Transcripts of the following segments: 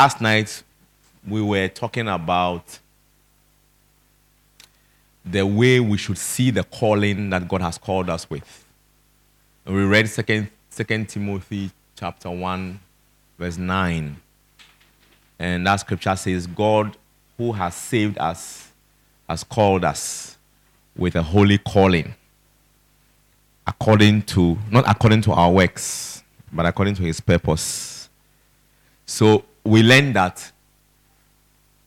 last night we were talking about the way we should see the calling that God has called us with. We read second, second Timothy chapter 1 verse 9. And that scripture says God who has saved us has called us with a holy calling according to not according to our works but according to his purpose. So we learn that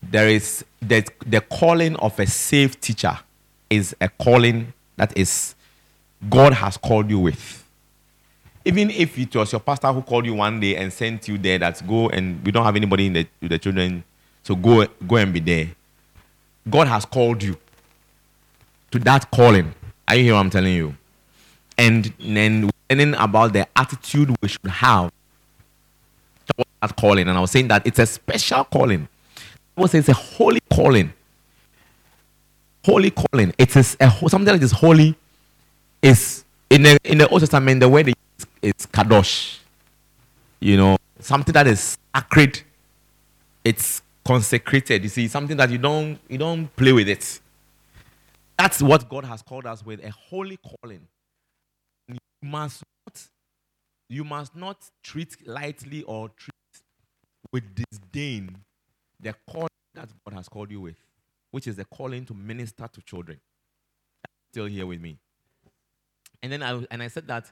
there is that the calling of a saved teacher is a calling that is God has called you with. Even if it was your pastor who called you one day and sent you there, that go and we don't have anybody in the, the children, so go go and be there. God has called you to that calling. Are you hear what I'm telling you? And then learning about the attitude we should have towards that calling. And I was saying that it's a special calling. I was saying it's a holy calling. Holy calling. It is a, something that is holy. Is in the in the Old Testament the word is, is kadosh. You know, something that is sacred. It's consecrated. You see, something that you don't you don't play with it. That's what God has called us with a holy calling. You must not you must not treat lightly or treat with disdain the call that God has called you with, which is the calling to minister to children. Still here with me. And then I and I said that,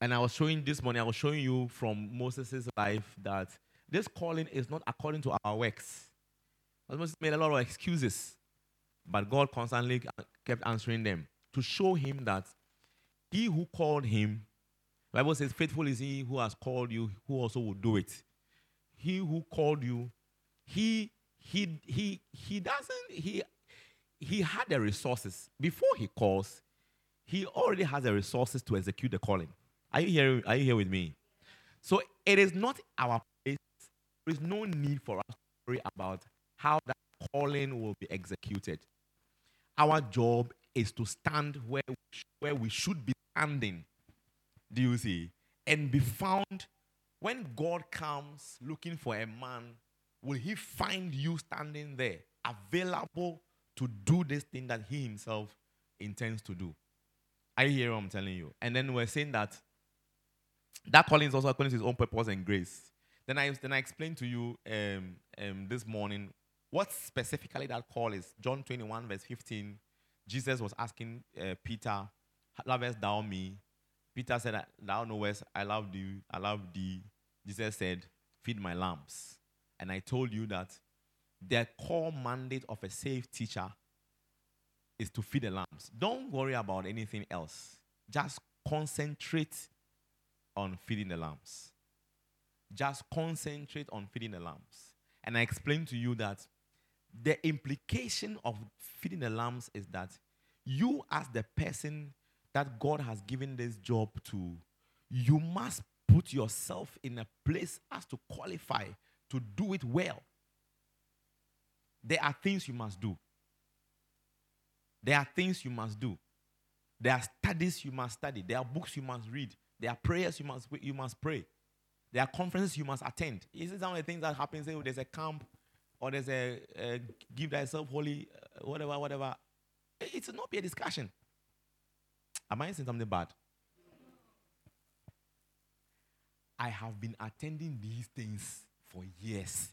and I was showing this morning, I was showing you from Moses' life that this calling is not according to our works. Moses made a lot of excuses, but God constantly kept answering them to show him that he who called him, Bible says, faithful is he who has called you, who also will do it. He who called you, he he he he doesn't he he had the resources before he calls. He already has the resources to execute the calling. Are you here? Are you here with me? So it is not our place. There is no need for us to worry about how that calling will be executed. Our job is to stand where we, where we should be standing. Do you see? And be found when God comes looking for a man, will he find you standing there, available to do this thing that he himself intends to do? I hear what I'm telling you. And then we're saying that that calling is also according to his own purpose and grace. Then I then I explained to you um, um, this morning what specifically that call is. John 21 verse 15. Jesus was asking uh, Peter, "Lovest thou me?" Peter said, "Thou knowest I love thee. I love thee." Jesus said, "Feed my lambs." And I told you that the core mandate of a safe teacher is to feed the lambs. Don't worry about anything else. Just concentrate on feeding the lambs. Just concentrate on feeding the lambs. And I explained to you that the implication of feeding the lambs is that you, as the person that God has given this job to, you must put yourself in a place as to qualify to do it well. There are things you must do. There are things you must do. There are studies you must study. There are books you must read. There are prayers you must you must pray. There are conferences you must attend. Is it some of the things that happen? Say, oh, there's a camp or there's a, a give thyself holy, uh, whatever, whatever. It should not be a discussion. Am I saying something bad? I have been attending these things for years.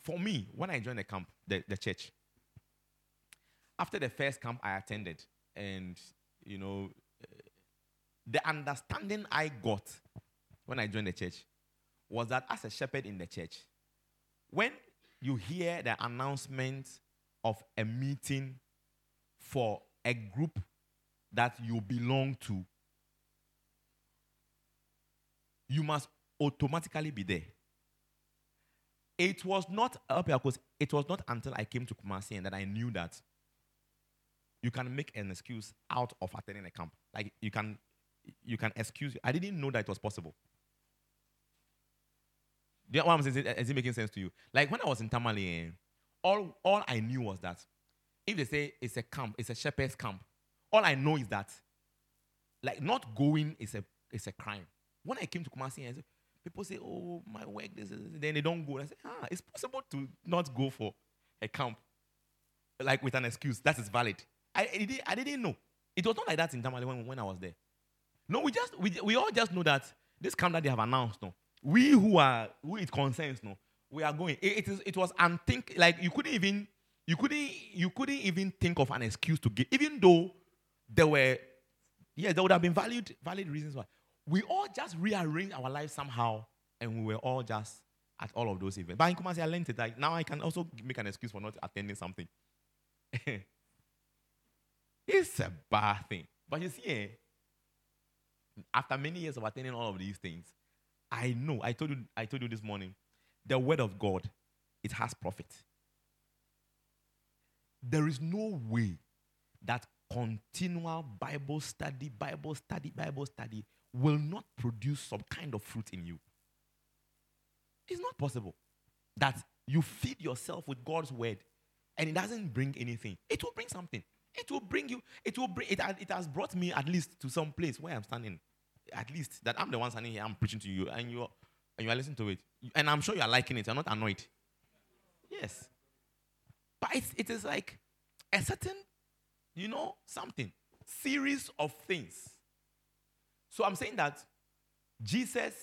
For me, when I joined the camp, the, the church, after the first camp I attended, and you know, eh, the understanding I got when I joined the church was that as a shepherd in the church, when you hear the announcement of a meeting for a group that you belong to, you must automatically be there. It was not because it was not until I came to Kumasi and that I knew that you can make an excuse out of attending a camp. Like you can you can excuse I didn't know that it was possible. Do you know what I'm saying? Is it making sense to you? Like when I was in Tamale, eh, all, all I knew was that if they say it's a camp, it's a shepherd's camp, all I know is that like not going is a is a crime. When I came to Kumasi, I said, People say, oh, my work, this, this. Then they don't go. I say, ah, it's possible to not go for a camp like with an excuse. That is valid. I, I, didn't, I didn't know. It was not like that in Tamale when, when I was there. No, we just we, we all just know that this camp that they have announced, no. We who are who it concerns, no, we are going. It, it is it was unthink like you couldn't even you couldn't you couldn't even think of an excuse to give, even though there were yeah, there would have been valid valid reasons why. We all just rearranged our lives somehow, and we were all just at all of those events. But in Kumasi, I learned it. Like now, I can also make an excuse for not attending something. it's a bad thing. But you see, eh, after many years of attending all of these things, I know. I told you. I told you this morning. The word of God, it has profit. There is no way that continual Bible study, Bible study, Bible study will not produce some kind of fruit in you. It's not possible that you feed yourself with God's word and it doesn't bring anything. It will bring something. It will bring you, it will bring, it, it has brought me at least to some place where I'm standing. At least that I'm the one standing here, I'm preaching to you, and you're and you are listening to it. And I'm sure you are liking it. You're not annoyed. Yes. But it's, it is like a certain, you know, something, series of things. So I'm saying that Jesus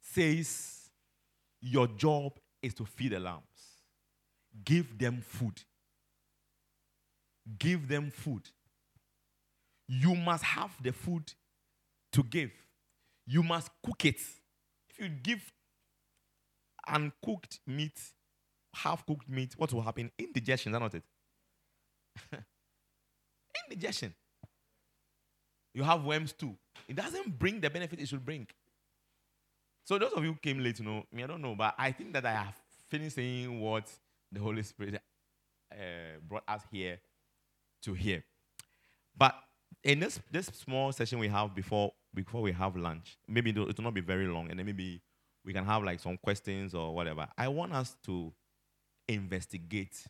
says your job is to feed the lambs, give them food. Give them food. You must have the food to give. You must cook it. If you give uncooked meat, half cooked meat, what will happen? Indigestion, is not it? Indigestion. You have worms too. It doesn't bring the benefit it should bring. So those of you who came late, you know, me, I don't know, but I think that I have finished saying what the Holy Spirit uh, brought us here to hear. But in this this small session we have before before we have lunch, maybe it will not be very long, and then maybe we can have like some questions or whatever. I want us to investigate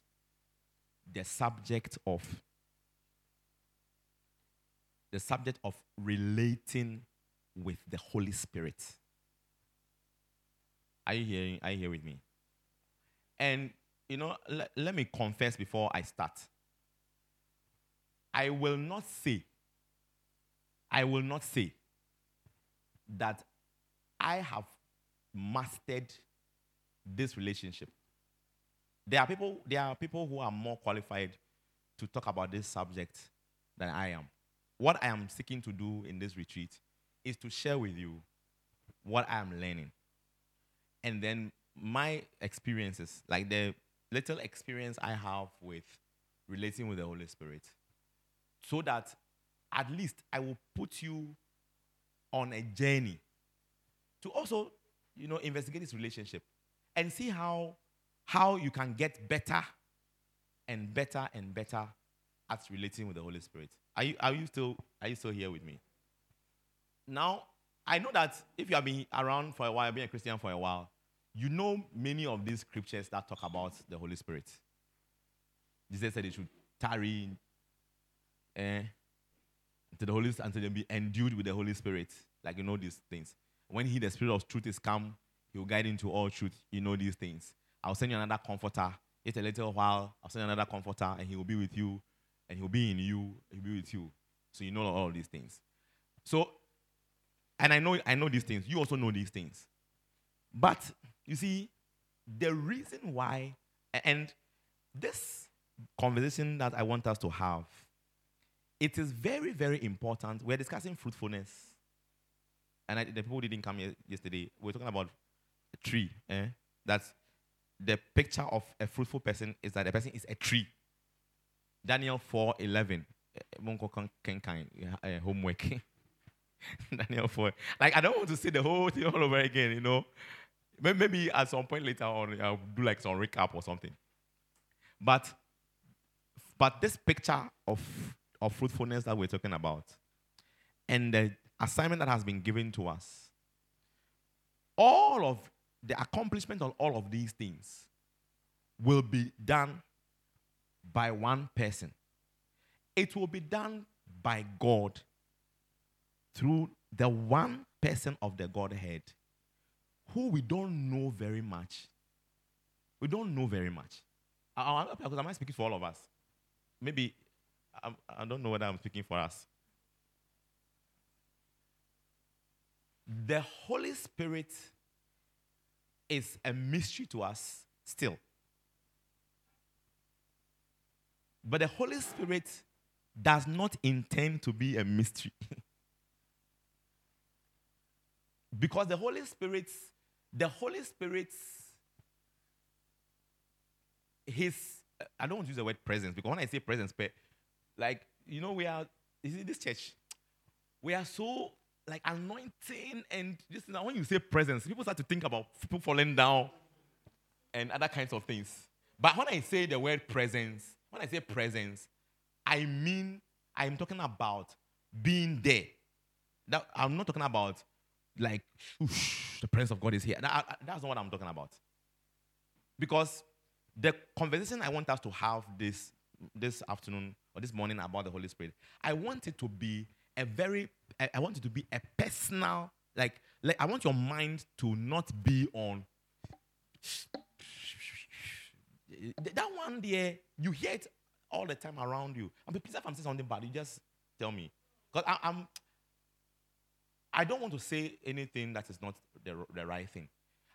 the subject of the subject of relating with the Holy Spirit. Are you hearing? Are you here with me? And you know, let, let me confess before I start. I will not say, I will not say that I have mastered this relationship. There are people, there are people who are more qualified to talk about this subject than I am. What I am seeking to do in this retreat is to share with you what I am learning. And then my experiences, like the little experience I have with relating with the Holy Spirit, so that at least I will put you on a journey to also, you know, investigate this relationship and see how how you can get better and better and better at relating with the Holy Spirit. Are you, are you still are you still here with me? Now, I know that if you have been around for a while, being a Christian for a while, you know many of these scriptures that talk about the Holy Spirit. Jesus said they should tarry eh, to the Holy until they be endued with the Holy Spirit. Like you know these things. When he, the Spirit of truth, is come, he will guide into all truth. You know these things. I'll send you another comforter. Yet a little while, I'll send you another comforter, and he will be with you, and he'll be in you, he'll be with you. So you know all these things. So, and I know I know these things. You also know these things. But you see, the reason why, and this conversation that I want us to have, it is very, very important. We're discussing fruitfulness. And I, the people didn't come yesterday. We're talking about a tree. Eh? That's the picture of a fruitful person is that the person is a tree. Daniel 4 11. Eh, homework. Daniel 4. Like, I don't want to say the whole thing all over again, you know. Maybe at some point later on, I'll do like some recap or something. But, but this picture of, of fruitfulness that we're talking about and the assignment that has been given to us, all of the accomplishment of all of these things will be done by one person. It will be done by God through the one person of the Godhead, who we don't know very much. We don't know very much. Because am I speaking for all of us? Maybe I do not know whether I'm speaking for us. The Holy Spirit is a mystery to us still. But the Holy Spirit does not intend to be a mystery. because the Holy Spirit, the Holy Spirit's, his, I don't want to use the word presence because when I say presence, like, you know, we are, is it this church? We are so like anointing and just now when you say presence, people start to think about people falling down and other kinds of things. But when I say the word presence, when I say presence, I mean I'm talking about being there. That, I'm not talking about like the presence of God is here. That, that's not what I'm talking about. Because the conversation I want us to have this this afternoon or this morning about the Holy Spirit, I want it to be a very I want it to be a personal like like I want your mind to not be on that one there you hear it all the time around you. And please, if I'm saying something bad, you just tell me. Because I'm, I don't want to say anything that is not the, the right thing.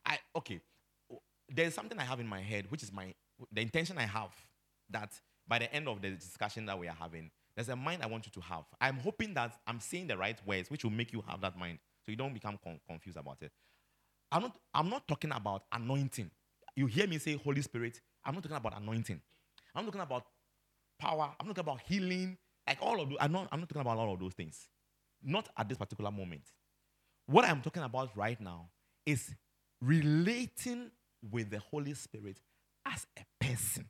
I okay. There's something I have in my head, which is my the intention I have that by the end of the discussion that we are having, there's a mind I want you to have. I'm hoping that I'm saying the right words, which will make you have that mind, so you don't become con- confused about it. I'm not. I'm not talking about anointing. You hear me say Holy Spirit. I'm not talking about anointing. I'm talking about power. I'm not talking about healing. Like all of those. I'm not, I'm not talking about all of those things. Not at this particular moment. What I'm talking about right now is relating with the Holy Spirit as a person.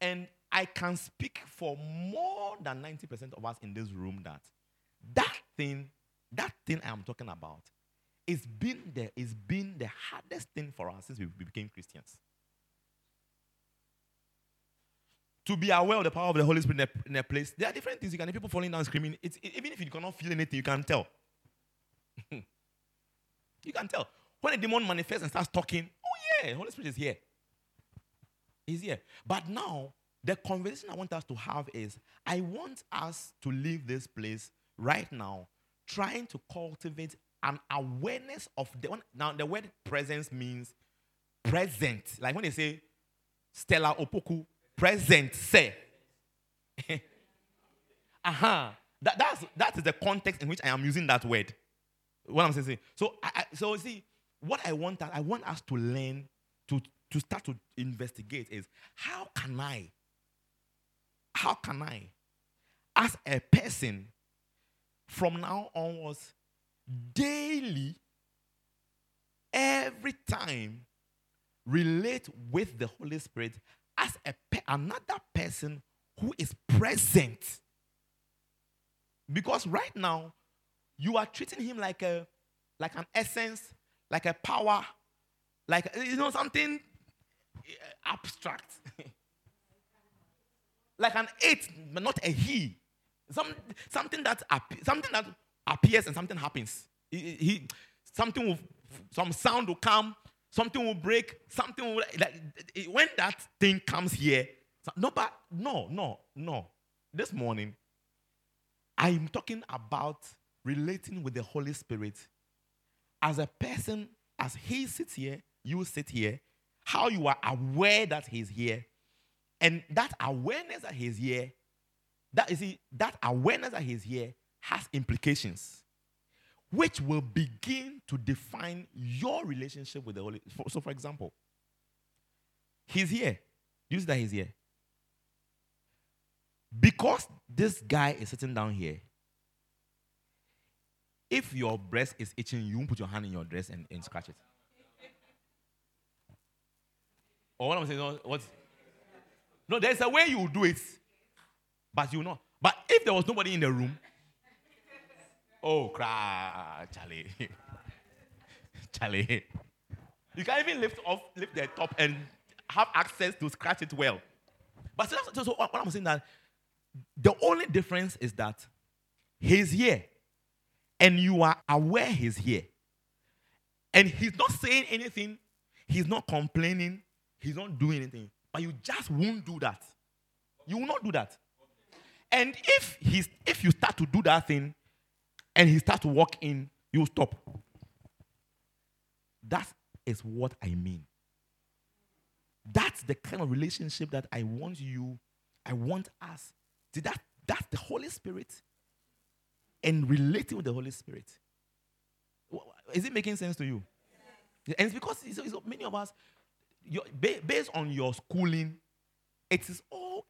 And I can speak for more than 90% of us in this room that that thing, that thing I am talking about, is been the, is been the hardest thing for us since we became Christians. to be aware of the power of the Holy Spirit in a, place. There are different things you can. People falling down screaming. It's, even if you cannot feel anything, you can tell. you can tell when a demon manifests and starts talking. Oh yeah, Holy Spirit is here. He's here. But now the conversation I want us to have is: I want us to leave this place right now, trying to cultivate an awareness of the one. Now the word presence means present. Like when they say Stella Opoku present say. uh-huh. That, that's, that is the context in which I am using that word. What I'm saying. So, I, so see, what I want, I want us to learn to, to start to investigate is how can I, how can I, as a person, from now onwards, daily, every time, relate with the Holy Spirit as a pe- another person who is present. Because right now, you are treating him like a like an essence, like a power, like you know something eh, abstract. like an it, but not a he. Some, something that something that appears and something happens. He, he, something will, some sound will come, something will break, something will like when that thing comes here. No, but no, no, no. This morning, I'm talking about relating with the Holy Spirit as a person, as He sits here, you sit here, how you are aware that He's here, and that awareness that He's here, that is that awareness that He's here has implications which will begin to define your relationship with the Holy. So, for example, he's here. Do you see that he's here? Because this guy is sitting down here, if your breast is itching, you won't put your hand in your dress and, and scratch it. Or what I'm saying, no, what? No, there's a way you do it, but you know. But if there was nobody in the room, Oh, cry, Charlie. Charlie. You can't even lift off, lift the top and have access to scratch it well. But so, so, so what I'm saying that the only difference is that he's here and you are aware he's here, and he's not saying anything, he's not complaining, he's not doing anything, but you just won't do that. You will not do that. And if he's if you start to do that thing and he starts to walk in, you stop. That is what I mean. That's the kind of relationship that I want you, I want us. See, that, that's the Holy Spirit and relating with the Holy Spirit. Is it making sense to you? And it's because it's, it's many of us, based on your schooling, it is all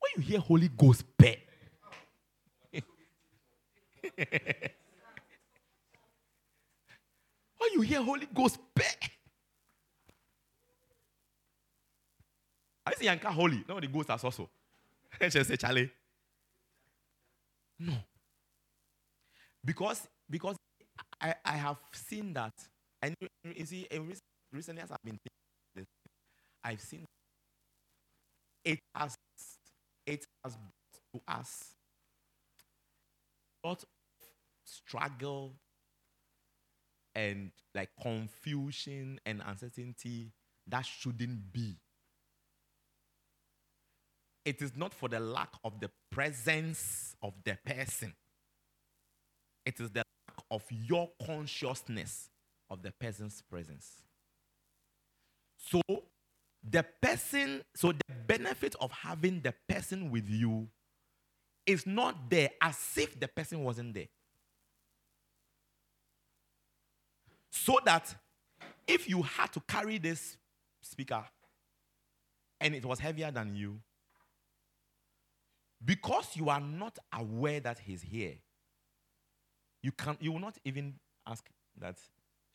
when you hear Holy Ghost, pay. when you hear Holy Ghost, pay. I say Yanka holy. No, the ghost are also. She say, Charlie. No. Because because I, I have seen that. And you see, recently as I've been thinking, I've seen it has it has brought to us lot of struggle and like confusion and uncertainty that shouldn't be. It is not for the lack of the presence of the person. It is the lack of your consciousness of the person's presence. So the person, so the benefit of having the person with you is not there as if the person wasn't there. So that if you had to carry this speaker and it was heavier than you, because you are not aware that he's here, you can you will not even ask that.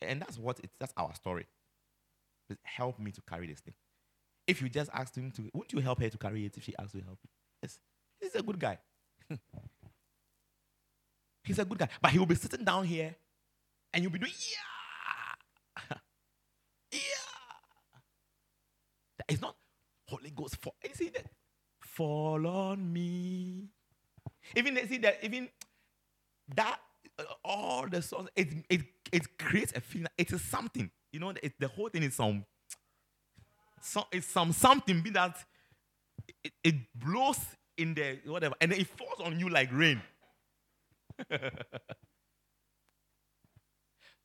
And that's what it's that's our story. help me to carry this thing. If you just asked him to, wouldn't you help her to carry it if she asked to help? Yes. He's a good guy. He's a good guy. But he will be sitting down here and you'll be doing, yeah. yeah. That is not Holy Ghost for. You see that? Fall on me. Even see that, even that, uh, all the songs, it, it, it creates a feeling. It is something. You know, it, the whole thing is some some, it's some something be that it, it blows in the whatever, and it falls on you like rain.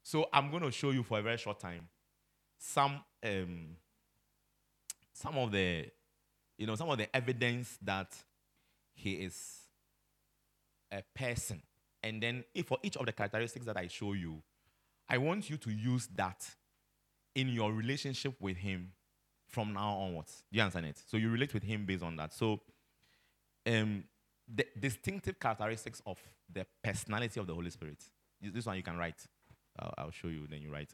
so I'm going to show you for a very short time some um, some of the you know some of the evidence that he is a person, and then if for each of the characteristics that I show you, I want you to use that in your relationship with him from now onwards. Do you understand it? So you relate with him based on that. So um, the distinctive characteristics of the personality of the Holy Spirit. This one you can write. I'll, I'll show you, then you write.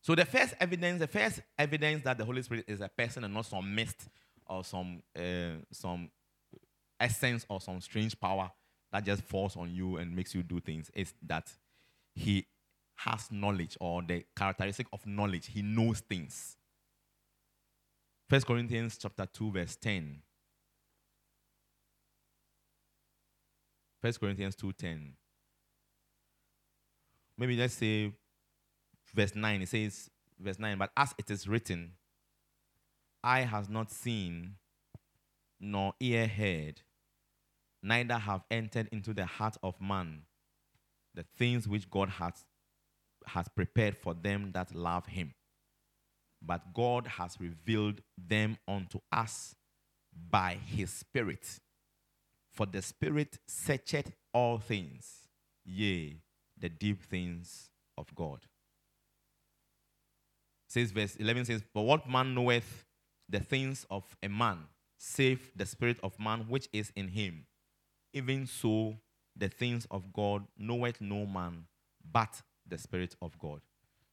So the first evidence, the first evidence that the Holy Spirit is a person and not some mist or some uh, some essence or some strange power that just falls on you and makes you do things is that he has knowledge or the characteristic of knowledge. He knows things. First Corinthians chapter 2, verse 10. First Corinthians 2:10. Maybe let's say verse 9. It says, verse 9, but as it is written, eye has not seen, nor ear heard, neither have entered into the heart of man the things which God has has prepared for them that love him. But God has revealed them unto us by his Spirit. For the Spirit searcheth all things, yea, the deep things of God. Says verse 11 says, But what man knoweth the things of a man, save the spirit of man which is in him? Even so, the things of God knoweth no man, but the Spirit of God.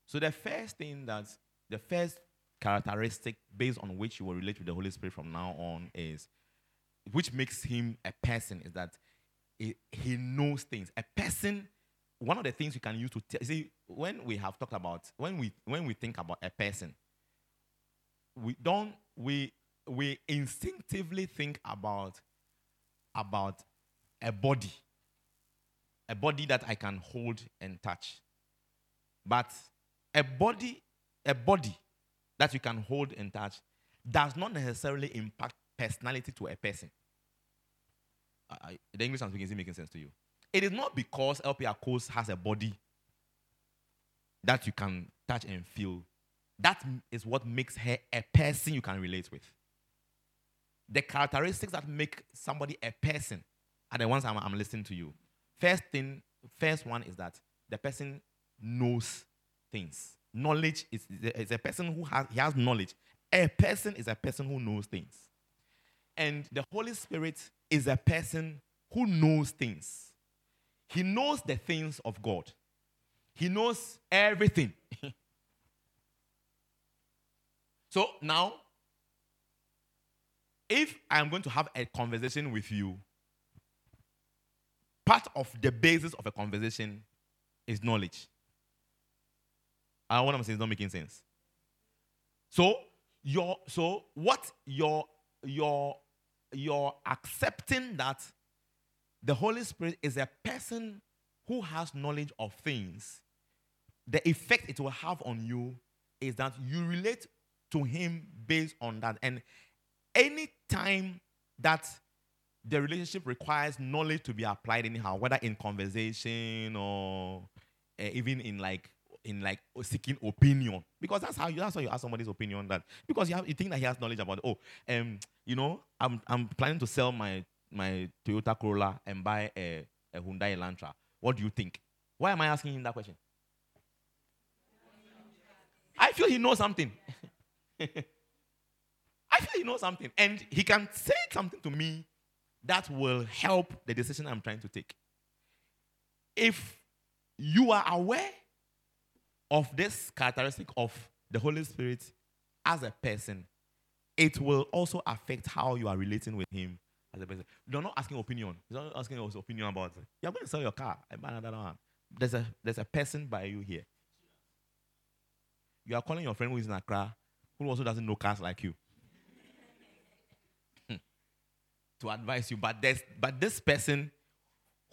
So, the first thing that, the first characteristic based on which you will relate with the Holy Spirit from now on is, which makes him a person, is that he, he knows things. A person, one of the things you can use to tell, see, when we have talked about, when we, when we think about a person, we don't, we, we instinctively think about about a body, a body that I can hold and touch. But a body, a body that you can hold and touch does not necessarily impact personality to a person. The English I'm speaking is making sense to you. It is not because LP Akos has a body that you can touch and feel. That is what makes her a person you can relate with. The characteristics that make somebody a person are the ones I'm, I'm listening to you. First thing, first one is that the person knows things. Knowledge is, is a person who has, he has knowledge. A person is a person who knows things. And the Holy Spirit is a person who knows things. He knows the things of God. He knows everything. so now, if I am going to have a conversation with you, part of the basis of a conversation is knowledge. I what I'm saying is not making sense. So your so what your your you're accepting that the Holy Spirit is a person who has knowledge of things, the effect it will have on you is that you relate to him based on that. And any time that the relationship requires knowledge to be applied anyhow, whether in conversation or uh, even in like in like seeking opinion, because that's how you that's how you ask somebody's opinion. That because you have you think that he has knowledge about oh um you know I'm I'm planning to sell my my Toyota Corolla and buy a, a Hyundai Elantra. What do you think? Why am I asking him that question? I feel he knows something. I feel he knows something. And he can say something to me that will help the decision I'm trying to take. If you are aware of this characteristic of the Holy Spirit as a person, it will also affect how you are relating with him as a person. You're not asking opinion. You're not asking his opinion about it. You're going to sell your car. There's a, there's a person by you here. You are calling your friend who is in Accra, who also doesn't know cars like you, hmm, to advise you. But, there's, but this person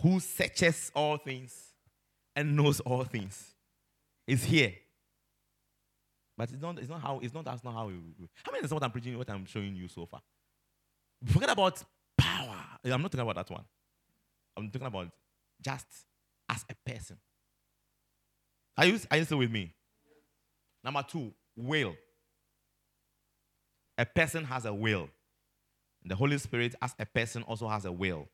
who searches all things and knows all things is here. But it's not, it's not how, it's not, that's not how, we, how many is what I'm preaching, what I'm showing you so far? Forget about power. Eh, I'm not talking about that one. I'm talking about just as a person. Are you, are you still with me? Number two, will. A person has a will. The Holy Spirit, as a person, also has a will.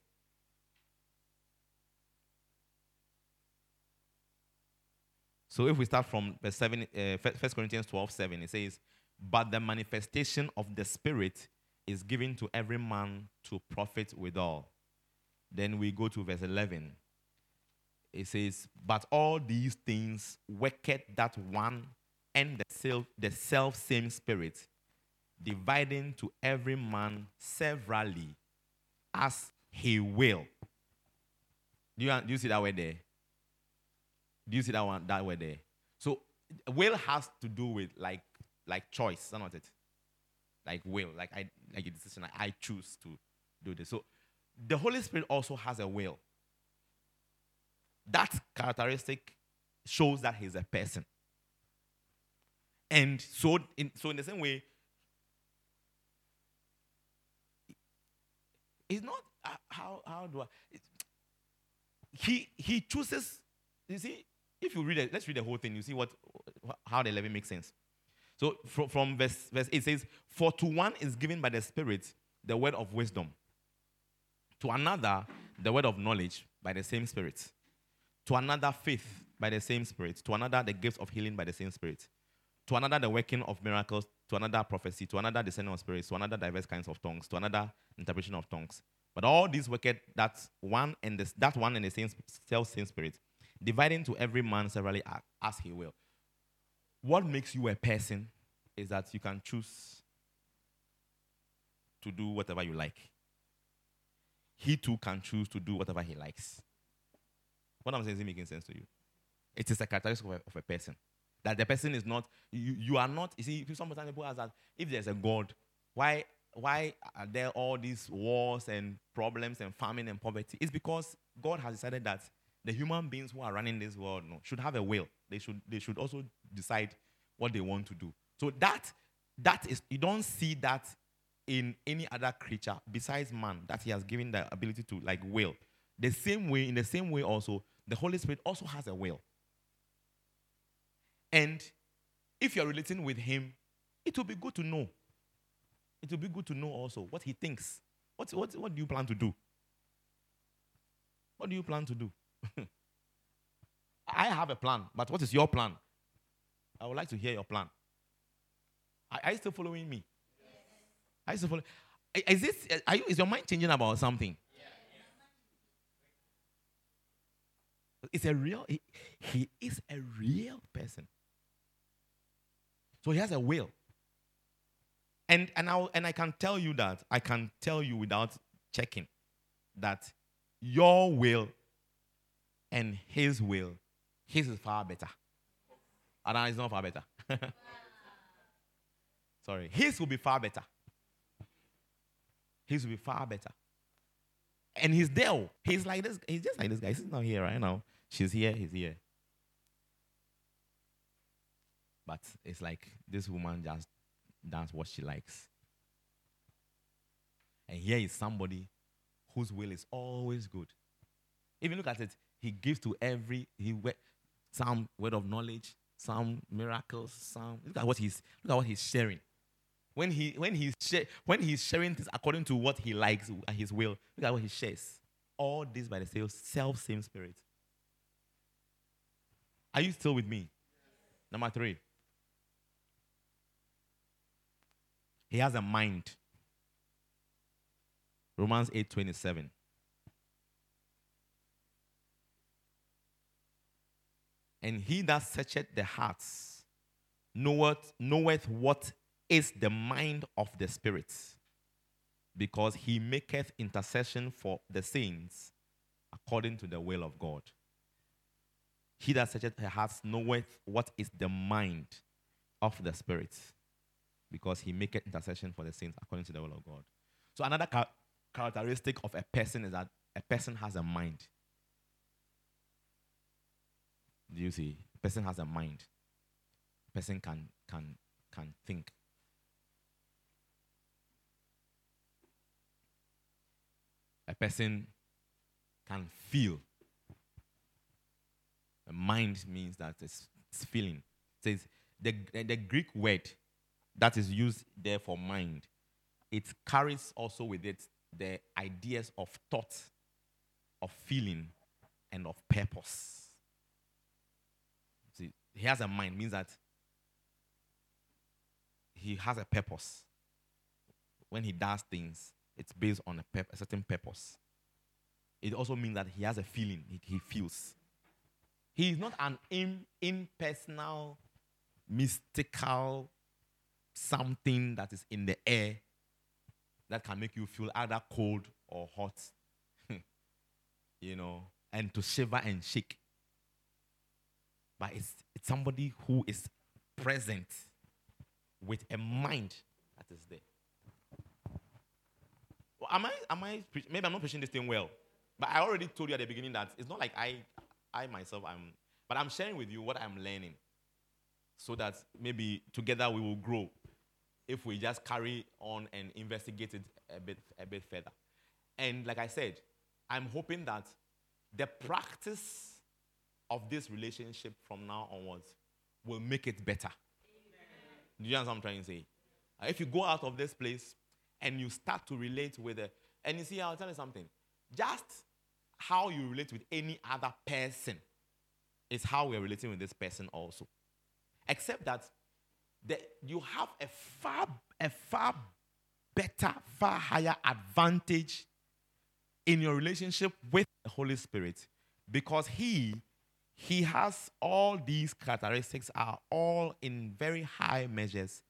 So if we start from verse 7, uh, 1 Corinthians 12, 7, it says, But the manifestation of the Spirit is given to every man to profit withal. Then we go to verse 11. It says, But all these things worketh that one and the self, the self same Spirit, dividing to every man severally as he will. Do you, do you see that word there? Do you see that one that word there? So will has to do with like like choice, is not it? Like will, like I like a decision. Like I choose to do this. So the Holy Spirit also has a will. That characteristic shows that he's a person. And so in, so in the same way, it's not uh, how how do I he he chooses you see if you read it, let's read the whole thing. You see what how the 11 makes sense. So from, from verse, verse 8 says, For to one is given by the Spirit the word of wisdom, to another the word of knowledge by the same Spirit, to another faith by the same Spirit, to another the gifts of healing by the same Spirit, to another the working of miracles, to another prophecy, to another descending of spirits, to another diverse kinds of tongues, to another interpretation of tongues. But all these worketh that one and the, that one and the same self same spirit dividing to every man severally as he will. What makes you a person is that you can choose to do whatever you like. He too can choose to do whatever he likes. What I'm saying is making sense to you. It is a characteristic of a, of a person. That the person is not, you, you are not, you see, sometimes people ask that if there's a God, why why are there all these wars and problems and famine and poverty? It's because God has decided that the human beings who are running this world no, should have a will. They should, they should also decide what they want to do. So that that is you don't see that in any other creature besides man that he has given the ability to like will. The same way, in the same way, also, the Holy Spirit also has a will. And if you're relating with him, it will be good to know. It will be good to know also what he thinks. What, what, what do you plan to do? What do you plan to do? I have a plan, but what is your plan? I would like to hear your plan. Are, are you still following me? Yes. Are you still following? Is this? Are you? Is your mind changing about something? It's a real. He, he is a real person. So he has a will. And and I and I can tell you that I can tell you without checking that your will and his will, his is far better. Ah, and it's not far better. Sorry. His will be far better. His will be far better. And he's there. Oh. He's like this. He's just like this guy. He's not here right now. She's here. He's here. But it's like this woman just does what she likes. And here is somebody whose will is always good. If you look at it. He gives to every he some word of knowledge, some miracles, some look at what he's look at what he's sharing. When he when he's when he's sharing things according to what he likes and his will, look at what he shares. All this by the self same spirit. Are you still with me? Number three. He has a mind. Romans 8 27. And he that searcheth the hearts knoweth, knoweth what is the mind of the Spirit, because he maketh intercession for the saints according to the will of God. He that searcheth the hearts knoweth what is the mind of the Spirit, because he maketh intercession for the saints according to the will of God. So, another ca- characteristic of a person is that a person has a mind. Do you see? Person has a mind. Person can can can think. A person can feel. A mind means that it's, it's feeling. It says the, the Greek word that is used there for mind, it carries also with it the ideas of thought, of feeling, and of purpose he has a mind means that he has a purpose. When he does things, it's based on a, a certain purpose. It also means that he has a feeling, he, he feels. He is not an in, impersonal, mystical something that is in the air that can make you feel either cold or hot, you know, and to shiver and shake but it's, it's somebody who is present with a mind that is there. Well, am I, am I, maybe I'm not preaching this thing well, but I already told you at the beginning that it's not like I, I myself, I'm, but I'm sharing with you what I'm learning so that maybe together we will grow if we just carry on and investigate it a bit, a bit further. And like I said, I'm hoping that the practice of this relationship from now onwards will make it better. Amen. Do you understand what I'm trying to say? Uh, if you go out of this place and you start to relate with it, and you see, I'll tell you something. Just how you relate with any other person is how we're relating with this person also. Except that the, you have a far, a far better, far higher advantage in your relationship with the Holy Spirit because He he has all these characteristics are all in very high measures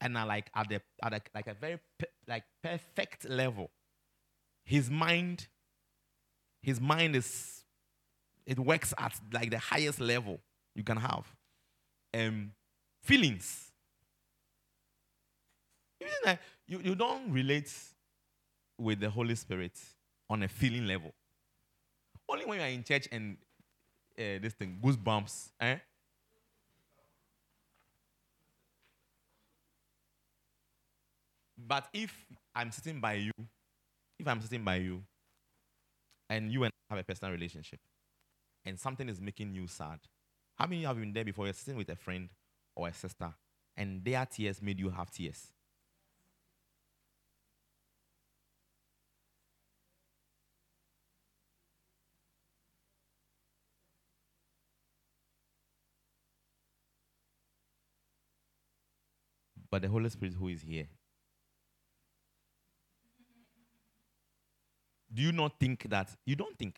and are like at the at like a very like perfect level. His mind his mind is it works at like the highest level you can have. Um feelings. You, you don't relate with the Holy Spirit on a feeling level. Only when you are in church and uh, this thing, goosebumps, eh? But if I'm sitting by you, if I'm sitting by you, and you and I have a personal relationship, and something is making you sad, how many have you have been there before? You're sitting with a friend or a sister, and their tears made you have tears. But the Holy Spirit who is here. Do you not think that? You don't think.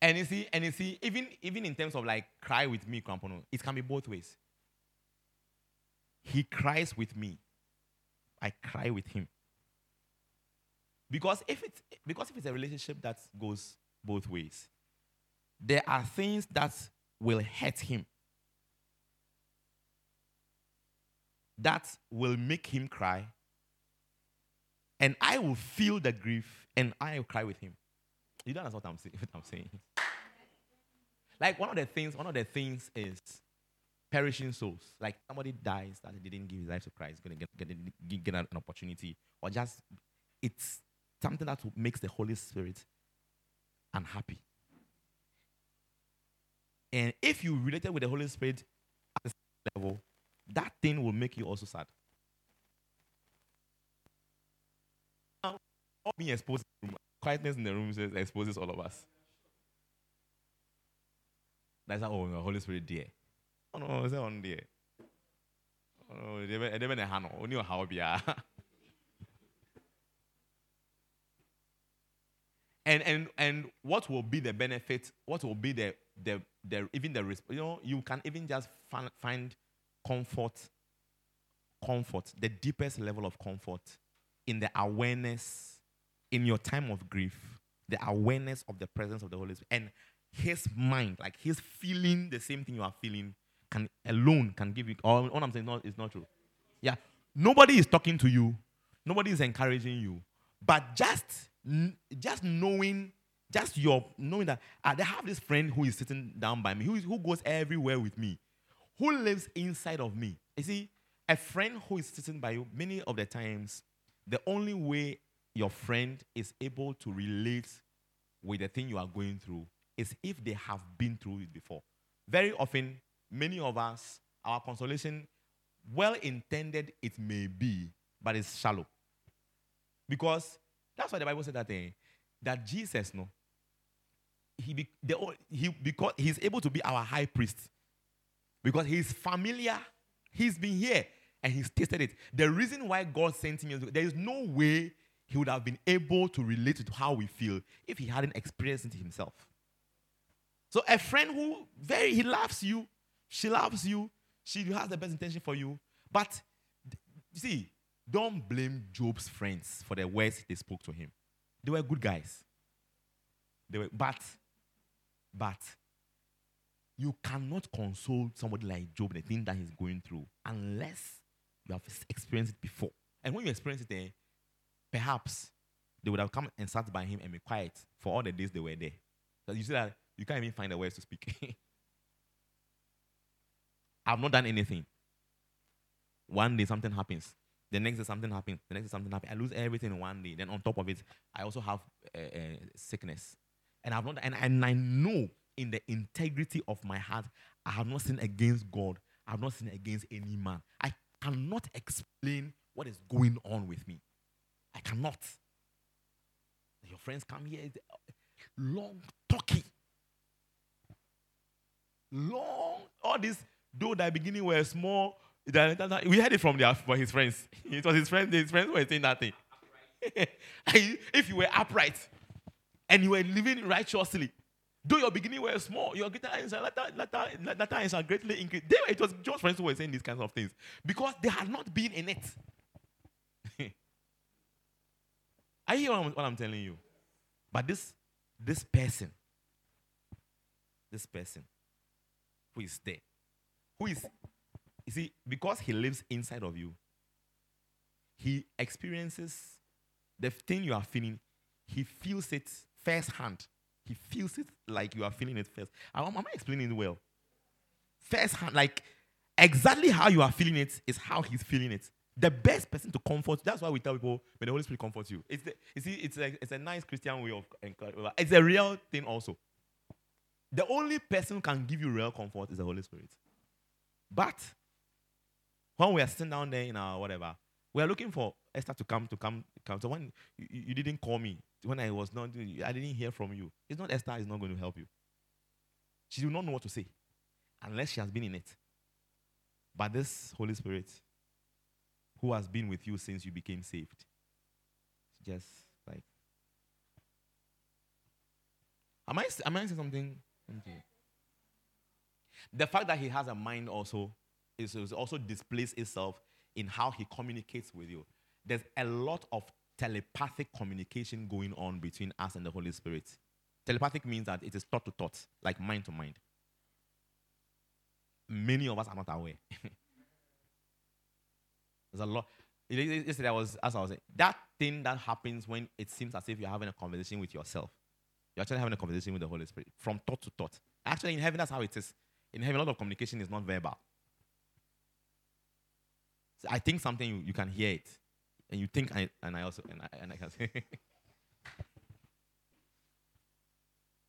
And you see, and you see, even even in terms of like cry with me, Krampono, it can be both ways. He cries with me. I cry with him. Because if it's because if it's a relationship that goes both ways, there are things that will hurt him. That will make him cry. And I will feel the grief and I will cry with him. You don't understand what I'm, saying, what I'm saying. Like one of the things, one of the things is perishing souls. Like somebody dies that didn't give his life to Christ, going to get, get, get an opportunity, or just it's something that makes the Holy Spirit unhappy. And if you related with the Holy Spirit at the level, that thing will make you also sad. Now, all being exposed, quietness in the room exposes all of us. That's how oh, the Holy Spirit dear. Oh no, is that on there? Oh they never they never only a how be ah. and and and what will be the benefit? What will be the the the even the you know you can even just find, find comfort, comfort, the deepest level of comfort in the awareness in your time of grief, the awareness of the presence of the Holy Spirit and His mind, like His feeling the same thing you are feeling, can alone can give you. All, all I'm saying is not, not true. Yeah, nobody is talking to you, nobody is encouraging you, but just just knowing, just your knowing that ah, I have this friend who is sitting down by me, who, is, who goes everywhere with me, who lives inside of me. You see, a friend who is sitting by you, many of the times, the only way your friend is able to relate with the thing you are going through is if they have been through it before. Very often, many of us, our consolation, well intended it may be, but it's shallow. Because that's why the Bible said that eh, that Jesus, no, he, be, the, he because he's able to be our high priest because he's familiar. He's been here and he's tasted it. The reason why God sent him, is there is no way he would have been able to relate to how we feel if he hadn't experienced it himself. So a friend who very he loves you, she loves you, she has the best intention for you, but you see, don't blame Job's friends for the words they spoke to him. They were good guys. They were, but, but, you cannot console somebody like Job the thing that he's going through unless you have experienced it before. And when you experience it, eh, perhaps they would have come and sat by him and be quiet for all the days they were there. You see that you can't even find the words to speak. I've not done anything. One day something happens. The next day something happens. The next day something happens. I lose everything in one day. Then on top of it, I also have uh, uh, sickness. And I've not, and, and I know in the integrity of my heart, I have not sinned against God. I have not sinned against any man. I cannot explain what is going on with me. I cannot. Your friends come here, long talking. Long, all this, though the beginning were small, we heard it from, their, from his friends. It was his friends, his friends were saying that thing. if you were upright and you were living righteously, though your beginning were small, your greater eyes are greatly increased. They, it was just friends who were saying these kinds of things because they had not been in it. I hear what I'm, what I'm telling you. But this, this person this person who is there, who is, you see, because he lives inside of you, he experiences the thing you are feeling, he feels it firsthand. He feels it like you are feeling it first. Am, am I explaining it well? Firsthand, like exactly how you are feeling it is how he's feeling it. The best person to comfort. That's why we tell people when the Holy Spirit comforts you. It's the, you see, it's a, it's a nice Christian way of It's a real thing also. The only person who can give you real comfort is the Holy Spirit. But when we are sitting down there in our whatever, we are looking for Esther to come to come come. So when you, you didn't call me, when I was not, I didn't hear from you. It's not Esther is not going to help you. She will not know what to say unless she has been in it. But this Holy Spirit, who has been with you since you became saved, just like, am I am I saying something? The fact that he has a mind also is also displays itself in how he communicates with you. There's a lot of telepathic communication going on between us and the Holy Spirit. Telepathic means that it is thought to thought, like mind to mind. Many of us are not aware. There's a lot. Yesterday, I was, as I was saying, that thing that happens when it seems as if you're having a conversation with yourself. You're actually having a conversation with the Holy Spirit from thought to thought. Actually, in heaven, that's how it is. In heaven, a lot of communication is not verbal. So I think something, you, you can hear it. And you think, I, and I also, and I, and I can say.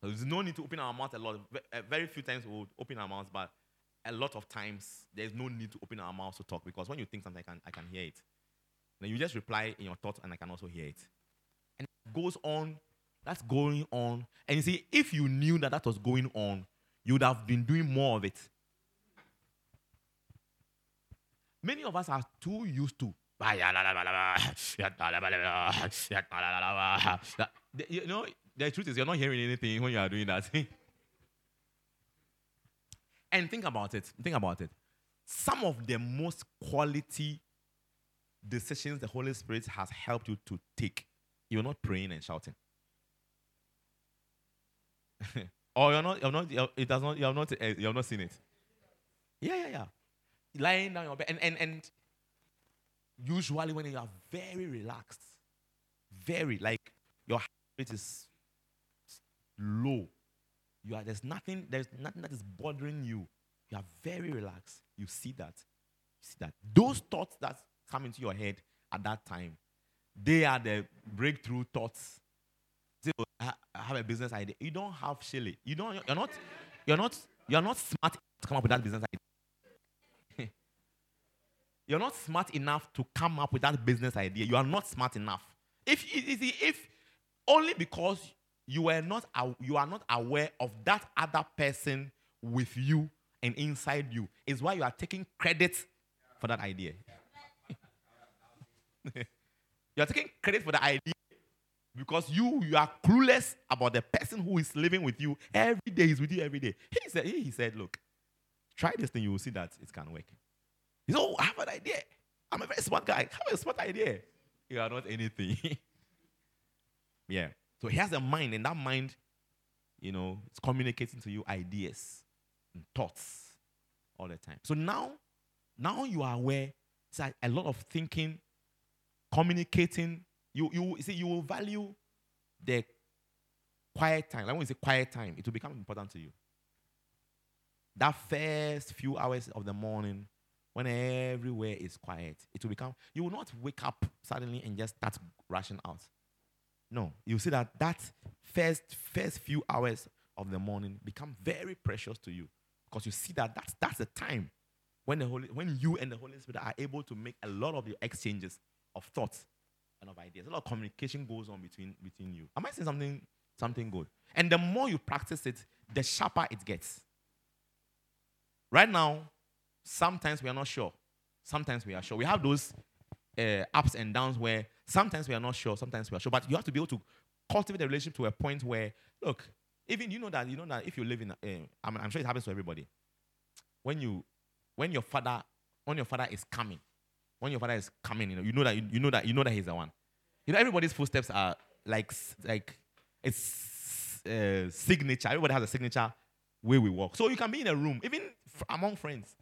There's no need to open our mouth a lot. Eh, very few times we will open our mouths, but a lot of times there's no need to open our mouths to talk because when you think something, I can, I can hear it. Then you just reply in your thoughts and I can also hear it. And it goes on, that's going on. And you see, if you knew that that was going on, you would have been doing more of it. Many of us are too used to. You know, the truth is, you're not hearing anything when you are doing that. and think about it. Think about it. Some of the most quality decisions the Holy Spirit has helped you to take, you're not praying and shouting. or you're not, you're not, you're, it does not, you have not, uh, you have not seen it. Yeah, yeah, yeah lying down your bed. And, and, and usually when you are very relaxed, very, like your heart rate is low. You are, there's nothing, there's nothing that is bothering you. You are very relaxed. You see that. You see that. Those thoughts that come into your head at that time, they are the breakthrough thoughts. Oh, I have a business idea. You don't have Shelley. You don't. You're not. You're not. You're not smart to come up with that business idea. You're not smart enough to come up with that business idea. You are not smart enough. If, if only because you are not you are not aware of that other person with you and inside you is why you are taking credit for that idea. you are taking credit for the idea because you you are clueless about the person who is living with you every day. Is with you every day. He said, he said, look, try this thing, you will see that it can work. Oh, I have an idea. I'm a very smart guy. I have a smart idea. You are not anything. yeah. So he has a mind, and that mind, you know, it's communicating to you ideas and thoughts all the time. So now, now you are aware, it's like a lot of thinking, communicating. You, you see, you will value the quiet time. Like when you say quiet time, it will become important to you. That first few hours of the morning, when everywhere is quiet, it will become, you will not wake up suddenly and just start rushing out. No, you see that that first, first few hours of the morning become very precious to you because you see that that's, that's the time when, the Holy, when you and the Holy Spirit are able to make a lot of the exchanges of thoughts and of ideas. A lot of communication goes on between, between you. Am I saying something, something good? And the more you practice it, the sharper it gets. Right now, Sometimes we are not sure. Sometimes we are sure. We have those uh, ups and downs where sometimes we are not sure, sometimes we are sure. But you have to be able to cultivate a relationship to a point where, look, even you know that you know that if you live in, uh, I'm, I'm sure it happens to everybody. When you, when your father, when your father is coming, when your father is coming, you know, you know that you, you know that you know that he's the one. You know, everybody's footsteps are like like it's uh, signature. Everybody has a signature way we walk. So you can be in a room, even f- among friends.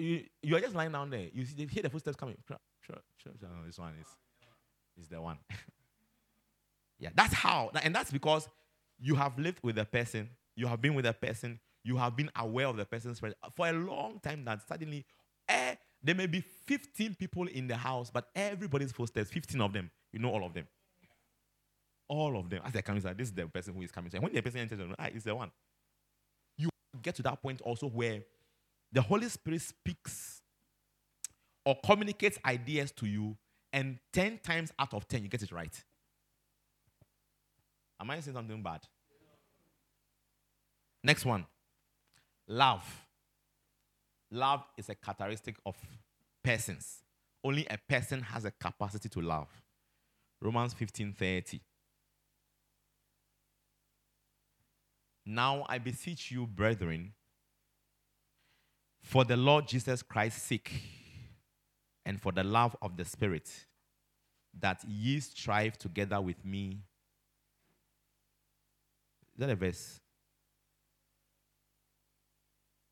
You, you are just lying down there. You see, they hear the footsteps coming. Sure. This one is, is the one. yeah, that's how. And that's because you have lived with the person, you have been with the person, you have been aware of the person's presence for a long time that suddenly eh, there may be 15 people in the house, but everybody's footsteps, 15 of them, you know all of them. All of them. As they're coming, this is the person who is coming. And when the person enters the room, ah, it's the one. You get to that point also where the Holy Spirit speaks or communicates ideas to you, and 10 times out of 10, you get it right. Am I saying something bad? Next one love. Love is a characteristic of persons. Only a person has a capacity to love. Romans 15:30. Now I beseech you, brethren, for the Lord Jesus Christ's sake and for the love of the Spirit, that ye strive together with me. Is that a verse?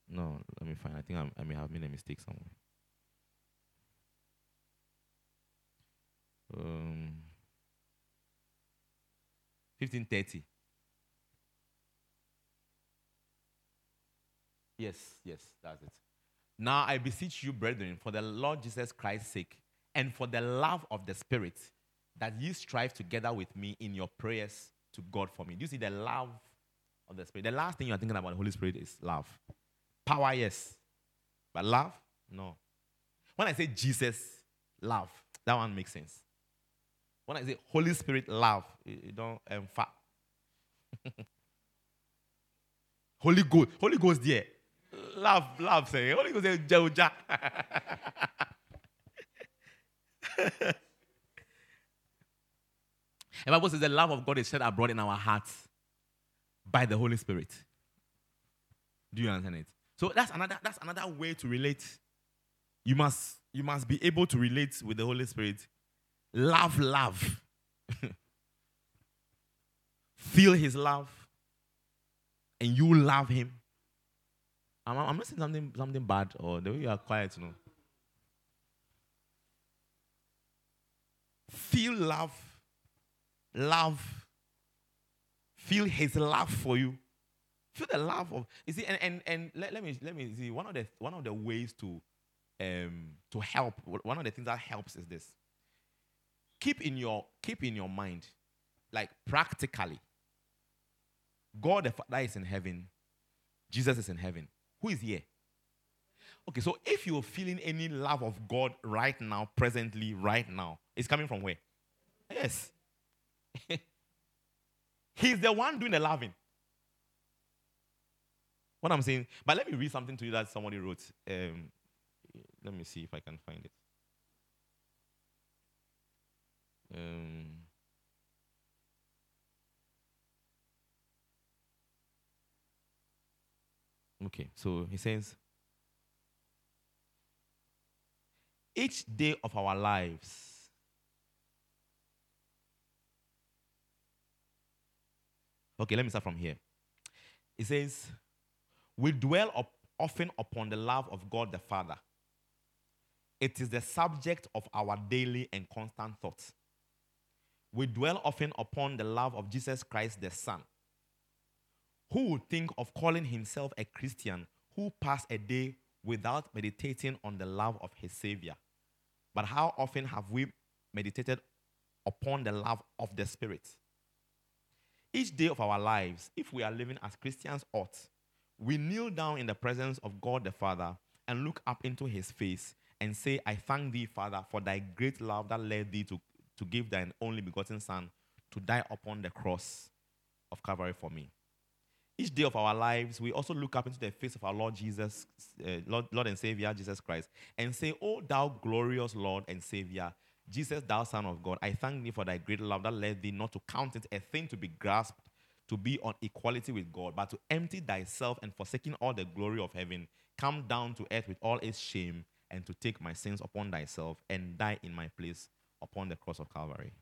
No, let me find. I think I'm, i may have made a mistake somewhere. Um, 1530. Yes, yes, that's it. Now I beseech you, brethren, for the Lord Jesus Christ's sake, and for the love of the Spirit, that ye strive together with me in your prayers to God for me. Do you see the love of the Spirit? The last thing you're thinking about the Holy Spirit is love. Power, yes. But love, no. When I say Jesus, love, that one makes sense. When I say Holy Spirit, love, you don't um, Holy Ghost, Holy Ghost, there. Love, love, say. Holy Ghost, say, Jauja. The Bible says the love of God is shed abroad in our hearts by the Holy Spirit. Do you understand it? So that's another that's another way to relate. You must you must be able to relate with the Holy Spirit. Love, love. Feel his love. And you love him. I'm, I'm not saying something something bad or the way you are quiet, you know. Feel love. Love. Feel his love for you. Feel the love of you see, and and, and let, let me let me see one of the one of the ways to um to help. One of the things that helps is this. Keep in your keep in your mind, like practically. God the Father is in heaven, Jesus is in heaven. Who is here? Okay, so if you're feeling any love of God right now, presently, right now, it's coming from where? Yes. He's the one doing the loving. What I'm saying, but let me read something to you that somebody wrote. Um, let me see if I can find it. Um, okay, so he says, each day of our lives, okay, let me start from here. It says, we dwell up often upon the love of God the Father. It is the subject of our daily and constant thoughts. We dwell often upon the love of Jesus Christ the Son. Who would think of calling himself a Christian who passed a day without meditating on the love of his Savior? But how often have we meditated upon the love of the Spirit? Each day of our lives, if we are living as Christians ought, we kneel down in the presence of God the Father and look up into his face and say, I thank thee, Father, for thy great love that led thee to, to give thine only begotten Son to die upon the cross of Calvary for me. Each day of our lives, we also look up into the face of our Lord Jesus, uh, Lord, Lord and Savior Jesus Christ, and say, Oh, thou glorious Lord and Savior, Jesus, thou Son of God, I thank thee for thy great love that led thee not to count it a thing to be grasped to be on equality with God, but to empty thyself and forsaking all the glory of heaven, come down to earth with all its shame, and to take my sins upon thyself and die in my place upon the cross of Calvary.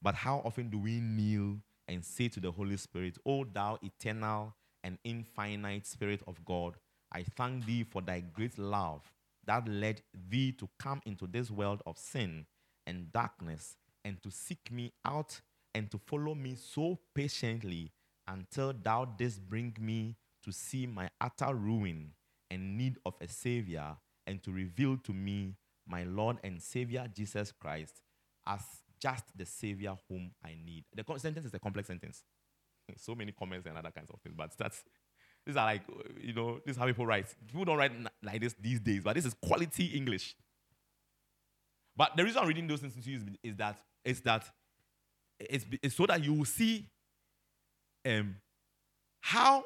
But how often do we kneel and say to the Holy Spirit, O thou eternal and infinite Spirit of God, I thank thee for thy great love that led thee to come into this world of sin and darkness and to seek me out and to follow me so patiently until thou didst bring me to see my utter ruin and need of a Savior and to reveal to me my Lord and Savior Jesus Christ as just the Savior whom I need. The sentence is a complex sentence. so many comments and other kinds of things, but that's these are like, you know, this is how people write. People don't write like this these days, but this is quality English. But the reason I'm reading those things to you is, is that is that it's, it's, so that you will see um, how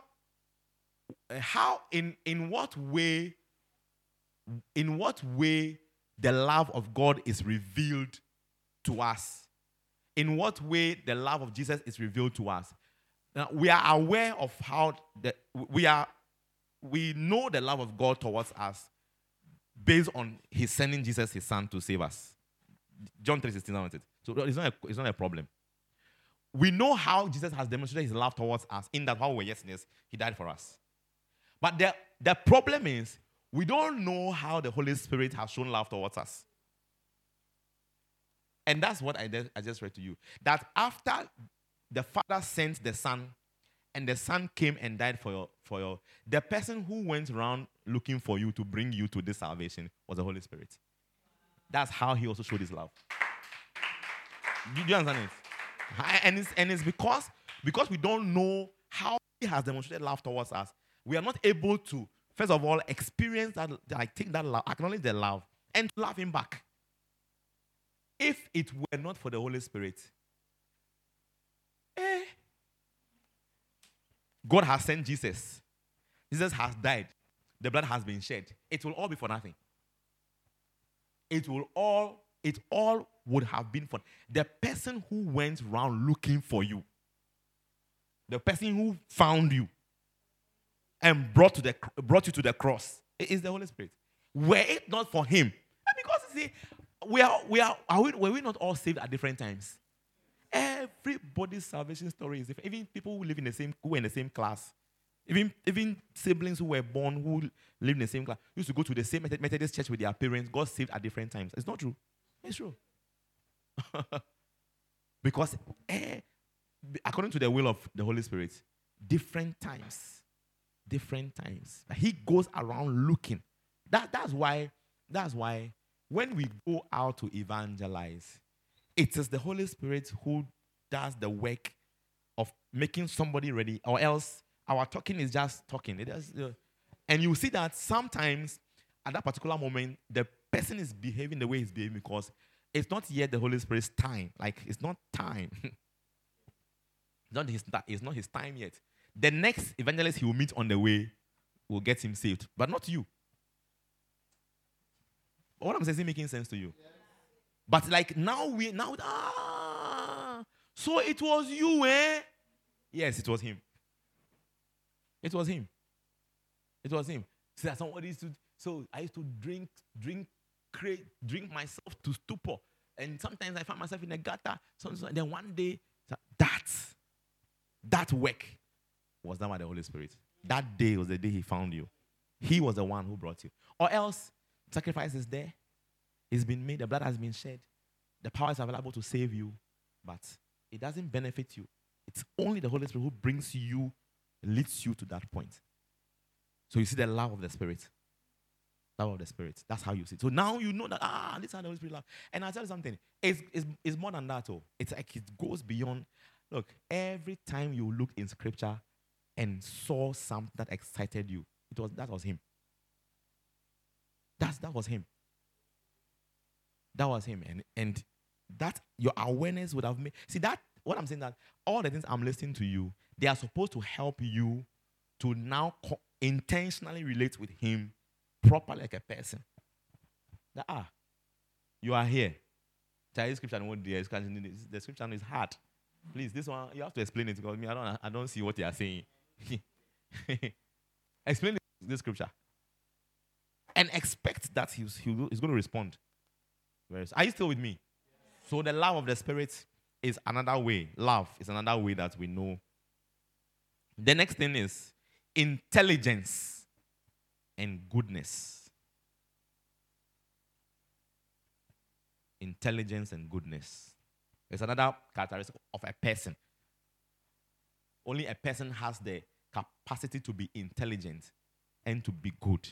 how in in what way in what way the love of God is revealed to us. In what way the love of Jesus is revealed to us. Now, we are aware of how the, we are we know the love of God towards us based on his sending Jesus his son to save us. John 3:16 it. So it's not, a, it's not a problem. We know how Jesus has demonstrated his love towards us in that while we were yes, he died for us. But the, the problem is we don't know how the Holy Spirit has shown love towards us. And that's what I, I just read to you. That after the Father sent the Son, and the Son came and died for your, for your, the person who went around looking for you to bring you to this salvation was the Holy Spirit. That's how he also showed his love. Do you understand it? And it's, and it's because, because we don't know how he has demonstrated love towards us, we are not able to first of all, experience that, I take that love, acknowledge the love, and love him back. If it were not for the Holy Spirit, eh, God has sent Jesus. Jesus has died. The blood has been shed. It will all be for nothing. It will all, it all would have been for the person who went around looking for you. The person who found you and brought, to the, brought you to the cross is the Holy Spirit. Were it not for him, because you see, we are, we are, are we, were we not all saved at different times? Everybody's salvation story is different. Even people who live in the same, who were in the same class, even, even siblings who were born, who live in the same class, used to go to the same Methodist church with their parents, got saved at different times. It's not true. It's true. because eh, according to the will of the Holy Spirit, different times different times. He goes around looking. That, that's why, that's why when we go out to evangelize, it is the Holy Spirit who does the work of making somebody ready, or else our talking is just talking. It does, uh, and you see that sometimes at that particular moment, the person is behaving the way he's behaving because it's not yet the Holy Spirit's time. Like it's not time. not his, it's not his time yet. The next evangelist he will meet on the way will get him saved, but not you. What I'm saying is making sense to you. Yes. But like now we now ah so it was you, eh? Yes, it was him. It was him. It was him. So that somebody used to so I used to drink, drink, create, drink myself to stupor. And sometimes I find myself in a gutter. So, so then one day, that, that work was done by the Holy Spirit. That day was the day he found you. He was the one who brought you. Or else, sacrifice is there. It's been made. The blood has been shed. The power is available to save you. But it doesn't benefit you. It's only the Holy Spirit who brings you, leads you to that point. So you see the love of the Spirit. Love of the Spirit. That's how you see it. So now you know that, ah, this is how the Holy Spirit love. And I'll tell you something. It's, it's, it's more than that. Oh. It's like it goes beyond. Look, every time you look in Scripture, and saw something that excited you. It was that was him. That's that was him. That was him. And and that your awareness would have made see that what I'm saying that all the things I'm listening to you, they are supposed to help you to now co- intentionally relate with him properly like a person. That ah, you are here. Chinese scripture the scripture is hard. Please, this one you have to explain it because me, I don't I don't see what you are saying. Explain this scripture. And expect that he's, he's going to respond. Are you still with me? So the love of the Spirit is another way. Love is another way that we know. The next thing is intelligence and goodness. Intelligence and goodness. It's another characteristic of a person. Only a person has the capacity to be intelligent and to be good.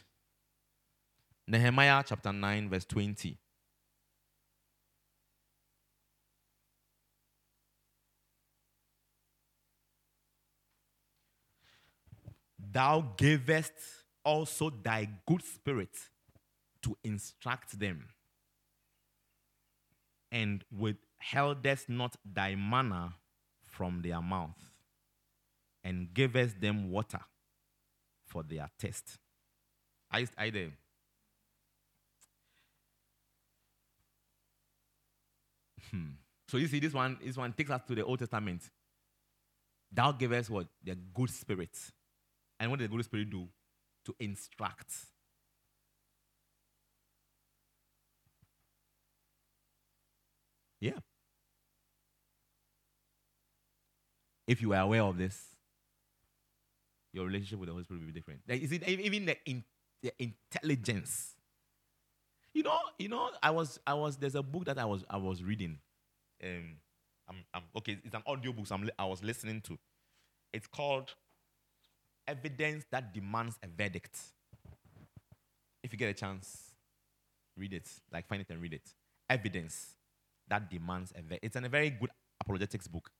Nehemiah chapter 9, verse 20. Thou gavest also thy good spirit to instruct them, and withheldest not thy manna from their mouth, and gavest them water for their taste. I, I there. Hmm. So you see, this one, this one takes us to the Old Testament. Thou givest what? The good spirit. And what did the Holy Spirit do? To instruct. Yeah. If you are aware of this, your relationship with the Holy Spirit will be different. Like, is it even the, in, the intelligence? You know, you know, I was, I was. There's a book that I was, I was reading. Um, I'm, I'm okay. It's an audio book. So I'm, I was listening to. It's called evidence that demands a verdict. If you get a chance, read it. Like, find it and read it. Evidence that demands a verdict. It's a very good apologetics book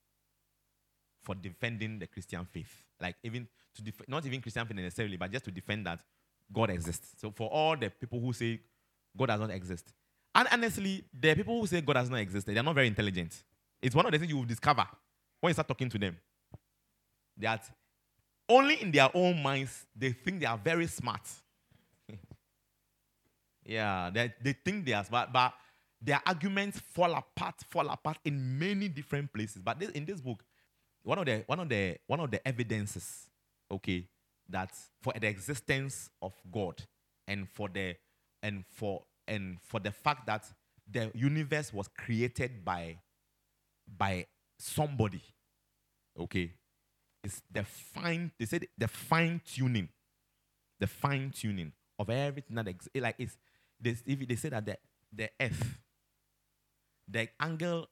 for defending the Christian faith. Like, even to def- not even Christian faith necessarily, but just to defend that God exists. So, for all the people who say God does not exist, and honestly, the people who say God does not exist, they're not very intelligent. It's one of the things you will discover when you start talking to them. That only in their own minds, they think they are very smart. yeah, they, they think they are smart, but their arguments fall apart, fall apart in many different places. But this, in this book, one of the one of the one of the evidences, okay, that for the existence of God and for the and for and for the fact that the universe was created by by somebody, okay, It's the fine, they said the fine tuning, the fine tuning of everything that exists. Like it's, they, they say that the, the earth, the angle,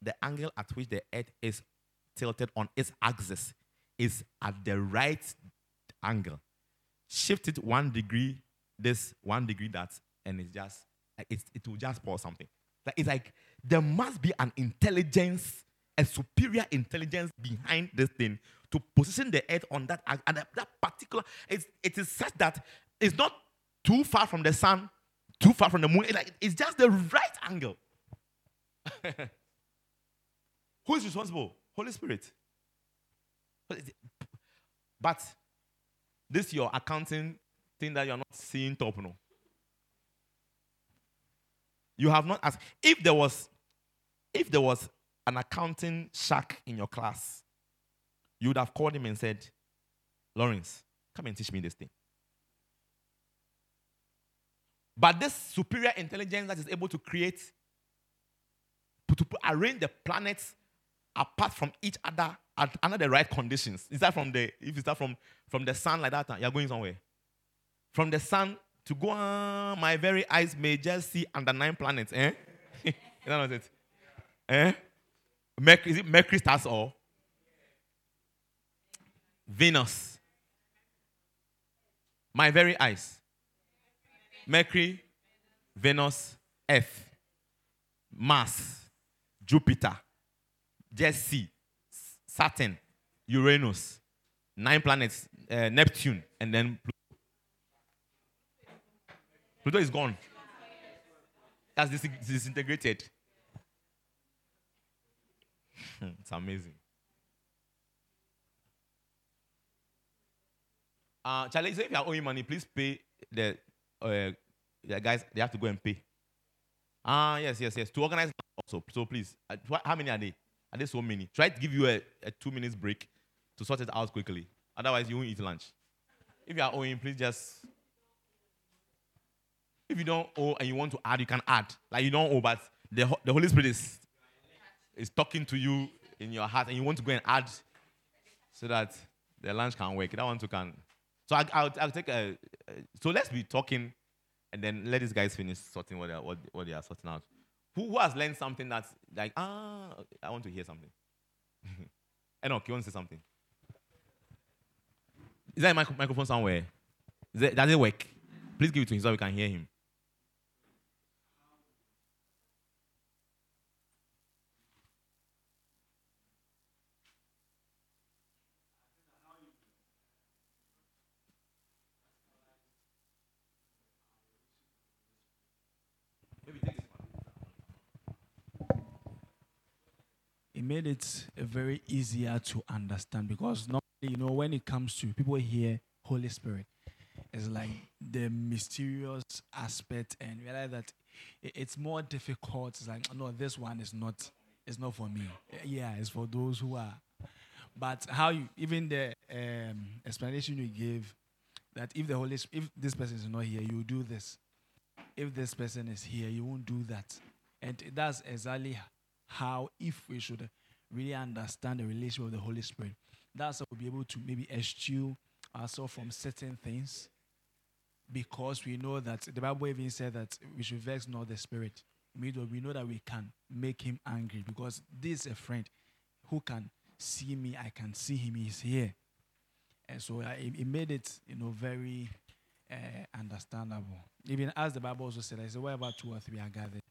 the angle at which the earth is tilted on its axis is at the right angle. Shift it one degree, this one degree that, and it's just, it's, it will just pour something. It's like there must be an intelligence, a superior intelligence behind this thing to position the earth on that and that particular it's, it is such that it's not too far from the sun too far from the moon. It's, like, it's just the right angle. Who is responsible? Holy spirit. But this your accounting that you're not seeing top no you have not asked if there was if there was an accounting shack in your class you would have called him and said, Lawrence, come and teach me this thing. But this superior intelligence that is able to create, to, arrange the planets apart from each other under the right conditions. Is that from the if you start from from the sun like that, you're going somewhere. From the sun to go on, my very eyes may just see under nine planets. Eh? that what it? Eh? Mercury, is it Mercury stars or? Venus. My very eyes. Mercury, Venus, Earth, Mars, Jupiter, just Jesse, Saturn, Uranus, nine planets, uh, Neptune, and then Pluto. Pluto is gone. That's disintegrated. it's amazing. Uh, Charlie, so if you are owing money, please pay the, uh, the guys. They have to go and pay. Ah, yes, yes, yes. To organize also. So please, uh, how many are they? Are there so many? Try to give you a, a two minutes break to sort it out quickly. Otherwise, you won't eat lunch. If you are owing, please just. If you don't owe and you want to add, you can add. Like you don't owe, but the, the Holy Spirit is, is talking to you in your heart and you want to go and add so that The lunch can work. That one too can. So I, I'll, I'll take a. So let's be talking, and then let these guys finish sorting what they are, what, what they are sorting out. Who, who has learned something that's like ah I want to hear something. Enoch, you want to say something? Is there a mic- microphone somewhere? It, does it work? Please give it to him so we can hear him. It made it very easier to understand because normally, you know, when it comes to people hear Holy Spirit, it's like the mysterious aspect and realize that it's more difficult. It's like, no, this one is not, it's not for me. Yeah, it's for those who are. But how you, even the um, explanation you gave, that if the Holy, if this person is not here, you do this. If this person is here, you won't do that. And that's exactly how, if we should really understand the relationship of the Holy Spirit, that's how we'll be able to maybe eschew ourselves from certain things because we know that the Bible even said that we should vex not the Spirit. We know that we can make him angry because this is a friend who can see me, I can see him, he's here. And so it, made it, you know, very uh, understandable. Even as the Bible also said, I said, wherever two or three are gathered,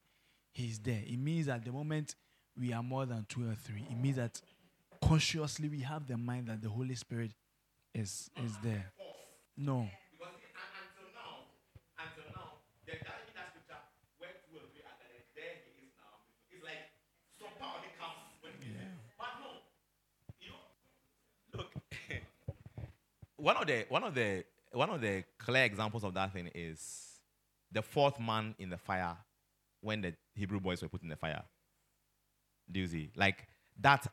he's there. It means that the moment we are more than two or three, it means that consciously we have the mind that the Holy Spirit is, is there. No. One of the one of the one of the clear examples of that thing is the fourth man in the fire when the Hebrew boys were put in the fire. Do you see? Like that.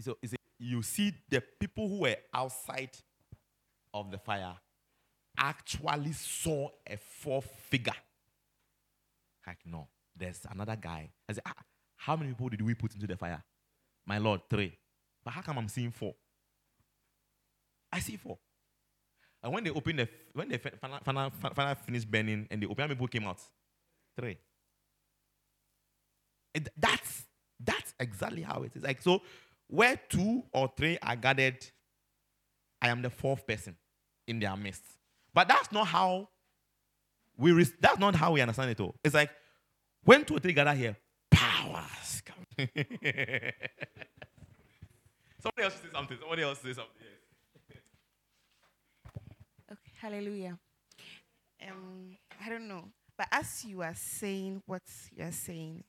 So you see the people who were outside of the fire actually saw a fourth figure. Like, no, there's another guy. I said, ah, how many people did we put into the fire? My Lord, three. But how come I'm seeing four? I see four. And when they opened the, when the final, final, final finished burning and the opium people came out, three. And that's that's exactly how it is. Like so, where two or three are gathered, I am the fourth person in their midst. But that's not how we. Re- that's not how we understand it. All it's like when two or three gather here, powers come. Somebody else say something. Somebody else say something. Okay, hallelujah. Um, I don't know, but as you are saying what you are saying,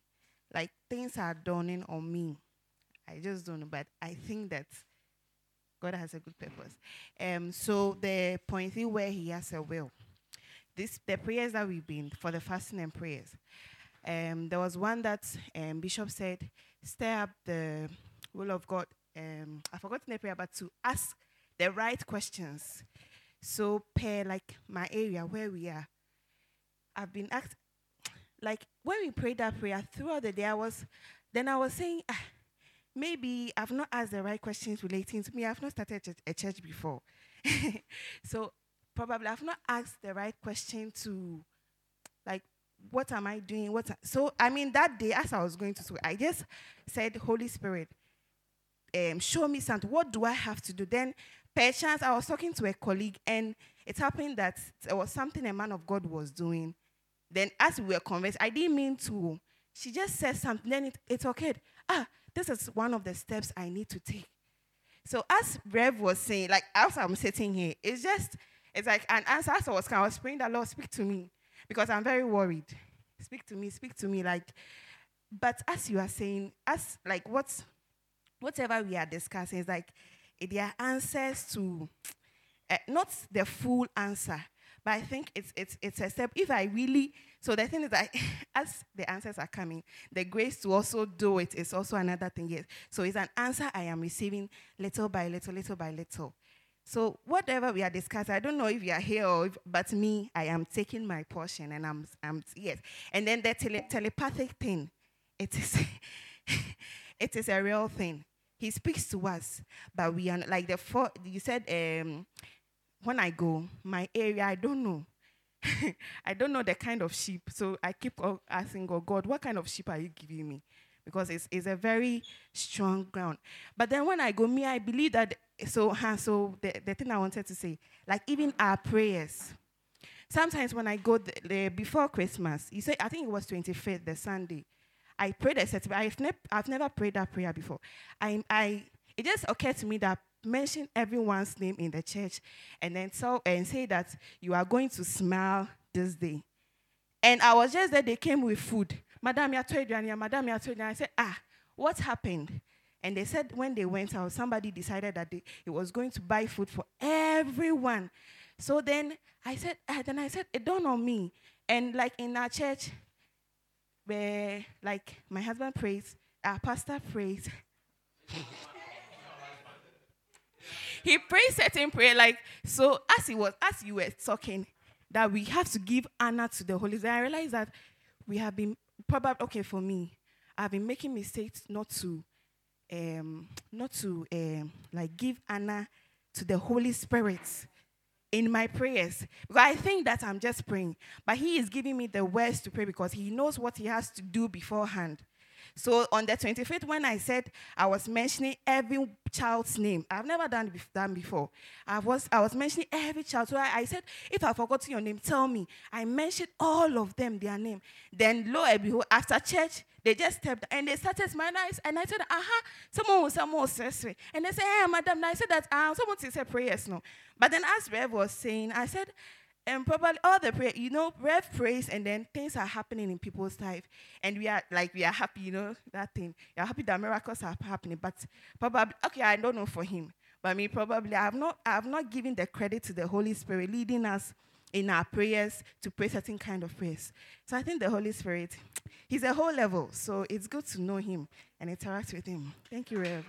like things are dawning on me. I just don't know, but I think that God has a good purpose. Um, so the point where He has a will. This the prayers that we've been for the fasting and prayers. Um, there was one that um, Bishop said, stir up the will of God. Um, I forgot the prayer, but to ask the right questions. So, per like my area where we are, I've been asked, like when we prayed that prayer throughout the day, I was, then I was saying, ah, maybe I've not asked the right questions relating to me. I've not started a church before. so probably I've not asked the right question to, like, what am I doing? What? so I mean, that day as I was going to school, I just said, Holy Spirit, um, show me something. What do I have to do? Then, perchance, I was talking to a colleague, and it happened that there was something a man of God was doing. Then, as we were convinced, I didn't mean to. She just said something. Then it, occurred. Ah, this is one of the steps I need to take. So, as Rev was saying, like as I'm sitting here, it's just, it's like an answer. As I was, I was praying that Lord speak to me because I'm very worried. Speak to me, speak to me. Like, but as you are saying, as like what's whatever we are discussing is like there are answers to uh, not the full answer, but I think it's it's it's a step. If I really so the thing is that as the answers are coming, the grace to also do it is also another thing. Yes. So it's an answer I am receiving little by little, little by little. So whatever we are discussing, I don't know if you are here or if, but me, I am taking my portion and I'm, I'm yes. And then the tele- telepathic thing, it is, it is a real thing. He speaks to us, but we are like the four. You said um, when I go my area, I don't know. I don't know the kind of sheep, so I keep asking God, God, what kind of sheep are you giving me? Because it's, it's a very strong ground. But then when I go, me, I believe that. So, huh, so the, the thing I wanted to say, like even our prayers. Sometimes when I go the, the, before Christmas, you say I think it was 25th, the Sunday. I prayed a certain. I've, ne- I've never prayed that prayer before. I, I, it just occurred to me that mention everyone's name in the church and then so and say that you are going to smile this day. And I was just there, they came with food. Madam, you, Madam, you. I said, ah, what happened? And they said when they went out, somebody decided that they, it was going to buy food for everyone. So then I said, ah, then I said, it dawned on me. And like in our church, where like my husband prays, our pastor prays. he prays certain prayer, like so. As he was, as you were talking, that we have to give honor to the Holy Spirit. I realized that we have been probably okay for me. I've been making mistakes not to, um, not to um, like give honor to the Holy Spirit in my prayers because I think that I'm just praying, but He is giving me the words to pray because He knows what He has to do beforehand. So on the 25th, when I said I was mentioning every child's name, I've never done that before. I was, I was mentioning every child. So I, I said, if I forgot your name, tell me. I mentioned all of them, their name. Then lo and behold, after church, they just stepped and they started smiling. And I said, aha, someone was someone was says And they said, hey, madam. And I said that um, someone said prayers, no. But then as Rev was saying, I said, and probably all the prayer, you know, Rev prays and then things are happening in people's life. And we are like, we are happy, you know, that thing. We are happy that miracles are happening. But probably, okay, I don't know for him. But me, probably, I have not, I have not given the credit to the Holy Spirit leading us in our prayers to pray certain kind of prayers. So I think the Holy Spirit, he's a whole level. So it's good to know him and interact with him. Thank you, Rev.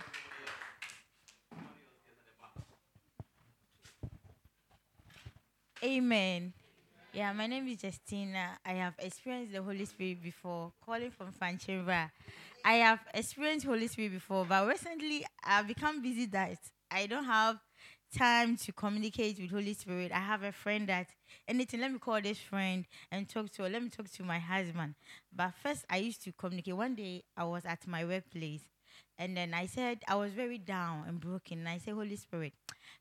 Amen. Yeah, my name is Justina. I have experienced the Holy Spirit before, calling from Fancheva. I have experienced Holy Spirit before, but recently I've become busy that I don't have time to communicate with Holy Spirit. I have a friend that anything, let me call this friend and talk to her. Let me talk to my husband. But first I used to communicate. One day I was at my workplace and then I said, I was very down and broken. And I said, Holy Spirit,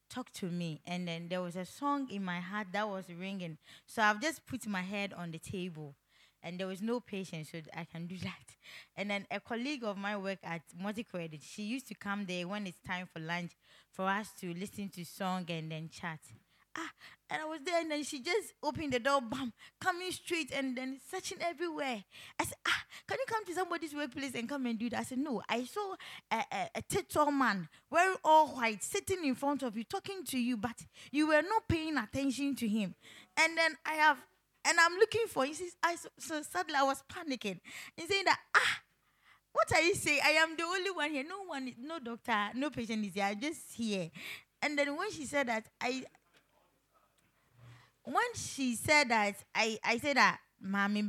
talk to me. And then there was a song in my heart that was ringing. So I've just put my head on the table. And there was no patience, so I can do that. And then a colleague of my work at Multi Credit, she used to come there when it's time for lunch for us to listen to song and then chat ah, and I was there, and then she just opened the door, bam, coming straight, and then searching everywhere. I said, ah, can you come to somebody's workplace and come and do that? I said, no. I saw a, a, a tall man wearing all white sitting in front of you, talking to you, but you were not paying attention to him. And then I have, and I'm looking for. He says, I so, so suddenly I was panicking and saying that, ah. What are you saying? I am the only one here. No one, no doctor, no patient is here. I'm just here. And then when she said that, I when she said that, I, I said that, mommy,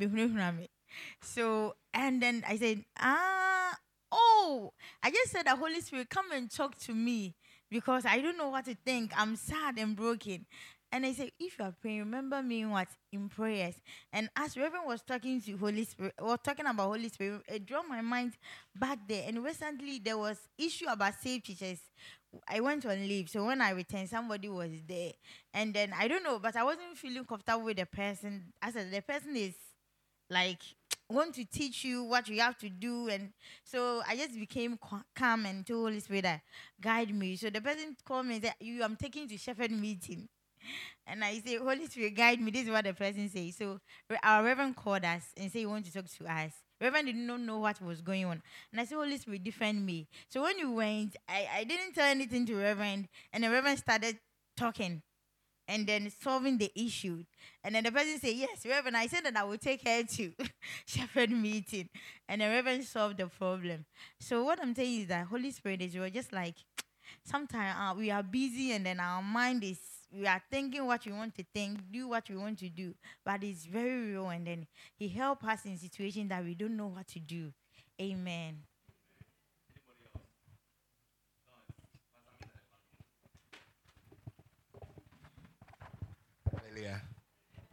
so, and then I said, ah, oh, I just said that Holy Spirit, come and talk to me because I don't know what to think. I'm sad and broken. And I said, if you are praying, remember me what? In prayers. And as Reverend was talking to Holy Spirit, was talking about Holy Spirit, it drew my mind back there. And recently there was issue about safe teachers. I went on leave. So when I returned, somebody was there. And then I don't know, but I wasn't feeling comfortable with the person. I said the person is like want to teach you what you have to do and so i just became calm and told holy spirit that guide me so the person called me and said you i'm taking to shepherd meeting and I say, Holy Spirit, guide me. This is what the person says. So our Reverend called us and said, he want to talk to us. Reverend did not know what was going on. And I said, Holy Spirit, defend me. So when you went, I, I didn't tell anything to Reverend, and the Reverend started talking and then solving the issue. And then the person said, Yes, Reverend, I said that I will take her to shepherd meeting. And the Reverend solved the problem. So what I'm saying is that Holy Spirit is just like sometimes uh, we are busy and then our mind is you are thinking what you want to think, do what you want to do, but it's very real. And then He help us in situations that we don't know what to do. Amen.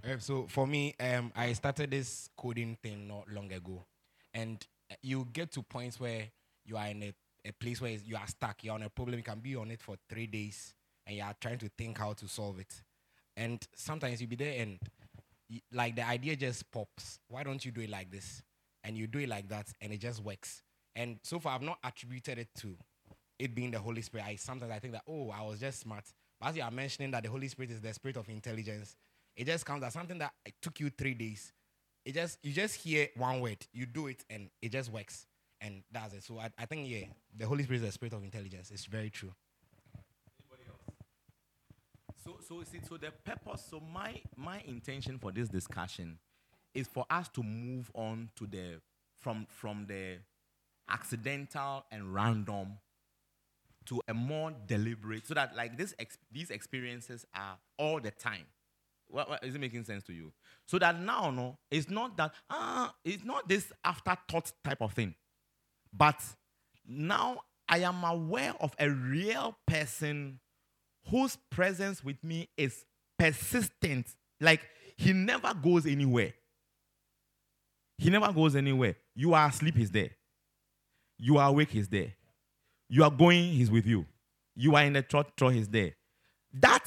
Um, so for me, um, I started this coding thing not long ago, and uh, you get to points where you are in a, a place where you are stuck. You're on a problem. You can be on it for three days and you are trying to think how to solve it. And sometimes you'll be there, and y- like the idea just pops. Why don't you do it like this? And you do it like that, and it just works. And so far, I've not attributed it to it being the Holy Spirit. I sometimes I think that oh, I was just smart. But as you are mentioning that the Holy Spirit is the spirit of intelligence, it just comes as something that it took you three days. It just you just hear one word, you do it, and it just works, and that's it. So I, I think yeah, the Holy Spirit is the spirit of intelligence. It's very true. So, so see, so the purpose. So my my intention for this discussion is for us to move on to the from from the accidental and random to a more deliberate, so that like this ex- these experiences are all the time. What, what, is it making sense to you? So that now, no, it's not that ah, it's not this afterthought type of thing, but now I am aware of a real person whose presence with me is persistent. Like he never goes anywhere. He never goes anywhere. You are asleep, he's there. You are awake, he's there. You are going, he's with you. You are in the trot, trot, he's there. That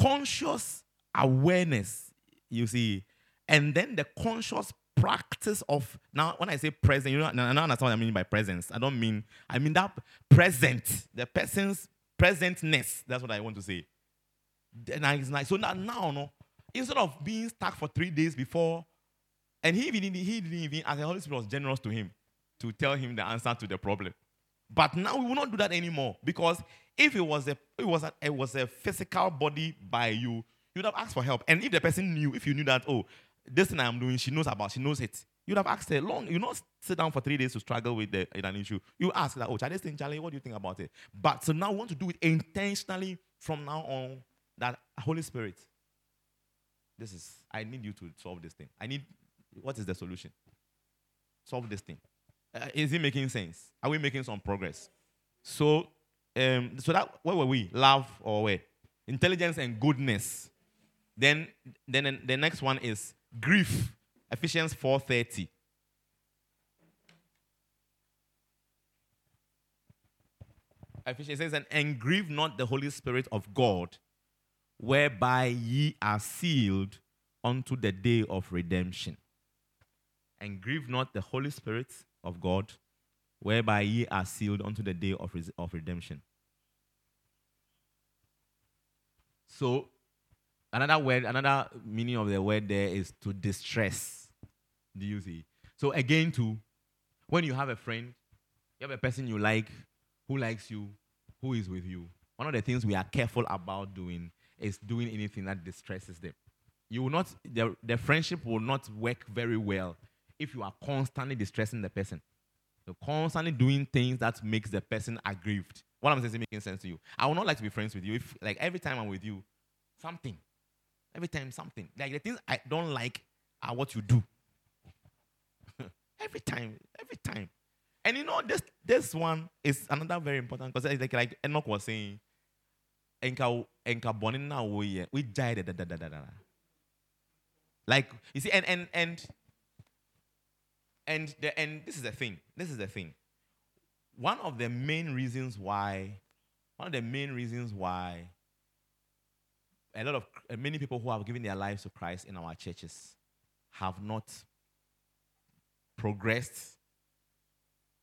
conscious awareness, you see, and then the conscious practice of now when I say present, you know, don't understand what I mean by presence. I don't mean I mean that present, the person's presentness. That's what I want to say. Then it's like so now, now no, instead of being stuck for three days before, and he even he didn't even as the Holy Spirit was generous to him to tell him the answer to the problem. But now we will not do that anymore because if it was a it was a, it was a physical body by you, you'd have asked for help. And if the person knew, if you knew that oh, this thing I'm doing, she knows about, she knows it, you'd have asked her long. You not sit down for three days to struggle with, the, an issue. You ask that oh, Charlie, thing, Charlie, what do you think about it? But so now we want to do it intentionally from now on. That Holy Spirit, this is I need you to solve this thing. I need what is the solution? Solve this thing. Uh, is it making sense? Are we making some progress? So, um, so that where were we? Love or where? Intelligence and goodness. Then, then the next one is grief. Ephesians four thirty. Ephesians says, and, and grieve not the Holy Spirit of God, whereby ye are sealed unto the day of redemption. And grieve not the Holy Spirit of God, whereby ye are sealed unto the day of, of redemption. So, another word, another meaning of the word there is to distress. Do you see? So, again, too, when you have a friend, you have a person you like, who likes you, who is with you. One of the things we are careful about doing is doing anything that distresses them. You will not, the, the friendship will not work very well if you are constantly distressing the person. You're constantly doing things that makes the person aggrieved. What I'm saying is making sense to you. I would not like to be friends with you if, like, every time I'm with you, something, every time something. Like the things I don't like are what you do. Every time, every time. And you know, this this one is another very important because like like Enoch was saying, enka enka bonin na we we jai da da da da da. Like you see, and and and and the and this is the thing. This is the thing. One of the main reasons why, one of the main reasons why a lot of many people who have given their lives to Christ in our churches have not progressed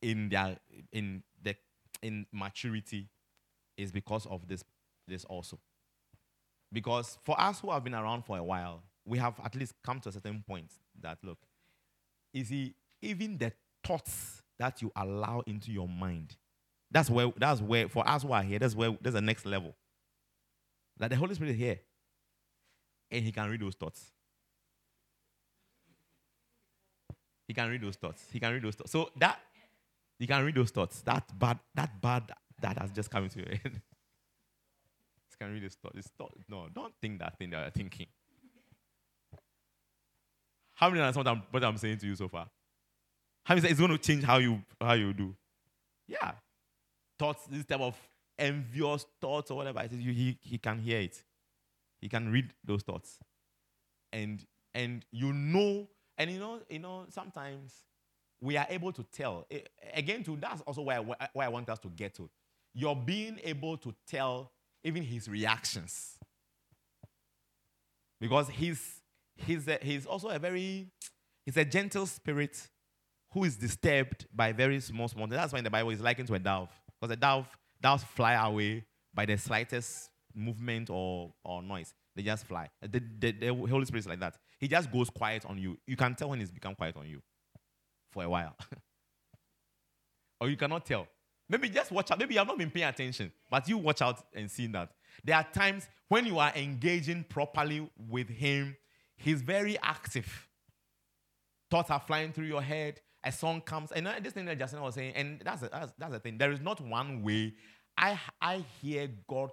in their in the in maturity is because of this this also. Because for us who have been around for a while, we have at least come to a certain point that look, you see, even the thoughts that you allow into your mind, that's where that's where for us who are here, that's where there's the next level. That the Holy Spirit is here, and He can read those thoughts. He can read those thoughts. He can read those thoughts. So that you can read those thoughts. That bad, that bad that has just come into your head. you can read those thoughts. Thought, no, don't think that thing that you're thinking. How many understand what I'm, what I'm saying to you so far? How many say it's going to change how you how you do? Yeah. Thoughts, this type of envious thoughts or whatever. It is, you, he, he can hear it. He can read those thoughts. and and you know, and you know, you know, sometimes we are able to tell. Again, too, that's also where, I, why I want us to get to. You're being able to tell even his reactions. Because he's he's a, he's also a very he's a gentle spirit who is disturbed by very small small. That's why in the Bible is likened to a dove. Because a dove doves fly away by the slightest movement or, or noise. They just fly. The, the, the Holy Spirit is like that. He just goes quiet on you. You can tell when he's become quiet on you for a while. or you cannot tell. Maybe just watch out. Maybe you have not been paying attention, but you watch out and see that. There are times when you are engaging properly with him, he's very active. Thoughts are flying through your head. A song comes, and this thing that Justin was saying, and that's, a, that's, that's the thing. There is not one way. I, I hear God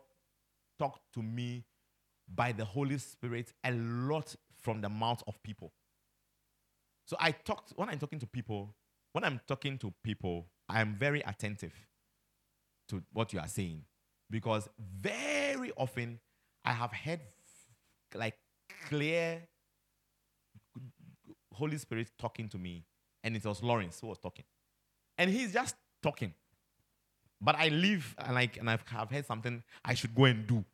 talk to me by the Holy Spirit a lot from the mouth of people. So I talked when I'm talking to people, when I'm talking to people, I'm very attentive to what you are saying because very often I have heard like clear Holy Spirit talking to me, and it was Lawrence who was talking, and he's just talking. But I live and like and I've, I've heard something I should go and do,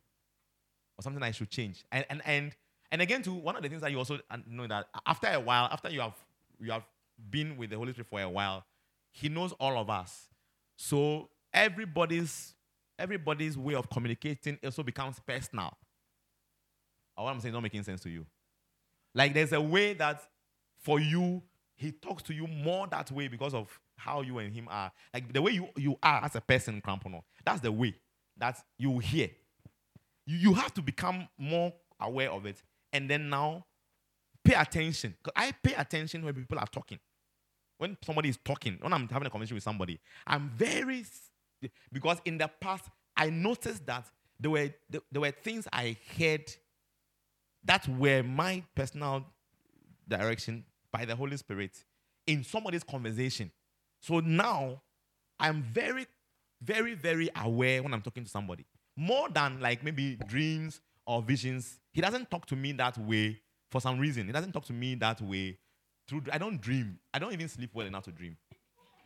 or something I should change, and and and and again, too, one of the things that you also uh, know that after a while, after you have you have been with the Holy Spirit for a while, He knows all of us. So everybody's everybody's way of communicating also becomes personal. Or what I'm saying is not making sense to you. Like there's a way that for you, he talks to you more that way because of how you and him are. Like the way you, you are as a person, Crampono. That's the way that you hear. You, you have to become more aware of it and then now pay attention. I pay attention when people are talking. When somebody is talking, when I'm having a conversation with somebody, I'm very because in the past I noticed that there were there were things I heard that were my personal direction by the Holy Spirit in somebody's conversation. So now I'm very, very, very aware when I'm talking to somebody. More than like maybe dreams or visions. He doesn't talk to me that way for some reason. He doesn't talk to me that way. Through I don't dream. I don't even sleep well enough to dream.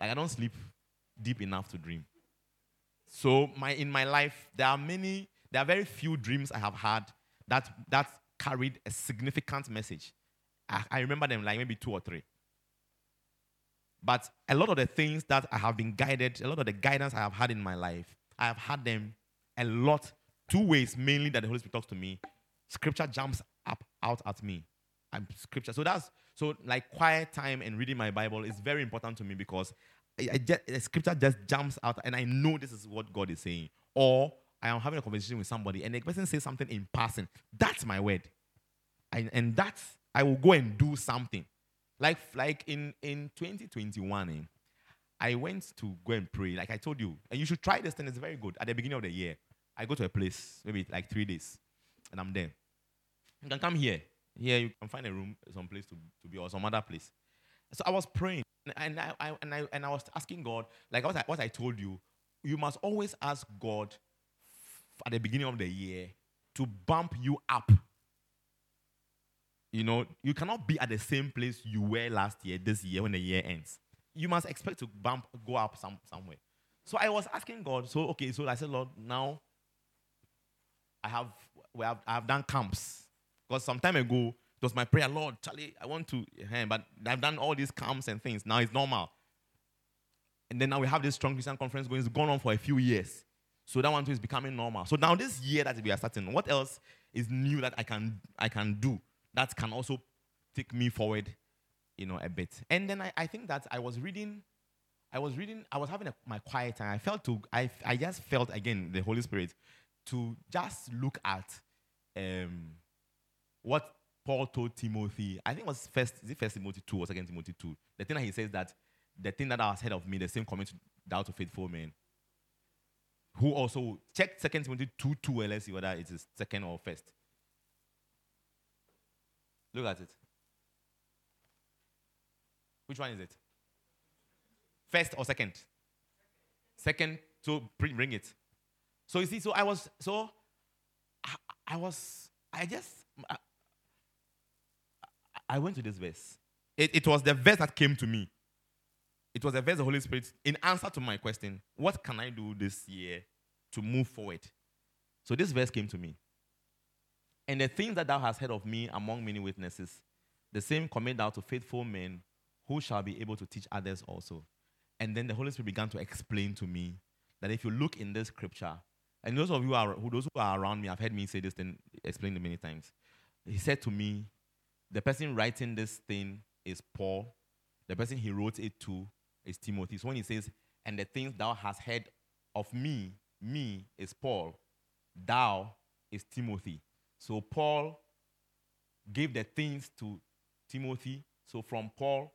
Like I don't sleep deep enough to dream. So my in my life, there are many, there are very few dreams I have had that that carried a significant message. I, I remember them like maybe two or three. But a lot of the things that I have been guided, a lot of the guidance I have had in my life, I have had them a lot two ways mainly that the Holy Spirit talks to me. Scripture jumps up out at me. I'm scripture. So that's so like quiet time and reading my Bible is very important to me because I, I just, the scripture just jumps out and I know this is what God is saying. Or I am having a conversation with somebody and the person says something in passing. That's my word. I, and that's I will go and do something. Like like in in 2021, eh, I went to go and pray. Like I told you, and you should try this thing. It's very good at the beginning of the year. I go to a place, maybe like three days, and I'm there. You can come here. Here you can find a room, some place to, to be, or some other place. So I was praying, and I, I and I and I was asking God, like what I, what I told you, you must always ask God at the beginning of the year to bump you up. You know, you cannot be at the same place you were last year, this year when the year ends. You must expect to bump, go up some, somewhere. So I was asking God, so okay, so I said, Lord, now I have, we have, I have done camps. Because some time ago, it was my prayer, Lord, Charlie, I want to, eh, but I've done all these camps and things. Now it's normal. And then now we have this strong Christian conference going, it's gone on for a few years. So that one too is becoming normal. So now this year that we are starting, what else is new that I can I can do that can also take me forward, you know, a bit. And then I, I think that I was reading, I was reading, I was having a, my quiet time. I felt to I I just felt again the Holy Spirit to just look at um, what Paul told Timothy. I think it was first, is it first Timothy 2 or second Timothy 2? The thing that he says that the thing that was heard of me, the same coming to thou to faithful men. Who also check second Timothy 2 2 and let's see whether it is second or first. Look at it. Which one is it? First or second? Second, so bring it. So you see, so I was, so I, I was, I just, I, I went to this verse. It, it was the verse that came to me. It was the verse the Holy Spirit, in answer to my question, what can I do this year to move forward? So this verse came to me. And the things that thou hast heard of me among many witnesses, the same commit thou to faithful men who shall be able to teach others also. And then the Holy Spirit began to explain to me that if you look in this scripture, and those of you who are, who, those who are around me have heard me say this thing, explain it many times. He said to me, the person writing this thing is Paul. The person he wrote it to is Timothy. So when he says, and the things thou hast heard of me, me is Paul, thou is Timothy. So Paul gave the things to Timothy. So from Paul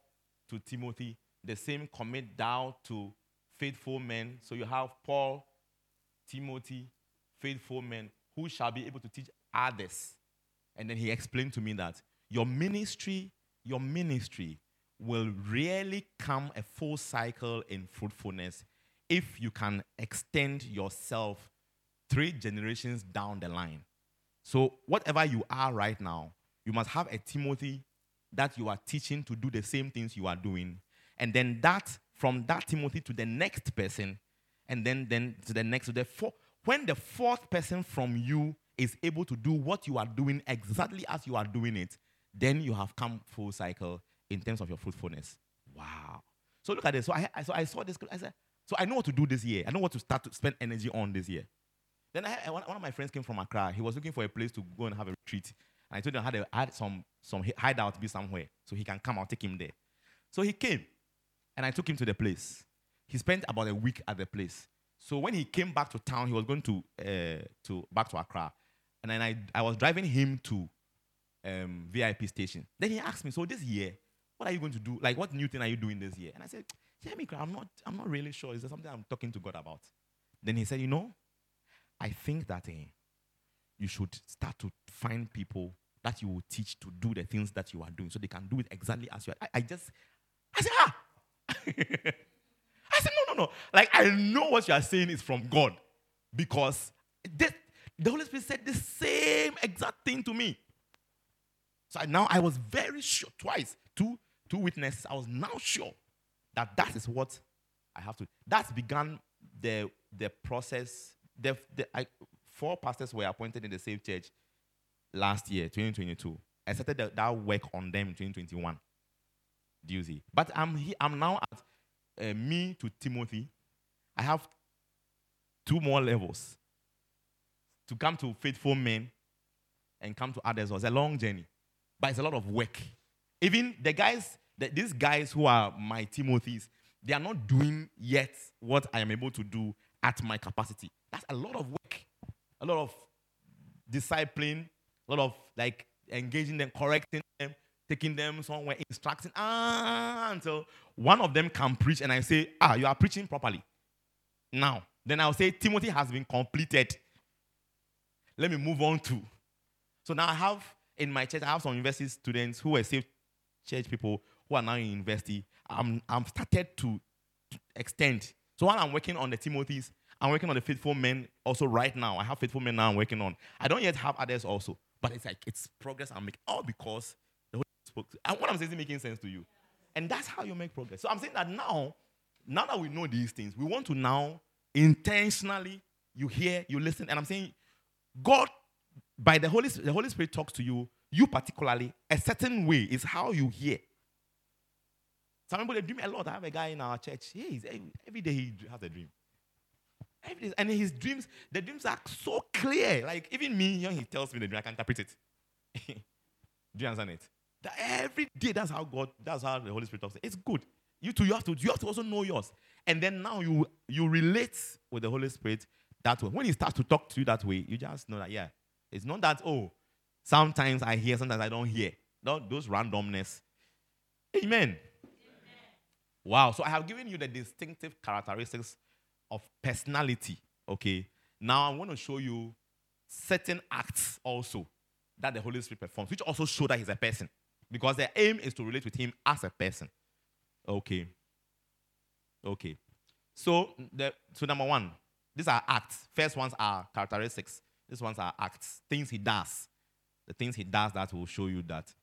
to Timothy, the same commit thou to faithful men. So you have Paul, Timothy, faithful men who shall be able to teach others. And then he explained to me that your ministry, your ministry will really come a full cycle in fruitfulness if you can extend yourself three generations down the line. So, whatever you are right now, you must have a Timothy that you are teaching to do the same things you are doing. And then that, from that Timothy to the next person, and then, then to the next, to the fourth. When the fourth person from you is able to do what you are doing exactly as you are doing it, then you have come full cycle in terms of your fruitfulness. Wow. So look at this. So I, so I saw this. I said, so I know what to do this year. I know what to start to spend energy on this year. Then I one, one of my friends came from Accra. He was looking for a place to go and have a retreat. And I told him I had, a, I had some, some hideout be somewhere. So he can come, I'll take him there. So he came. And I took him to the place. He spent about a week at the place. So when he came back to town, he was going to, uh, to back to Accra. And then I, I was driving him to um, VIP station. Then he asked me, so this year, what are you going to do? Like, what new thing are you doing this year? And I said, yeah, me, I'm not, I'm not really sure. Is there something I'm talking to God about? Then he said, you know, I think that eh, you should start to find people that you will teach to do the things that you are doing so they can do it exactly as you are. I, I just, I said, ah. No. Like, I know what you are saying is from God because the Holy Spirit said the same exact thing to me. So I, now I was very sure, twice, two, two witnesses, I was now sure that that is what I have to. That's began the, the process. The, the, I, four pastors were appointed in the same church last year, 2022. I started the, that work on them in 2021. Do you see? But I'm, he, I'm now at uh, me to Timothy. I have two more levels to come to faithful men and come to others was a long journey, but it's a lot of work. Even the guys, the, these guys who are my Timothy's, they are not doing yet what I am able to do at my capacity. That's a lot of work, a lot of discipline, a lot of like engaging them, correcting them, taking them somewhere, instructing ah, until one of them can preach, and I say, ah, you are preaching properly. Now, then I'll say Timothy has been completed let me move on to. So now I have in my church, I have some university students who were saved church people who are now in university. I'm, I'm started to, to extend. So while I'm working on the Timothy's, I'm working on the faithful men also right now. I have faithful men now I'm working on. I don't yet have others also, but it's like it's progress I'm making. All because the Holy Spirit spoke. and what I'm saying is making sense to you. And that's how you make progress. So I'm saying that now, now that we know these things, we want to now intentionally, you hear, you listen, and I'm saying God, by the Holy Spirit, the Holy Spirit talks to you, you particularly, a certain way is how you hear. Some people they dream a lot. I have a guy in our church. He eh, every day he has a dream. Every day, and his dreams, the dreams are so clear. Like even me, when he tells me the dream, I can interpret it. Do you understand it? That every day, that's how God, that's how the Holy Spirit talks. It's good. You too, you have to, you have to also know yours. And then now you you relate with the Holy Spirit that way. When he starts to talk to you that way, you just know that, yeah, it's not that, oh, sometimes I hear, sometimes I don't hear. No, those randomness. Amen. Amen. Wow. So I have given you the distinctive characteristics of personality. Okay. Now I want to show you certain acts also that the Holy Spirit performs, which also show that he's a person. Because the aim is to relate with him as a person. Okay. Okay. So the so number one, these are acts. First ones are characteristics. These ones are acts. Things he does. The things he does that will show you that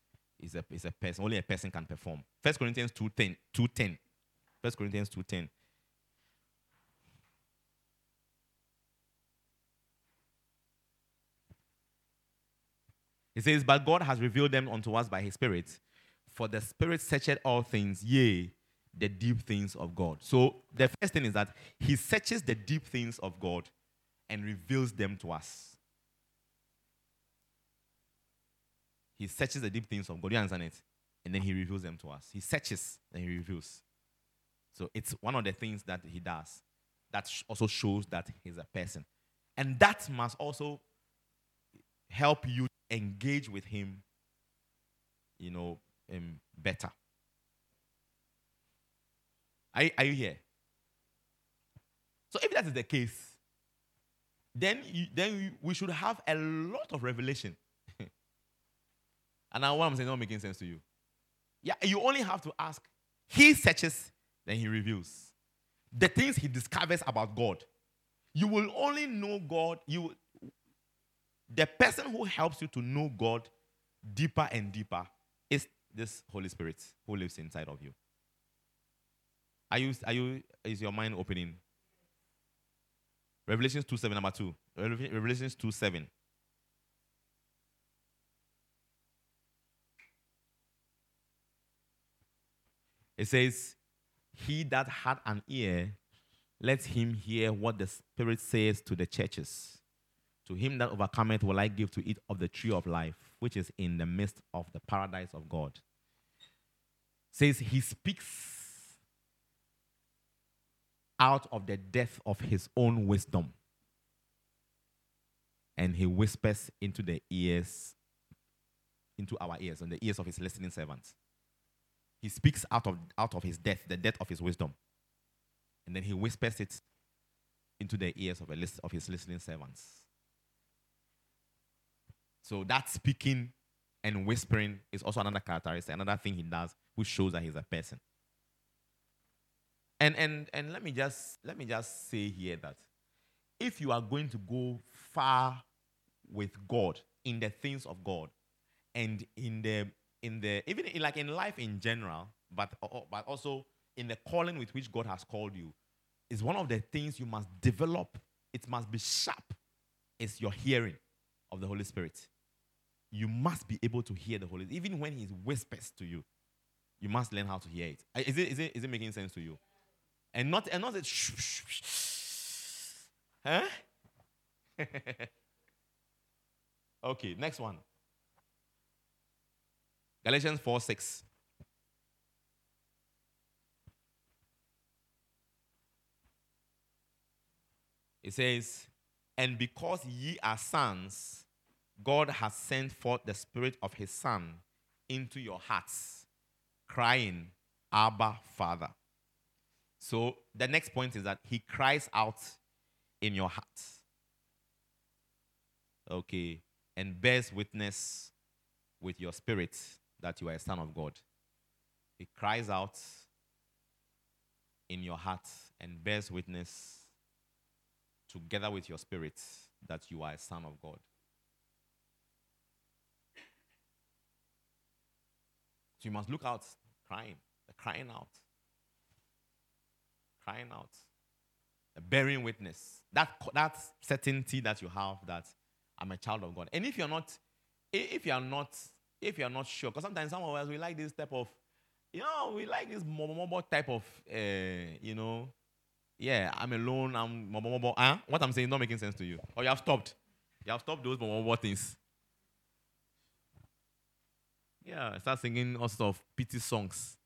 is a, is a person. Only a person can perform. First Corinthians 2.10. 2.10. First Corinthians 2.10. He says, But God has revealed them unto us by his Spirit. For the Spirit searcheth all things, yea, the deep things of God. So the first thing is that he searches the deep things of God and reveals them to us. He searches the deep things of God. You understand it? And then he reveals them to us. He searches and he reveals. So it's one of the things that he does that also shows that he's a person. And that must also help you engage with him, you know, um, better. Are, are you here? So if that is the case, then you, then we should have a lot of revelation. and now what I'm saying not making sense to you. Yeah, you only have to ask. He searches, then he reveals. The things he discovers about God. You will only know God. You the person who helps you to know God deeper and deeper is this Holy Spirit who lives inside of you. Are you, are you, is your mind opening? Revelations 2 7, number 2. Revelations 2 7. It says, He that had an ear, let him hear what the Spirit says to the churches. To him that overcometh will I give to eat of the tree of life, which is in the midst of the paradise of God. Says he speaks out of the depth of his own wisdom. And he whispers into the ears, into our ears, and the ears of his listening servants. He speaks out of, out of his death, the depth of his wisdom. And then he whispers it into the ears of, a list, of his listening servants. So that speaking and whispering is also another characteristic, another thing he does, which shows that he's a person. And and and let me just let me just say here that if you are going to go far with God in the things of God and in the in the even in, like in life in general, but but also in the calling with which God has called you, is one of the things you must develop. It must be sharp. It's your hearing of the Holy Spirit. You must be able to hear the Holy, even when He whispers to you. You must learn how to hear it. Is it, is it, is it making sense to you? And not and not that shh, shh, shh. Huh? okay, next one. Galatians 4 6. It says, And because ye are sons, God has sent forth the Spirit of His Son into your hearts, crying, Abba, Father. So the next point is that he cries out in your heart. Okay. And bears witness with your spirit that you are a son of God. He cries out in your heart and bears witness together with your spirit that you are a son of God. So you must look out crying, crying out crying out, bearing witness. That, that certainty that you have that I'm a child of God. And if you're not, if you're not, if you're not sure, because sometimes some of us we like this type of, you know, we like this mobile type of, uh, you know, yeah, I'm alone, I'm mobile. Huh? What I'm saying is not making sense to you. Or you have stopped. You have stopped those mobile things. Yeah, start singing all sorts of pity songs.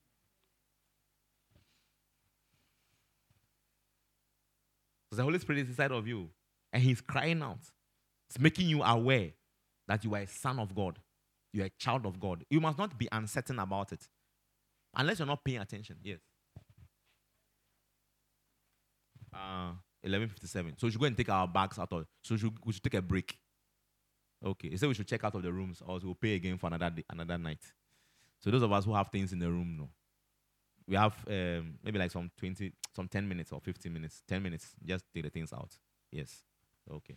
Because the Holy Spirit is inside of you and He's crying out. It's making you aware that you are a son of God. You are a child of God. You must not be uncertain about it. Unless you're not paying attention. Yes. Uh, 11.57. So we should go and take our bags out of So we should, we should take a break. Okay. He said we should check out of the rooms or we'll pay again for another day, another night. So those of us who have things in the room know we have um, maybe like some 20, some 10 minutes or 15 minutes, 10 minutes, just take the things out. Yes. Okay.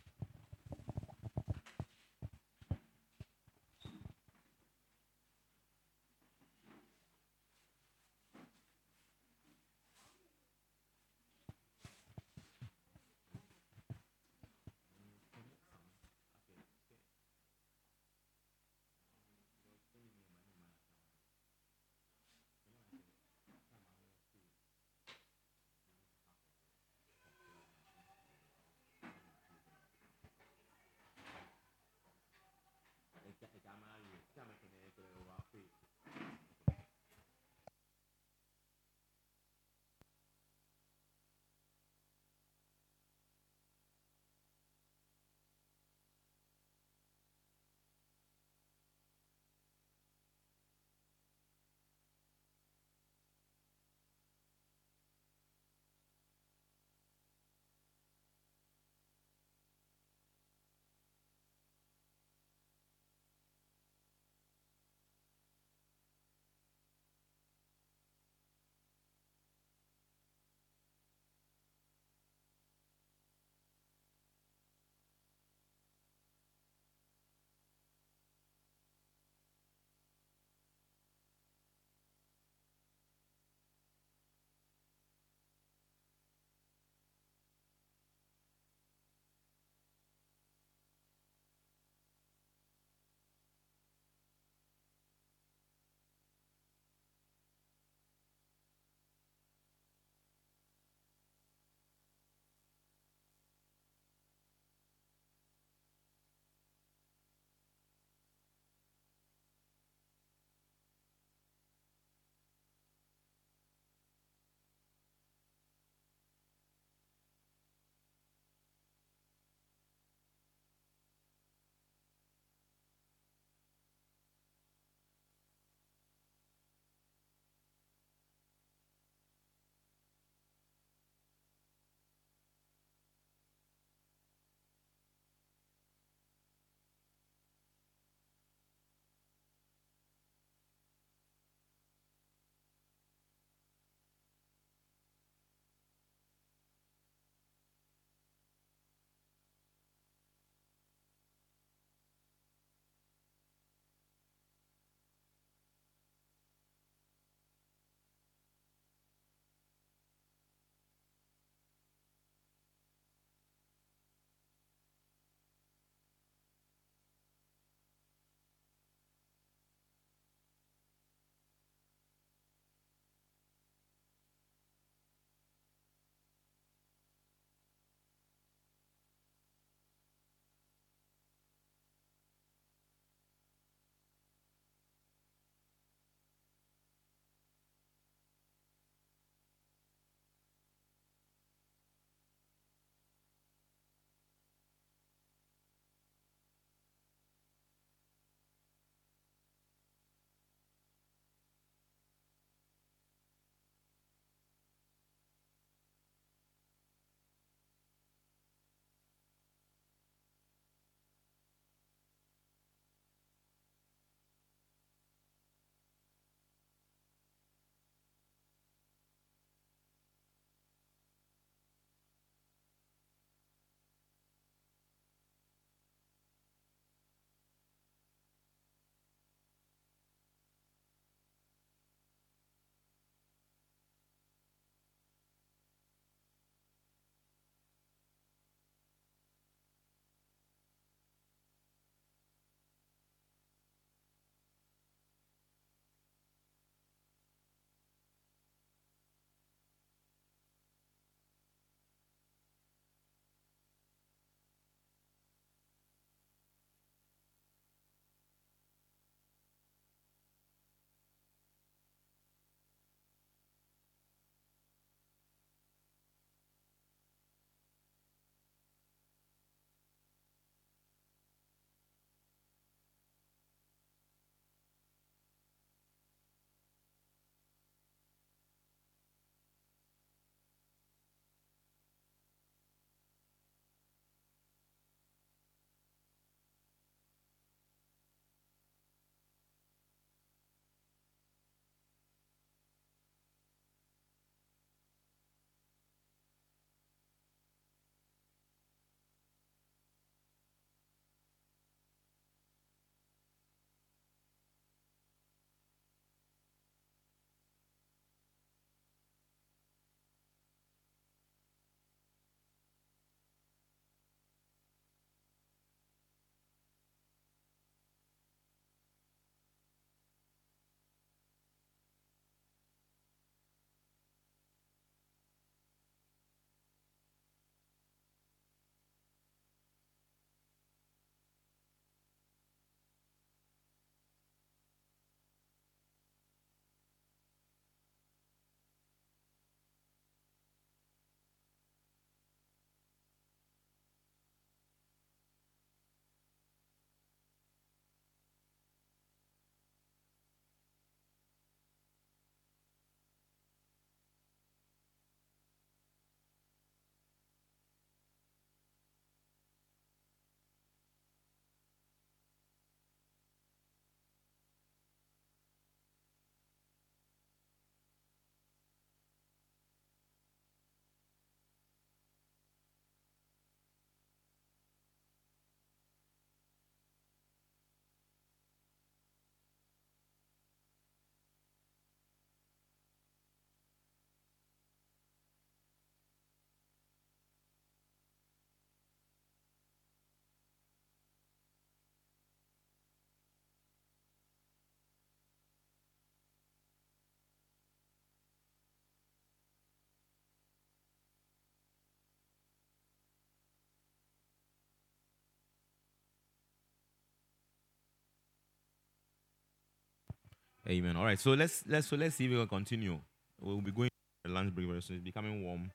Amen. All right. So let's let's so let's see if we can continue. We'll be going to lunch break very soon. It's becoming warm,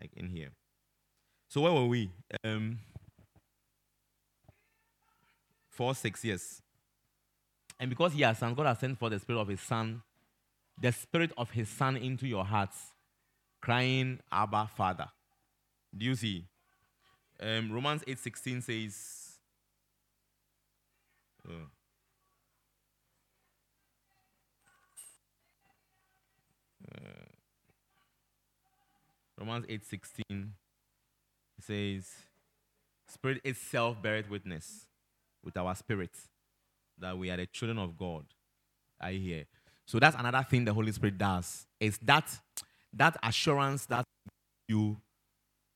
like in here. So where were we? Um, four six years. And because he has son, God has sent for the spirit of his son, the spirit of his son into your hearts, crying, Abba, Father. Do you see? Um, Romans 8:16 says, uh, uh, Romans 8:16 says, Spirit itself beareth witness with our spirit that we are the children of God. I hear. So that's another thing the Holy Spirit does. Is that that assurance that you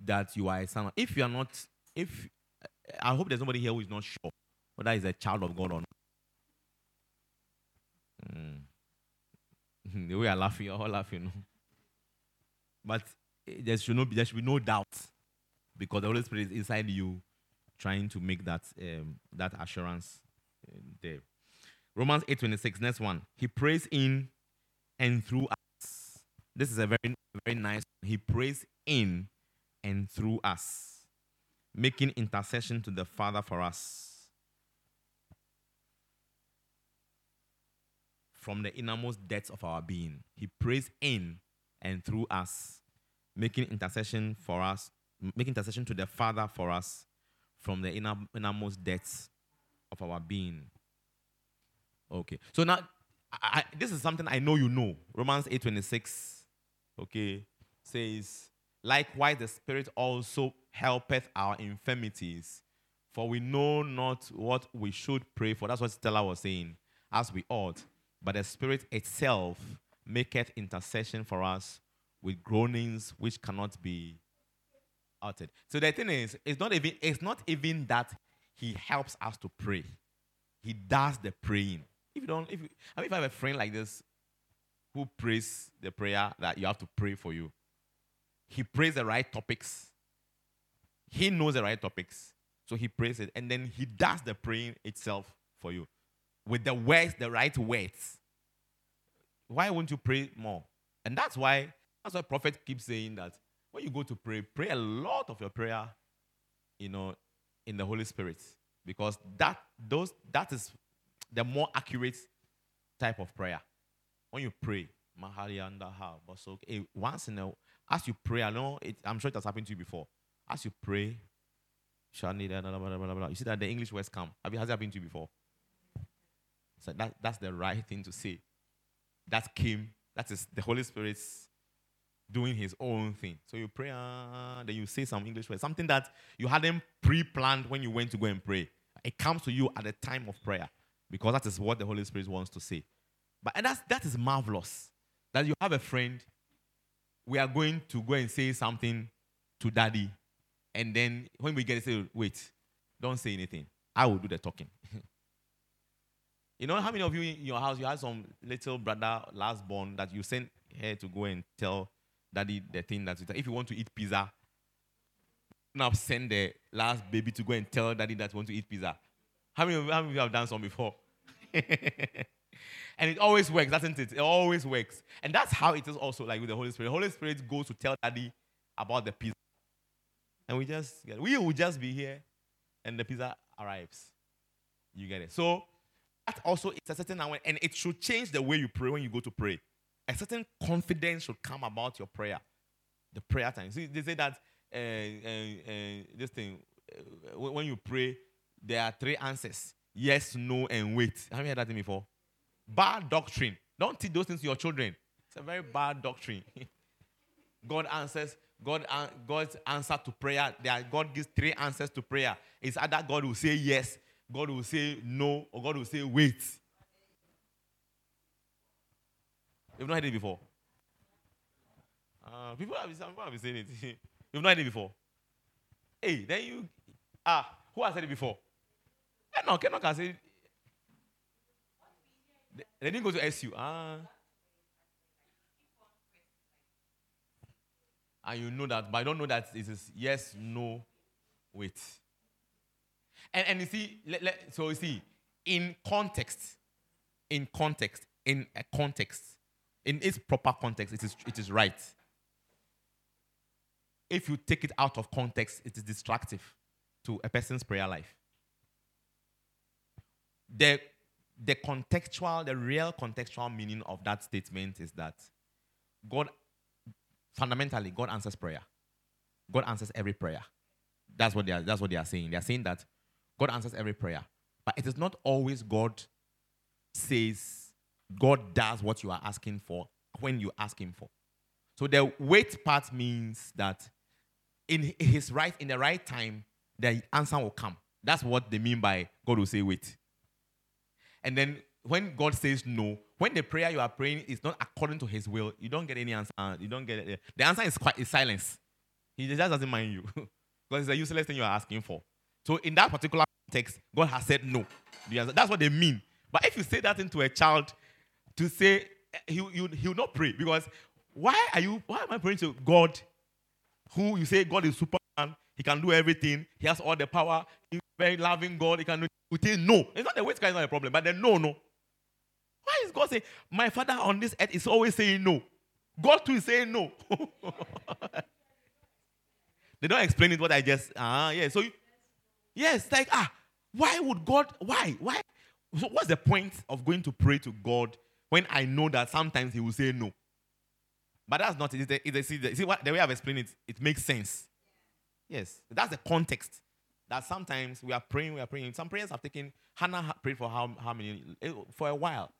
that you are a son. If you are not, if I hope there's nobody here who is not sure whether he's a child of God or not. Mm. the way I laugh, you're all laughing. But there should, no, there should be no doubt because the Holy Spirit is inside you trying to make that, um, that assurance uh, there. Romans 8.26, next one. He prays in and through us. This is a very, very nice. He prays in and through us, making intercession to the Father for us. From the innermost depths of our being, He prays in and through us, making intercession for us, making intercession to the Father for us from the inner, innermost depths of our being. Okay, so now I, I, this is something I know you know. Romans eight twenty six, okay, says Likewise, the Spirit also helpeth our infirmities, for we know not what we should pray for. That's what Stella was saying, as we ought. But the Spirit itself maketh intercession for us with groanings which cannot be uttered. So the thing is, it's not even it's not even that He helps us to pray. He does the praying. If you don't, if you, I mean, if I have a friend like this who prays the prayer that you have to pray for you, he prays the right topics. He knows the right topics. So he prays it. And then he does the praying itself for you with the words, the right words. Why won't you pray more? And that's why, that's why prophet keeps saying that when you go to pray, pray a lot of your prayer, you know, in the Holy Spirit. Because that those that is the more accurate type of prayer. When you pray, Busoka, eh, once in a as you pray, I know it, I'm sure it has happened to you before. As you pray, you see that the English words come. Have it, has it happened to you before? So that, that's the right thing to say. That came, that is the Holy Spirit's doing his own thing. So you pray, uh, then you say some English words, something that you hadn't pre planned when you went to go and pray. It comes to you at the time of prayer because that is what the Holy Spirit wants to say. But and that's, that is marvelous that you have a friend we are going to go and say something to daddy. And then when we get to say, wait, don't say anything. I will do the talking. you know how many of you in your house you have some little brother last born that you send here to go and tell daddy the thing that if you want to eat pizza, now send the last baby to go and tell daddy that you want to eat pizza. How many how many of you have done some before? And it always works, doesn't it? It always works. And that's how it is also like with the Holy Spirit. The Holy Spirit goes to tell daddy about the pizza. And we just get we will just be here and the pizza arrives. You get it. So that also is a certain and it should change the way you pray when you go to pray. A certain confidence should come about your prayer. The prayer time. See, they say that uh, uh, uh, this thing, uh, when you pray, there are three answers yes, no, and wait. Have you heard that thing before? Bad doctrine. Don't teach those things to your children. It's a very bad doctrine. God answers, God, God's answer to prayer. There God gives three answers to prayer. It's either God will say yes, God will say no, or God will say wait. You've not heard it before. Uh, people have, people have been saying it. You've not heard it before. Hey, then you ah, who has said it before? Enoch, Enoch has said they didn't go to SU. Ah. And you know that, but I don't know that it is yes, no, wait. And, and you see, let, let, so you see, in context, in context, in a context, in its proper context, it is, it is right. If you take it out of context, it is destructive to a person's prayer life. The, the contextual, the real contextual meaning of that statement is that God, fundamentally, God answers prayer. God answers every prayer. That's what they are, that's what they are saying. They are saying that God answers every prayer. But it is not always God says, God does what you are asking for when you ask Him for. So the wait part means that in His right, in the right time, the answer will come. That's what they mean by God will say wait. And then when God says no, when the prayer you are praying is not according to His will, you don't get any answer. You don't get it. The answer is quite is silence. He just doesn't mind you because it's a useless thing you are asking for. So in that particular context, God has said no. That's what they mean. But if you say that into a child to say he you he will not pray because why are you why am I praying to God who you say God is Superman, he can do everything, he has all the power, he's very loving God, he can do it. No, it's not the wait is not a problem, but then no, no. Why is God saying, My father on this earth is always saying no? God too is saying no. they don't explain it what I just ah yeah. So you, yes, like ah, why would God why? Why? So what's the point of going to pray to God when I know that sometimes He will say no? But that's not it. It's a, see, the, see what the way I've explained it, it makes sense. Yes, that's the context. That sometimes we are praying, we are praying. Some prayers have taken. Hannah prayed for how, how many? Eh, for a while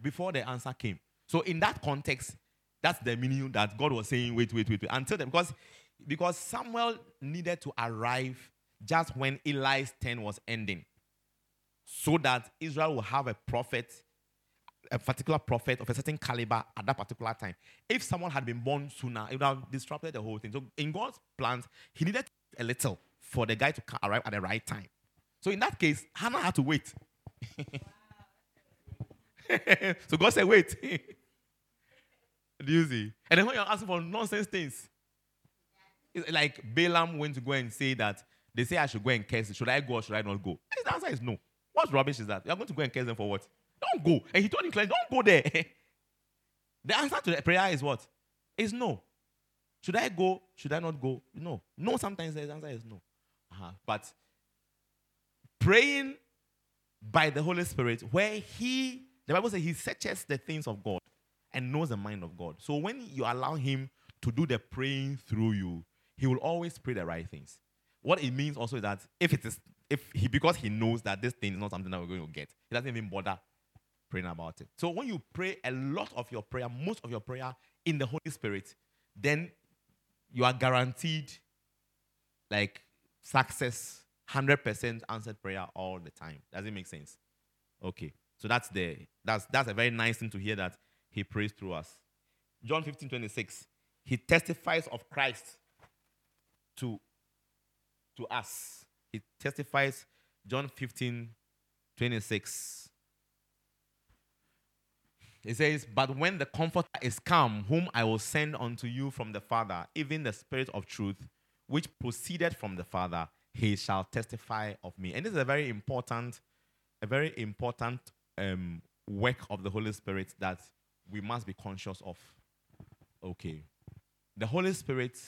before the answer came. So in that context, that's the meaning that God was saying, wait, wait, wait, wait. Until then, because, because Samuel needed to arrive just when Eli's turn was ending. So that Israel will have a prophet, a particular prophet of a certain caliber at that particular time. If someone had been born sooner, it would have disrupted the whole thing. So in God's plans, he needed a little for the guy to arrive at the right time. So in that case, Hannah had to wait. so God said, wait. Do you see? And then when you're asking for nonsense things, it's like Balaam went to go and say that they say I should go and curse. Should I go or should I not go? The answer is no. What rubbish is that? You're going to go and curse them for what? Don't go. And he told him don't go there. the answer to the prayer is what? Is no. Should I go? Should I not go? No. No, sometimes the answer is no. Uh-huh. But praying by the Holy Spirit, where He, the Bible says, He searches the things of God and knows the mind of God. So when you allow Him to do the praying through you, He will always pray the right things. What it means also is that if it is, if He, because He knows that this thing is not something that we're going to get, He doesn't even bother praying about it. So when you pray a lot of your prayer, most of your prayer in the Holy Spirit, then you are guaranteed like success, 100% answered prayer all the time. Does it make sense? Okay. So that's the that's that's a very nice thing to hear that he prays through us. John 15, 26. He testifies of Christ to, to us. He testifies, John 15, 26. He says, But when the Comforter is come, whom I will send unto you from the Father, even the Spirit of truth, which proceeded from the Father, he shall testify of me. And this is a very important, a very important um, work of the Holy Spirit that we must be conscious of. Okay. The Holy Spirit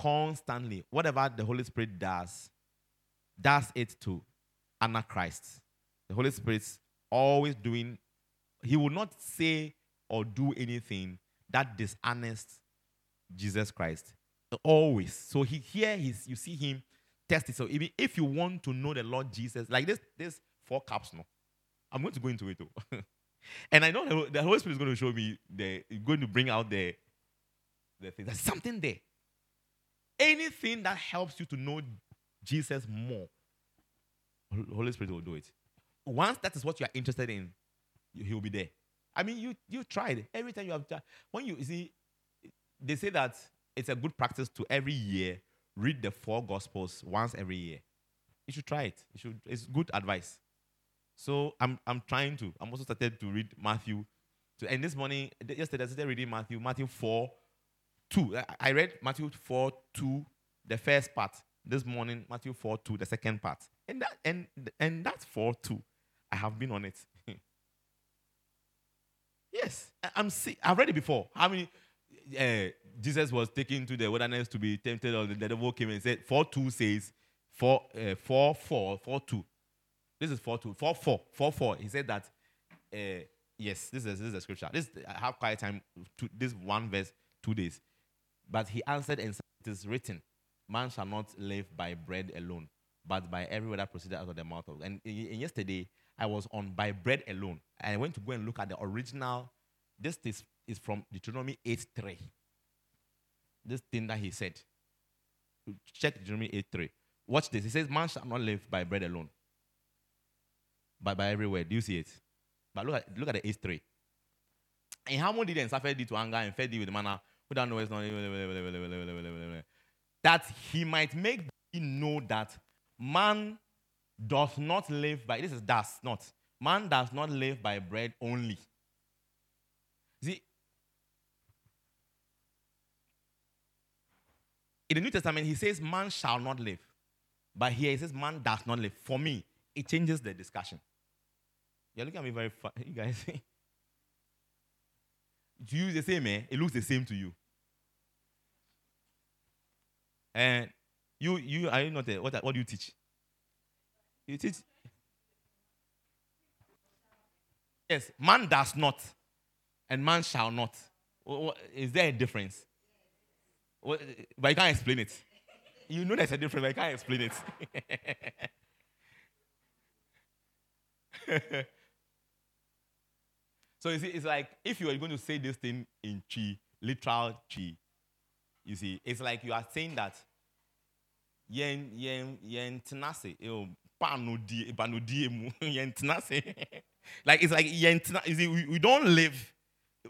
constantly, whatever the Holy Spirit does, does it to honor Christ. The Holy Spirit's always doing, he will not say or do anything that dishonors Jesus Christ. Always. So he here he's you see him test it. So even if you want to know the Lord Jesus, like this, this four cups, no. I'm going to go into it too. and I know the Holy Spirit is going to show me the going to bring out the the thing. There's something there. Anything that helps you to know Jesus more, Holy Spirit will do it. Once that is what you are interested in, he will be there. I mean, you you tried every time you have tried. When you, you see, they say that it's a good practice to every year read the four gospels once every year. You should try it. You should. It's good advice. So I'm I'm trying to. I'm also started to read Matthew. To, and this morning, yesterday, I started reading Matthew, Matthew 4, 2. I read Matthew 4, 2, the first part. This morning, Matthew 4, 2, the second part. And that and and that's 4, 2. I have been on it. Yes, I- I'm see. I've read it before. How many? Uh, Jesus was taken to the wilderness to be tempted, or the devil came and said, "Four two says, four, uh, four, four, four two. This is four two, four four, four four. He said that. Uh, yes, this is this is the scripture. This I have quiet time. To, this one verse, two days. But he answered and said, "It is written, Man shall not live by bread alone, but by every word that proceeded out of the mouth of." And, and yesterday I was on by bread alone. And I went to go and look at the original. This is, is from Deuteronomy 8 3. This thing that he said. Check Deuteronomy 8 3. Watch this. He says, Man shall not live by bread alone, but by every word. Do you see it? But look at look at the 8 3. And how much did and suffered thee to anger and fed thee with manna thou knowest not that he might make thee know that man does not live by this is does not. Man does not live by bread only. See in the new testament he says man shall not live. But here he says man does not live. For me it changes the discussion. You're looking at me very fun you guys to you the same eh? it looks the same to you. And you you are you not a, what what do you teach? You teach. Yes man does not and man shall not. Is there a difference? But you can't explain it. You know there's a difference but you can't explain it So you see, it's like if you are going to say this thing in Twi, literal Twi, you see, it's like you are saying that yen yen yen tenase, di mu yen. Like it's like yen you see, we, we don't live.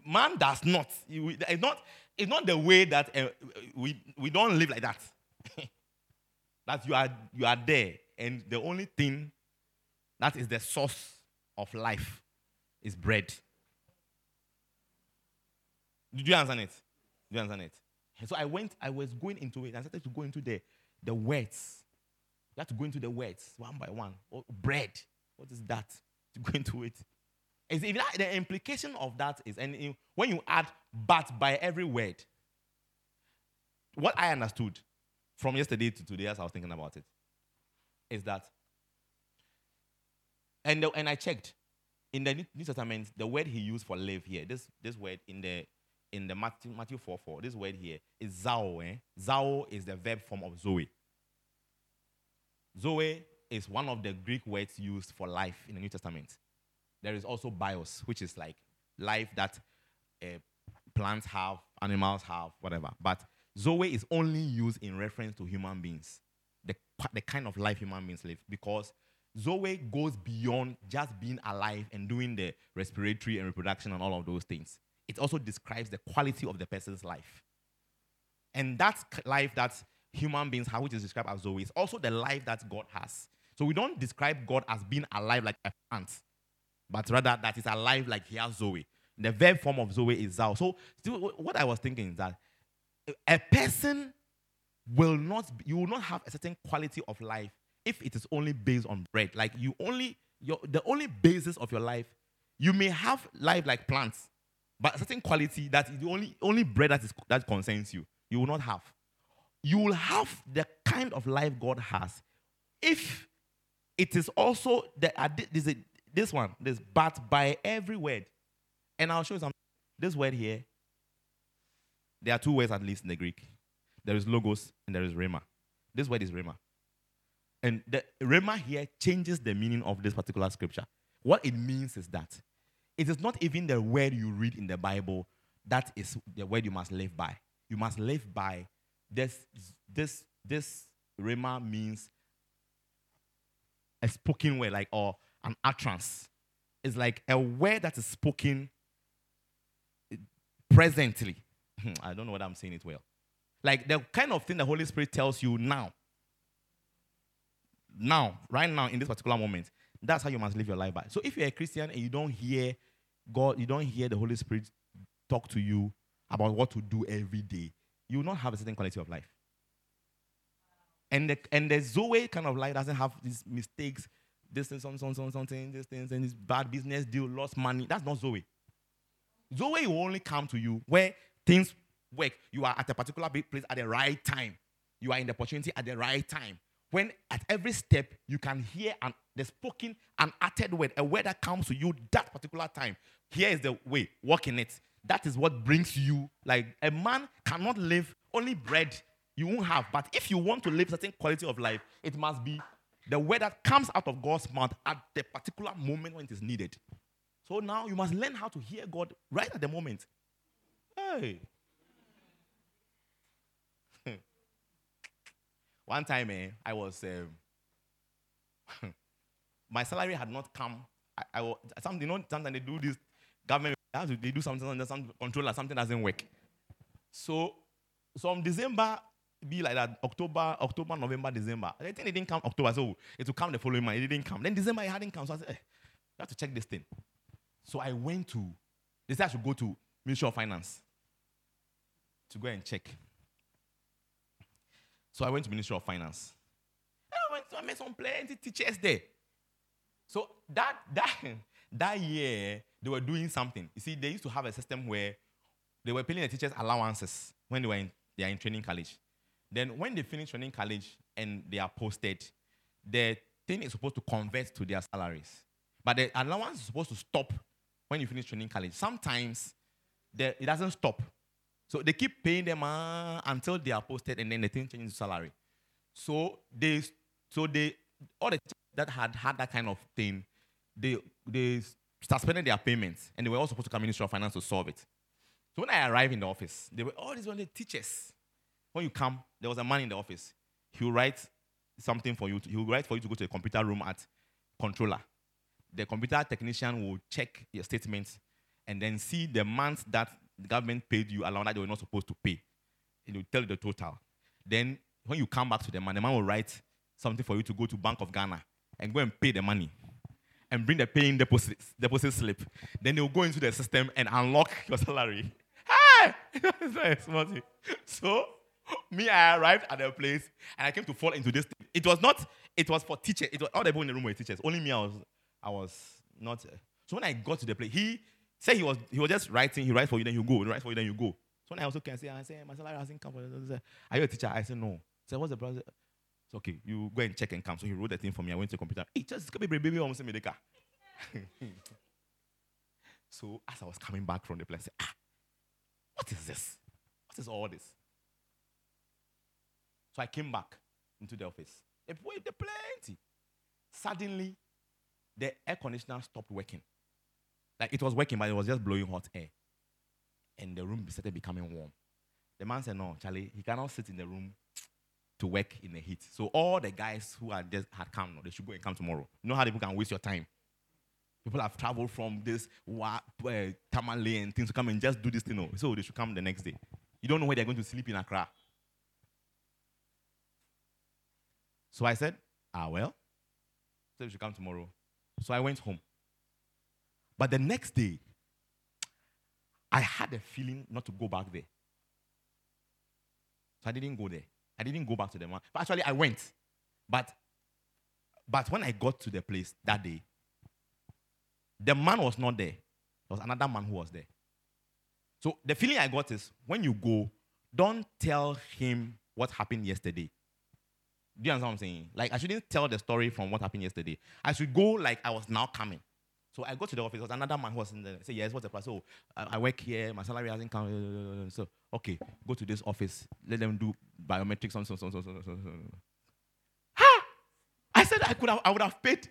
Man does not. It's not. It's not the way that uh, we we don't live like that. that you are you are there, and the only thing that is the source of life is bread. Did you understand it? Did you understand it? And so I went, I was going into it. I started to go into the, the words. You have to go into the words one by one. Oh, bread. What is that? To go into it. It's, even the implication of that is, and when you add but by every word, what I understood from yesterday to today as I was thinking about it is that, and, the- and I checked, in the New Testament, the word he used for live here, this, this word in the in the Matthew, Matthew 4 4, this word here is zao. Eh? Zao is the verb form of zoe. Zoe is one of the Greek words used for life in the New Testament. There is also bios, which is like life that uh, plants have, animals have, whatever. But zoe is only used in reference to human beings, the, the kind of life human beings live, because zoe goes beyond just being alive and doing the respiratory and reproduction and all of those things. It also describes the quality of the person's life. And that life that human beings have, which is described as Zoe, is also the life that God has. So we don't describe God as being alive like a plant, but rather that is alive like he has Zoe. The verb form of Zoe is Zao. So what I was thinking is that a person will not, you will not have a certain quality of life if it is only based on bread. Like you only, your, the only basis of your life, you may have life like plants, but certain quality that is the only only bread that is that concerns you you will not have. You will have the kind of life god has if it is also the uh, this, this one this but by every word. And i'll show you some. this word here there are two words at least in the greek. There is logos and there is rhema this word is rhema and the rhema here changes the meaning of this particular scripture. What it means is that it is not even the word you read in the Bible that is the word you must live by. You must live by this. This this rhema means a spoken word, like or an utterance. It's like a word that is spoken presently. Hmm, I don't know whether I'm saying it well. Like the kind of thing the Holy Spirit tells you now. Now, right now, in this particular moment, that's how you must live your life by. So if you're a Christian and you don't hear God, you don't hear the Holy Spirit talk to you about what to do every day, you will not have a certain quality of life. And the and the Zoe kind of life doesn't have these mistakes, this thing, something, something, something, this things, and this bad business deal, lost money. That's not Zoe. Zoe will only come to you where things work. You are at a particular place at the right time. You are in the opportunity at the right time. When at every step you can hear an, the spoken and uttered word, a word that comes to you that particular time. Here is the way, walk in it. That is what brings you. Like a man cannot live only bread you won't have. But if you want to live certain quality of life, it must be the word that comes out of God's mouth at the particular moment when it is needed. So now you must learn how to hear God right at the moment. Hey. One time, eh, I was, um, my salary had not come. I, I something, you know, sometimes they do this, government, they do something, some controller, something doesn't work. So, from December, be like that, October, October, November, December. I think it didn't come October, so it will come the following month. It didn't come. Then December, it hadn't come. So I said, eh, you have to check this thing. So I went to, they said I should go to Ministry of Finance to go and check. So I went to Ministry of Finance. And I went to, I met some plenty teachers there. So that, that, that year, they were doing something. You see, they used to have a system where they were paying the teachers allowances when they were in, they are in training college. Then when they finish training college and they are posted, the thing is supposed to convert to their salaries. But the allowance is supposed to stop when you finish training college. Sometimes the, it doesn't stop. So they keep paying them uh, until they are posted and then the thing changes salary. So they so they all the that had had that kind of thing, they they suspended their payments and they were all supposed to come Ministry of Finance to solve it. So when I arrived in the office, they were all these one the teachers. When you come, there was a man in the office. He will write something for you. To, he will write for you to go to the computer room at controller. The computer technician will check your statements and then see the months that the government paid you along that they were not supposed to pay. It will tell you the total. Then when you come back to the man, the man will write something for you to go to Bank of Ghana and go and pay the money and bring the paying deposit, deposit slip. Then they'll go into the system and unlock your salary. Hey! so me, I arrived at the place and I came to fall into this. Thing. It was not, it was for teachers. It was all the people in the room were teachers. Only me, I was, I was not. Uh, so when I got to the place, he said he was, he was just writing. He writes for you, then you go. He writes for you, then you go. So when I also can say, I say, my salary hasn't come. Are you a teacher? I said, no. So what's the problem? So okay, you go and check and come. So he wrote the thing for me. I went to the computer. Hey, just come baby, baby, almost me car. so as I was coming back from the place, I said, ah, what is this? What is all this? So I came back into the office. The plenty. Suddenly, the air conditioner stopped working. Like it was working, but it was just blowing hot air. And the room started becoming warm. The man said, No, Charlie, he cannot sit in the room to work in the heat. So all the guys who had just had come, they should go and come tomorrow. You know how people can waste your time? People have traveled from this uh, Tamale and things to come and just do this thing. So they should come the next day. You don't know where they're going to sleep in Accra. So I said, ah, well, so you should come tomorrow. So I went home. But the next day, I had a feeling not to go back there. So I didn't go there. I didn't go back to the man. But actually, I went. But, but when I got to the place that day, the man was not there. There was another man who was there. So the feeling I got is when you go, don't tell him what happened yesterday. Do you understand what I'm saying? Like, I shouldn't tell the story from what happened yesterday. I should go like I was now coming. So I go to the office. There was another man who was in there. I say, yes, what's the price? So I, I, work here. My salary hasn't come. So, okay, go to this office. Let them do biometrics. So, so, so, so, so, so. Ha! I said I could have, I would have paid.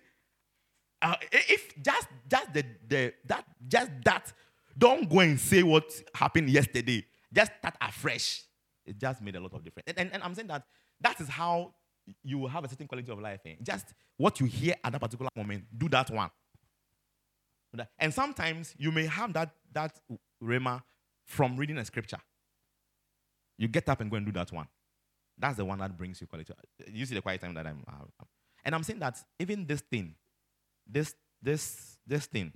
Uh, if just, just the, the, that, just that, don't go and say what happened yesterday. Just start afresh. It just made a lot of difference. And, and, and I'm saying that that is how you have a certain quality of life. Eh? Just what you hear at that particular moment, do that one. And sometimes you may have that, that rhema from reading a scripture. You get up and go and do that one. That's the one that brings you quality. You see the quiet time that I'm. And I'm saying that even this thing, this this this thing,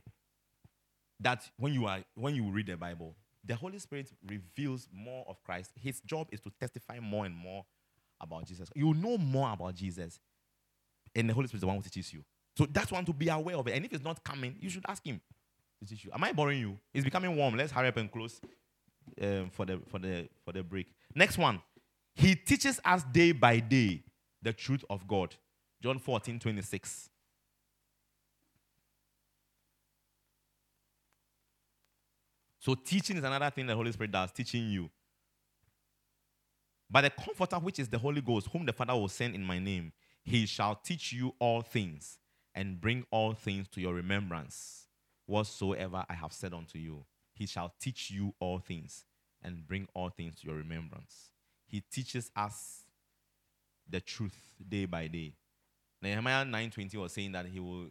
that when you are when you read the Bible, the Holy Spirit reveals more of Christ. His job is to testify more and more about Jesus. You know more about Jesus, and the Holy Spirit is the one who teaches you. So that's one to be aware of it. And if it's not coming, you should ask him. teach you. Am I boring you? It's becoming warm. Let's hurry up and close um, for the for the for the break. Next one. He teaches us day by day the truth of God. John 14, 26. So teaching is another thing the Holy Spirit does, teaching you. But the comforter, which is the Holy Ghost, whom the Father will send in my name, he shall teach you all things and bring all things to your remembrance, whatsoever I have said unto you. He shall teach you all things and bring all things to your remembrance. He teaches us the truth day by day. Nehemiah 9:20 was saying that he will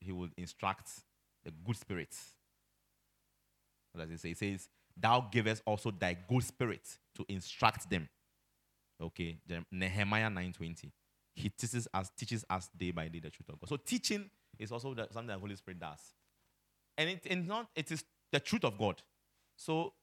he will instruct the good spirit. What does it say? It says, Thou givest also thy good spirit to instruct them. Okay, Nehemiah 9:20. He teaches us, teaches us day by day the truth of God. So teaching is also the, something the Holy Spirit does. And it, it's not, it is the truth of God. So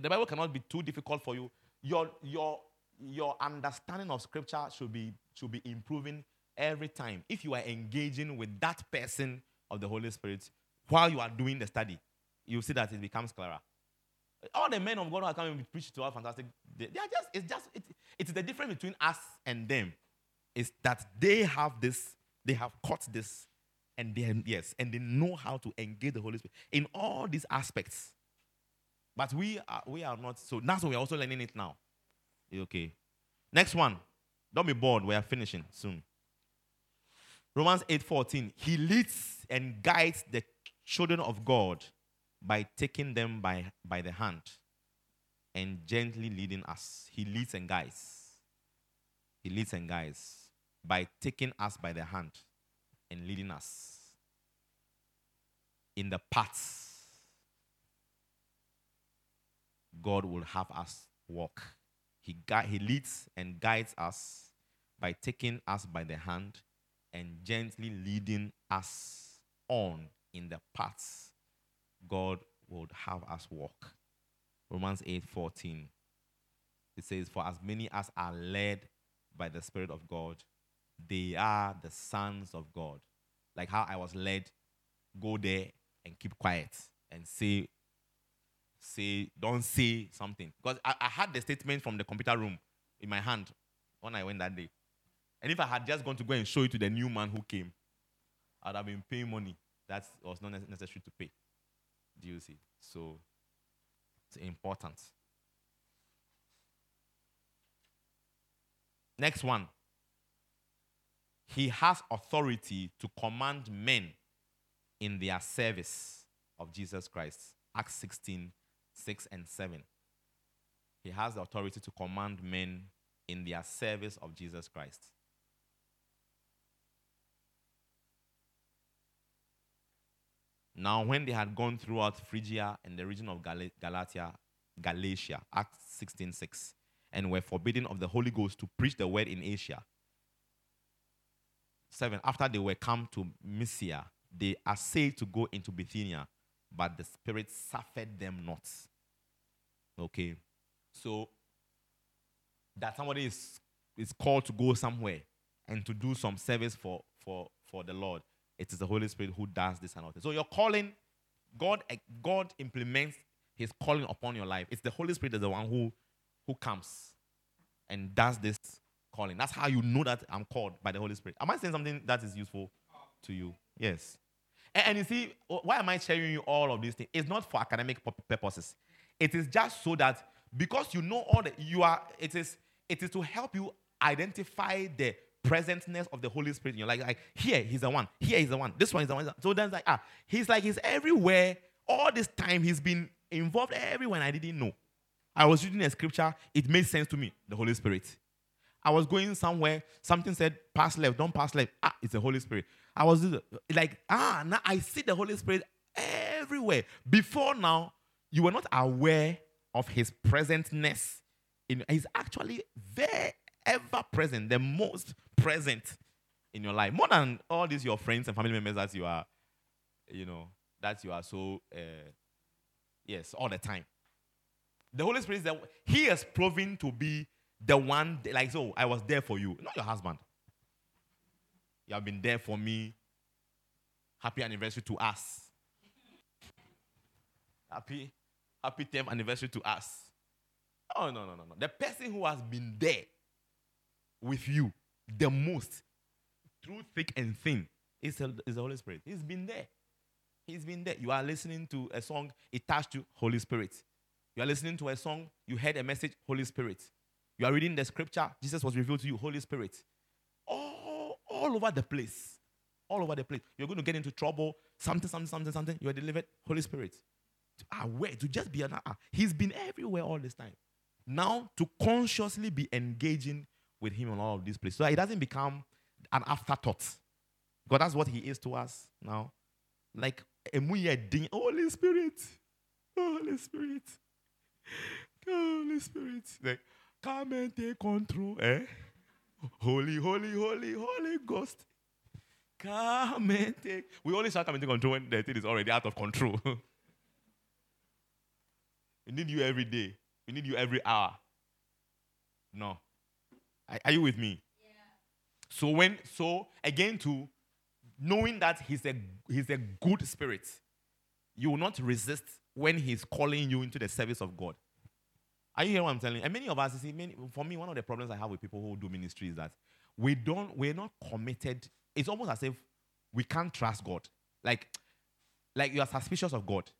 the Bible cannot be too difficult for you. Your your your understanding of scripture should be should be improving every time. If you are engaging with that person of the Holy Spirit while you are doing the study, you see that it becomes clearer. All the men of God who are coming to preach to us fantastic. They, they are just, it's just, it, it's the difference between us and them. Is that they have this, they have caught this, and they, yes, and they know how to engage the Holy Spirit in all these aspects. But we are, we are not, so that's why we're also learning it now. Okay. Next one. Don't be bored. We are finishing soon. Romans 8:14. He leads and guides the children of God by taking them by, by the hand and gently leading us. He leads and guides. He leads and guides by taking us by the hand and leading us in the paths God will have us walk. He, gui- he leads and guides us by taking us by the hand and gently leading us on in the paths God would have us walk. Romans 8 14. It says, For as many as are led by the Spirit of God, they are the sons of God. Like how I was led, go there and keep quiet and say, say, don't say something. Because I, I had the statement from the computer room in my hand when I went that day. And if I had just gone to go and show it to the new man who came, I'd have been paying money. That was not necessary to pay. Do you see? So it's important. Next one. He has authority to command men in their service of Jesus Christ. Acts 16, 6 and 7. He has the authority to command men in their service of Jesus Christ. Now, when they had gone throughout Phrygia and the region of Gal- Galatia, Galatia, Acts 16:6, 6, and were forbidden of the Holy Ghost to preach the word in Asia. Seven, after they were come to Mysia, they essayed to go into Bithynia, but the Spirit suffered them not. Okay, so that somebody is, is called to go somewhere and to do some service for, for, for the Lord it is the Holy Spirit who does this and all this. So your calling, God, eh, God implements His calling upon your life. It's the Holy Spirit is the one who, who comes and does this calling. That's how you know that I'm called by the Holy Spirit. Am I saying something that is useful to you? Yes. And, and you see, why am I sharing you all of these things? It's not for academic purposes. It is just so that because you know all that you are, it is it is to help you identify the presentness of the Holy Spirit in your life. Like here, he's the one. Here, he's the one. This one is the one. So then, like ah, he's like he's everywhere. All this time, he's been involved everywhere. I didn't know. I was reading a scripture. It made sense to me. The Holy Spirit. I was going somewhere. Something said, "Pass left. Don't pass left." Ah, it's the Holy Spirit. I was like, ah, now I see the Holy Spirit everywhere. Before now, you were not aware of His presentness. In, he's actually there, ever present, the most present in your life more than all these your friends and family members that you are, you know, that you are so, uh, yes, all the time. The Holy Spirit is that He has proven to be the one, like, so I was there for you, not your husband. You have been there for me. Happy anniversary to us. happy, happy 10th anniversary to us. Oh, no, no, no, no. The person who has been there with you the most through thick and thin is the, is the Holy Spirit. He's been there. He's been there. You are listening to a song, it touched you, Holy Spirit. You are listening to a song, you heard a message, Holy Spirit. You are reading the scripture, Jesus was revealed to you, Holy Spirit. All, all over the place. All over the place. You're going to get into trouble, something, something, something, something. You are delivered, Holy Spirit. Aware, to just be an ah, He's been everywhere all this time. Now, to consciously be engaging with Him on all of these places. So it doesn't become an afterthought. Because that's what He is to us now. Like, Holy Spirit. Holy Spirit. Holy Spirit. Like, come and take control. Eh? Holy, holy, holy, holy ghost. Come and take. We only start coming to control when the thing is already out of control. we need you every day. We need you every hour. No. Are, are you with me? Yeah. So when so again to knowing that he's a he's a good spirit, you will not resist when he's calling you into the service of God. Are you hearing what I'm telling you? And many of us, you see, many, for me, one of the problems I have with people who do ministry is that we don't, we're not committed. It's almost as if we can't trust God. Like, like you are suspicious of God.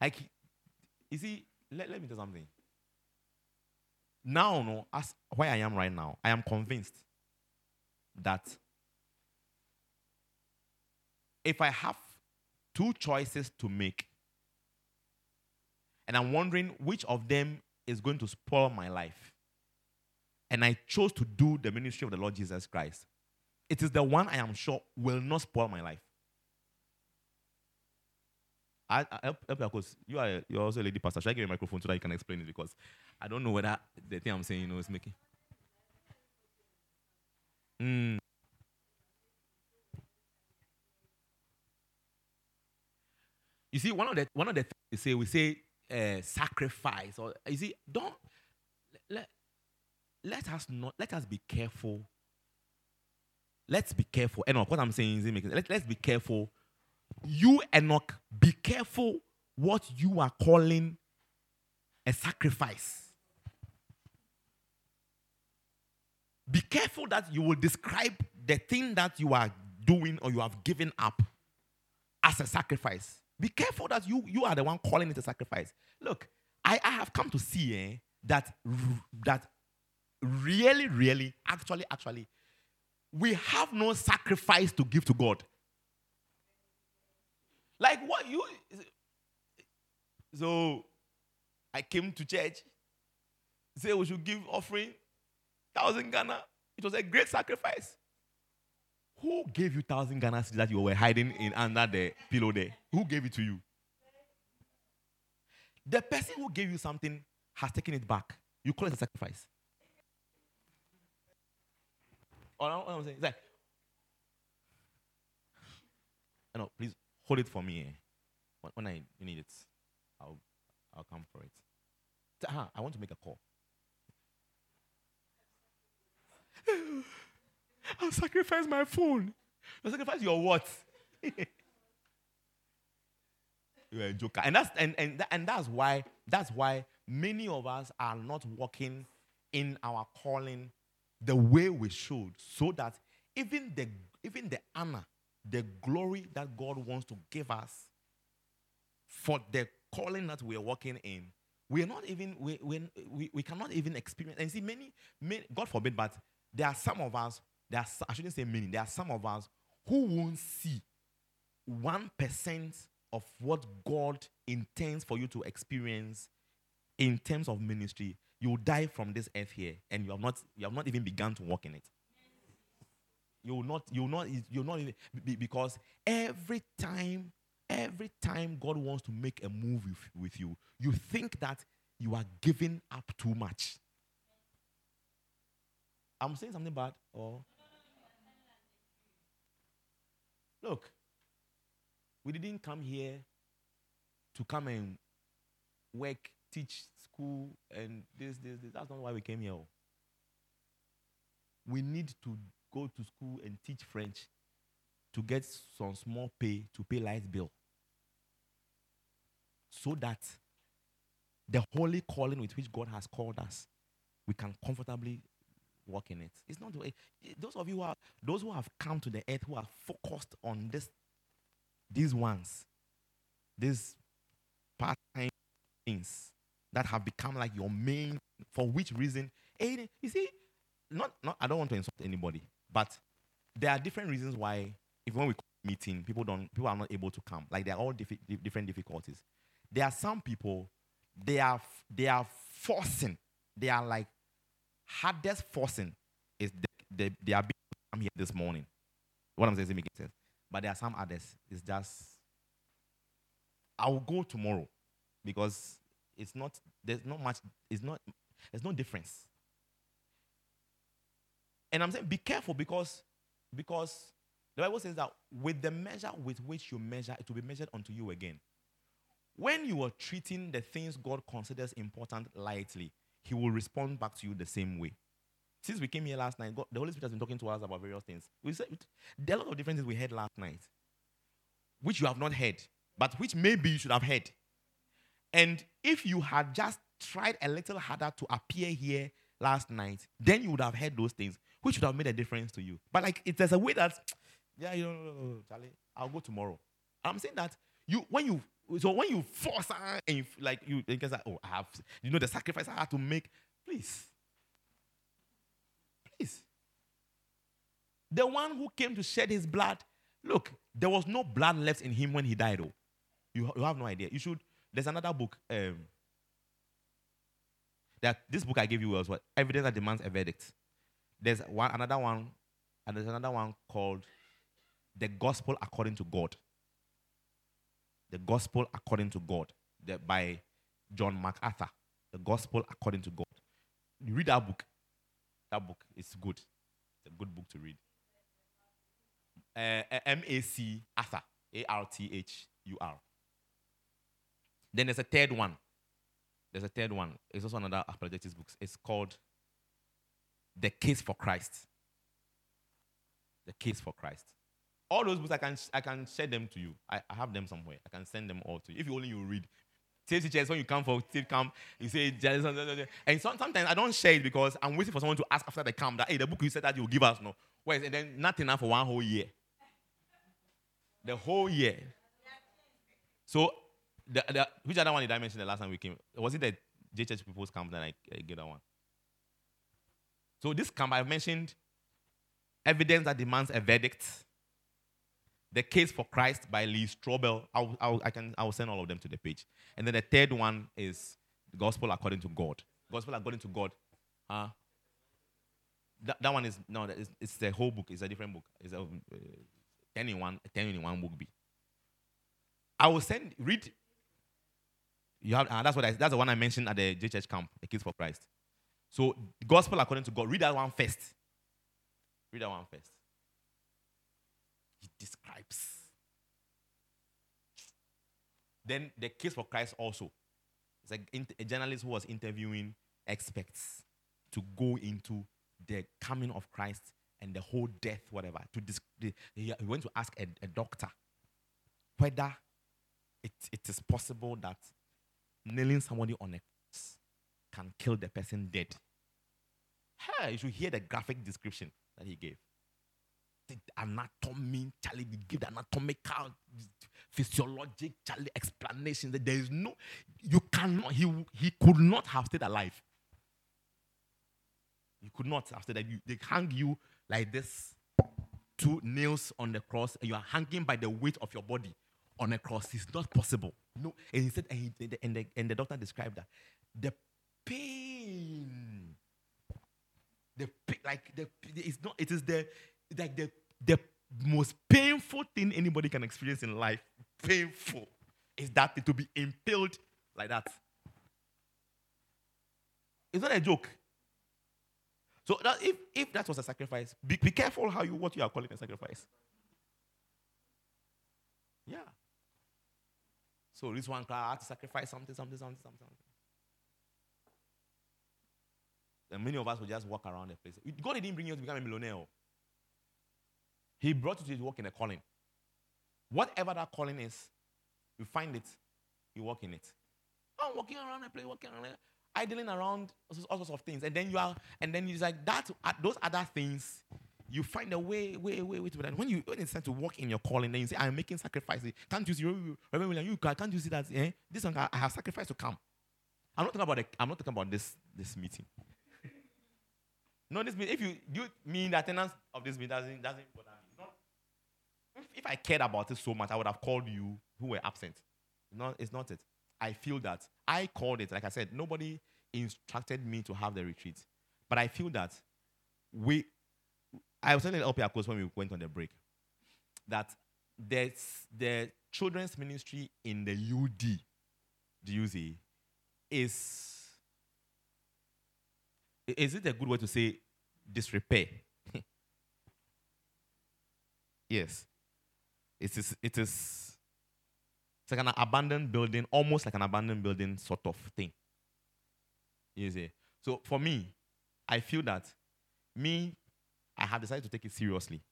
Like, you see, let, let me tell something. Now, no, as where I am right now, I am convinced that if I have two choices to make, and I'm wondering which of them is going to spoil my life. And I chose to do the ministry of the Lord Jesus Christ. It is the one I am sure will not spoil my life. I, I help, help because you are you're also a lady pastor. Should I give you a microphone so that you can explain it? Because I don't know whether the thing I'm saying you know is making. Mm. You see, one of the one of the things we say, we say uh, sacrifice, or is it don't let, let us not let us be careful. Let's be careful. Enoch, what I'm saying is let, let's be careful. You Enoch, be careful what you are calling a sacrifice. Be careful that you will describe the thing that you are doing or you have given up as a sacrifice. Be careful that you, you are the one calling it a sacrifice. Look, I, I have come to see eh, that, that really, really, actually, actually, we have no sacrifice to give to God. Like what you. So I came to church, say we should give offering, thousand Ghana. It was a great sacrifice. Who gave you thousand Ghana cedis that you were hiding in under the pillow there? Who gave it to you? The person who gave you something has taken it back. You call it a sacrifice. Or what I'm saying is like, no, please hold it for me. Eh? When I need it, I'll I'll come for it. Uh-huh, I want to make a call. I'll sacrifice my phone. You'll sacrifice your what? You're a joker. And that's and, and, and that's why that's why many of us are not walking in our calling the way we should, so that even the even the honor, the glory that God wants to give us for the calling that we are walking in, we are not even we, we, we, we cannot even experience and see many, many God forbid, but there are some of us there are, I shouldn't say many, there are some of us who won't see 1% of what God intends for you to experience in terms of ministry. You die from this earth here, and you have not, you have not even begun to walk in it. You will not, you will not, you will not even, because every time, every time God wants to make a move with, with you, you think that you are giving up too much. I'm saying something bad, or Look, we didn't come here to come and work, teach school, and this, this, this. That's not why we came here. Oh. We need to go to school and teach French to get some small pay to pay light bill. so that the holy calling with which God has called us, we can comfortably walk in it. It's not the way those of you who are those who have come to the earth who are focused on this these ones, these part-time things that have become like your main for which reason eh, you see not not i don't want to insult anybody but there are different reasons why if when we meeting people don't people are not able to come like they're all diffi- different difficulties there are some people they are they are forcing they are like hardest forcing is the, the, they are being come here this morning. What i'm saying is making sense but there are some others. It's just i'll go tomorrow because it's not there's not much it's not there's no difference. And i'm saying be careful because because the bible says that with the measure with which you measure it will be measured unto you again. When you are treating the things god considers important lightly he will respond back to you the same way since we came here last night god, the holy spirit has been talking to us about various things we said there are a lot of different things we heard last night which you have not heard but which maybe you should have heard and if you had just tried a little harder to appear here last night, then you would have heard those things, which would have made a difference to you. But like, it, there's a way that, yeah, you know, Charlie, I'll go tomorrow. I'm saying that you when you so when you force uh, and you like you because like, oh I have you know the sacrifice I had to make, please, please. The one who came to shed his blood, look, there was no blood left in him when he died. Oh, you, you have no idea. You should there's another book. Um, that this book I gave you was what evidence that demands a verdict. There's one another one, and there's another one called the Gospel According to God. The Gospel According to God, by John MacArthur. The Gospel According to God. You read that book. That book is good. It's a good book to read. Uh, M A C Arthur. A R T H U R. Then there's a third one. There's a third one. It's also another apologetics book. It's called The Case for Christ. The Case for Christ. All those books I can I can share them to you. I, I have them somewhere. I can send them all to you. If you only you read. Save teachers when you come for save camp, you say and some, sometimes I don't share it because I'm waiting for someone to ask after the camp that hey the book you said that you will give us no. Whereas and then nothing enough for one whole year. The whole year. So the, the, which other one did I mention the last time we came? Was it the JHS People's Camp that I uh, gave that one? So this camp I mentioned evidence that demands a verdict. The case for Christ by Lee Strobel. I'll, I'll, I can I'll send all of them to the page. And then the third one is the Gospel according to God. Gospel according to God. Huh? That, that one is no. It's, it's the whole book. It's a different book. It's a uh, ten in one. Ten in one book. I will send read you have, uh, that's what I, that's the one I mentioned at the J Church camp, the Case for Christ. So, gospel according to God. Read that one first. Read that one first. He describes. Then the case for Christ also. It's like a journalist who was interviewing experts to go into the coming of Christ and the whole death, whatever. To dis- he went to ask a, a doctor whether it, it is possible that nailing somebody on a cross can kill the person dead. Hey, you should hear the graphic description that he gave. The anatomy, Charlie, give the anatomical, physiologic, Charlie explanation that there is no, you cannot, he, he could not have stayed alive. You could not stayed alive. You, they hang you like this, two nails on the cross, and you are hanging by the weight of your body on a cross. It's not possible. No. And he said, and, he, and, the, and the doctor described that. The pain. The pain, like the it's not, it is the like the the most painful thing anybody can experience in life. Painful. Is that to be impaled like that. It's not a joke. So that if, if that was a sacrifice, be, be careful how you what you are calling a sacrifice. Yeah. So this one I had to sacrifice something, something, something, something, something. And many of us will just walk around the place. God didn't bring you to become a millionaire. Oh. Oh. He brought you to his work in a calling. Whatever that calling is, you find it, you walk in it. I'm walking around the place, walking around, idling around all sorts of things, and then you are, and then it's like that. uh, Those other things, you find a way, way, way, way to that. When you when it's time to walk in your calling, then you say, "I'm making sacrifices." Can't you see, Reverend William? You can't you see that? Eh? This one, I I have sacrificed to come. I'm not talking about. The, I'm not talking about this this meeting. no, this meeting. If you you mean the attendance of this meeting doesn't doesn't bother if, I cared about it so much, I would have called you who were absent. No, it's not it. I feel that I called it. Like I said, nobody instructed me to have the retreat, but I feel that we. I was telling LP Akos when we went on the break that there's the children's ministry in the UD, do you see, is is it a good way to say disrepair? yes. It is it is it's like an abandoned building, almost like an abandoned building sort of thing. You see. So for me, I feel that me, I have decided to take it seriously.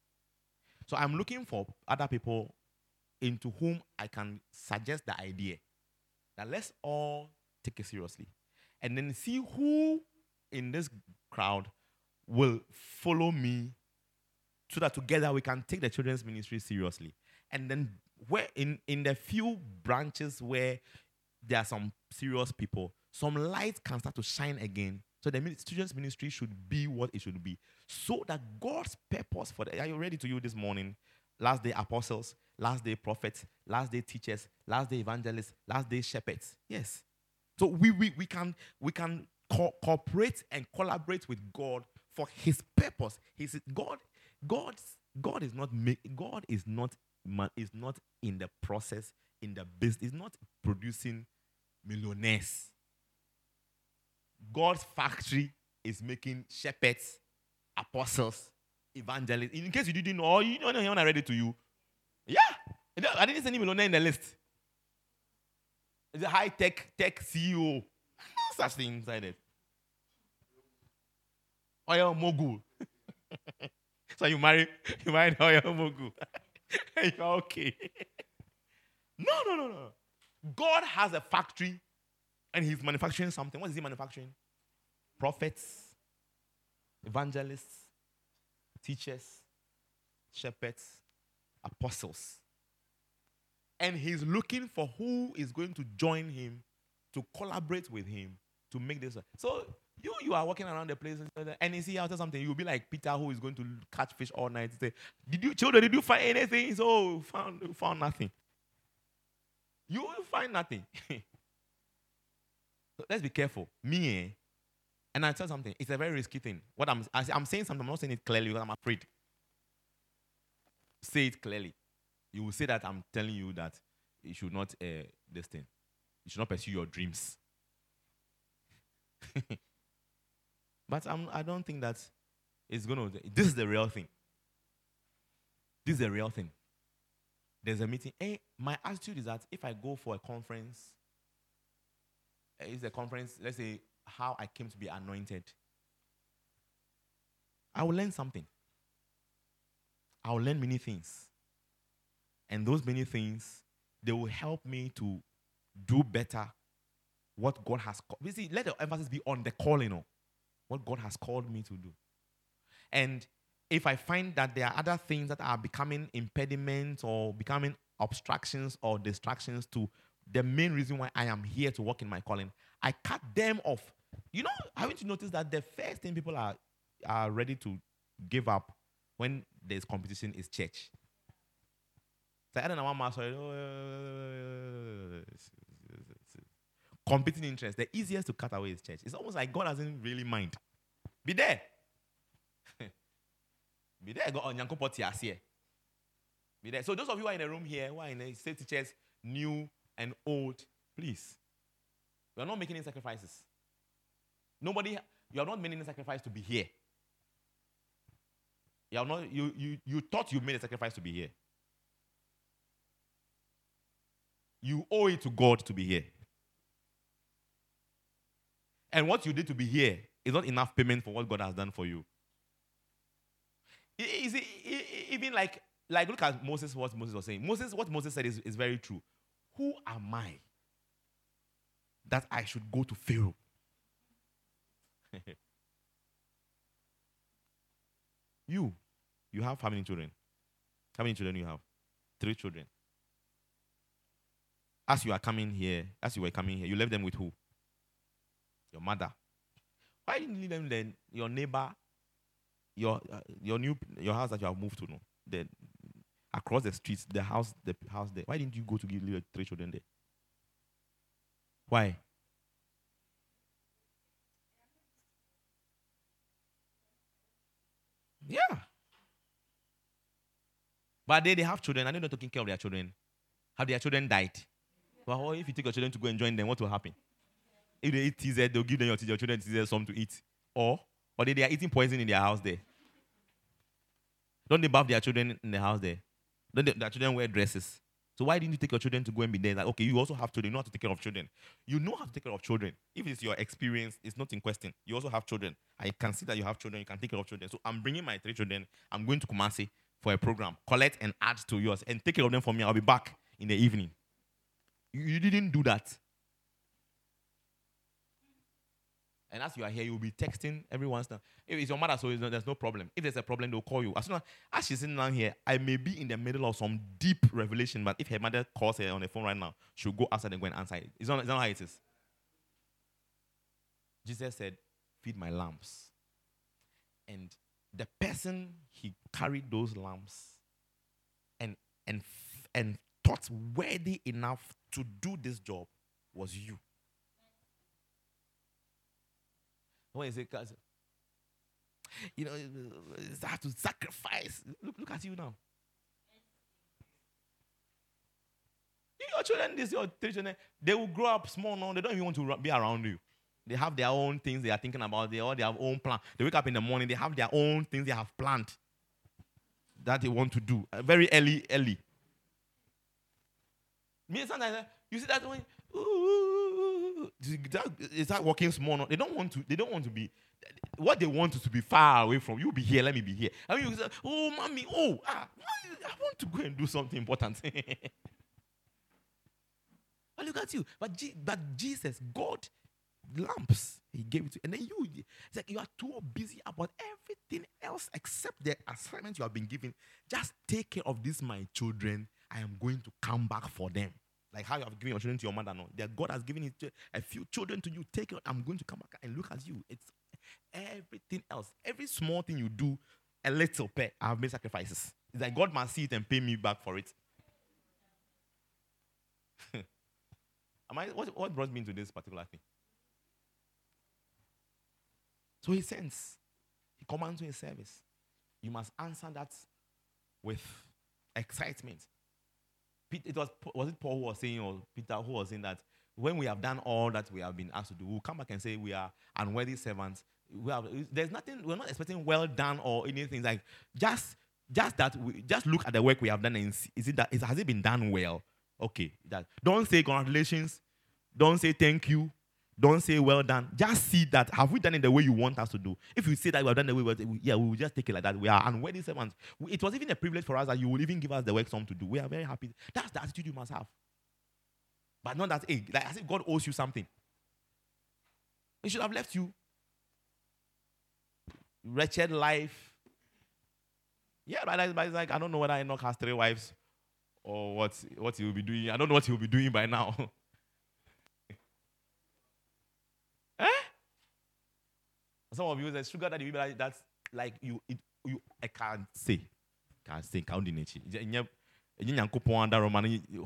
So I'm looking for other people into whom I can suggest the idea that let's all take it seriously and then see who in this crowd will follow me so that together we can take the children's ministry seriously and then where in in the few branches where there are some serious people some light can start to shine again. So the children's ministry should be what it should be. So that god's purpose for the are you ready to you this morning? Last day apostles last day prophets last day teachers last day evangelists last day shepherds. Yes. So we we, we can we can co- cooperate and collaborate with god for his purpose. His god god's god is not make, god is not ma- is not in the process in the business is not producing millionaires. God's factory is making shepherds apostles evangelists. In case you didn't know you know when i read it to you. Yeah. I didn't say any millionaire in the list. It's a high tech tech ceo no such thing inside it. Oil mogul. So you marry you marry oil mogul you're okay. No no no no. God has a factory and he's manufacturing something. What is he manufacturing? Prophets evangelists teachers shepherds apostles. And he's looking for who is going to join him to collaborate with him to make this. So you you are walking around the place and you see after something, you'll be like Peter who is going to catch fish all night. Say, did you children? Did you find anything? So oh, found found nothing. You will find nothing. so let's be careful. Me, eh? and I tell something. It's a very risky thing. What I'm I- I'm saying something. I'm not saying it clearly because I'm afraid. Say it clearly you will say that I'm telling you that you should not uh, this thing. You should not pursue your dreams. but I'm, I don't think that it's going to. This is the real thing. This is the real thing. There's a meeting. Hey, my attitude is that if I go for a conference, eh, it's a conference, let's say how I came to be anointed, I will learn something. I will learn many things. And those many things, they will help me to do better what God has called. You see, let the emphasis be on the calling, oh, what God has called me to do. And if I find that there are other things that are becoming impediments or becoming obstructions or distractions to the main reason why I am here to work in my calling, I cut them off. You know, haven't you noticed that the first thing people are, are ready to give up when there's competition is church? So I don't know one master. Competing interests, the easiest to cut away is church. It's almost like God doesn't really mind. Be there. Be there. God on here. Be there. So those of you who are in the room here, who are in the state teachers, new and old, please. We are not making any sacrifices. Nobody, you are not making any sacrifice to be here. You, are not, you, you, you thought you made a sacrifice to be here. You owe it to God to be here. And what you did to be here is not enough payment for what God has done for you. Is it, even like, like look at Moses, what Moses was saying. Moses, what Moses said is, is very true. Who am I that I should go to Pharaoh. you, you have how many children? How many children you have? Three children. As you are coming here, as you were coming here, you left them with who? Your mother. Why didn't you leave them then? Your neighbor, your uh, your new your house that you have moved to, no, the across the streets, the house, the house there. Why didn't you go to give your three children there? Why? Yeah. But they, they have children and they're not taking care of their children. Have their children died? Well, if you take your children to go and join them, what will happen? If they eat TZ, they'll give them your, your children TZ something to eat. Or, or they, they are eating poison in their house there. Don't they bath their children in the house there? Don't they, their children wear dresses? So why didn't you take your children to go and be there? Like, okay, you also have children. You know how to take care of children. You know how to take care of children. If it's your experience, it's not in question. You also have children. I can see that you have children. You can take care of children. So I'm bringing my three children. I'm going to Kumasi for a program. Collect and add to yours and take care of them for me. I'll be back in the evening. You, you didn't do that. And as you are here, you'll be texting every once in If it's your mother, so there's no problem. If there's a problem, they'll call you. As soon as, as she's sitting down here, I may be in the middle of some deep revelation, but if her mother calls her on the phone right now, she'll go outside and go and answer it. Is that, is that how it is? Jesus said, Feed my lambs. And the person he carried those lambs and and and thought worthy enough to do this job was you. When you say, you know, it's hard to sacrifice. Look, look at you now. Your children, this your children, they will grow up small now. They don't even want to be around you. They have their own things they are thinking about. They all their own plan. They wake up in the morning. They have their own things they have planned that they want to do uh, very early, early. Me sometimes you see that when is that working small? They don't want to. They don't want to be. What they want is to be far away from you. Be here. Let me be here. I mean, you say, "Oh, mommy, oh, ah, I want to go and do something important." I look at you, but G- but Jesus, God, lamps He gave it to, you. and then you, it's like you are too busy about everything else except the assignment you have been given. Just take care of these, my children. I am going to come back for them. Like how you have given your children to your mother now. That God has given it a few children to you. Take it. I'm going to come back and look at you. It's everything else. Every small thing you do, a little bit, I have made sacrifices. It's like God must see it and pay me back for it. Am I, what, what brought me into this particular thing? So he sends, he commands you in service. You must answer that with excitement it was was it Paul who was saying or Peter who was saying that when we have done all that we have been asked to do, we'll come back and say we are unworthy servants. We have there's nothing we're not expecting well done or anything like just just that we just look at the work we have done and see, is it that is, has it been done well? Okay, that don't say congratulations, don't say thank you, don't say well done. Just see that have we done it the way you want us to do. If you say that we have done the way we yeah, we will just take it like that. We are unworthy servants. It was even a privilege for us that you will even give us the work some to do. We are very happy. That's the attitude you must have. But not that hey, like as if God owes you something. He should have left you. Wretched life. Yeah, but it's like I don't know whether Enoch has three wives or what what he will be doing. I don't know what he will be doing by now. Some of you say sugar daddy, like, that's like you, it, you, I can't say, can't say, can't nature.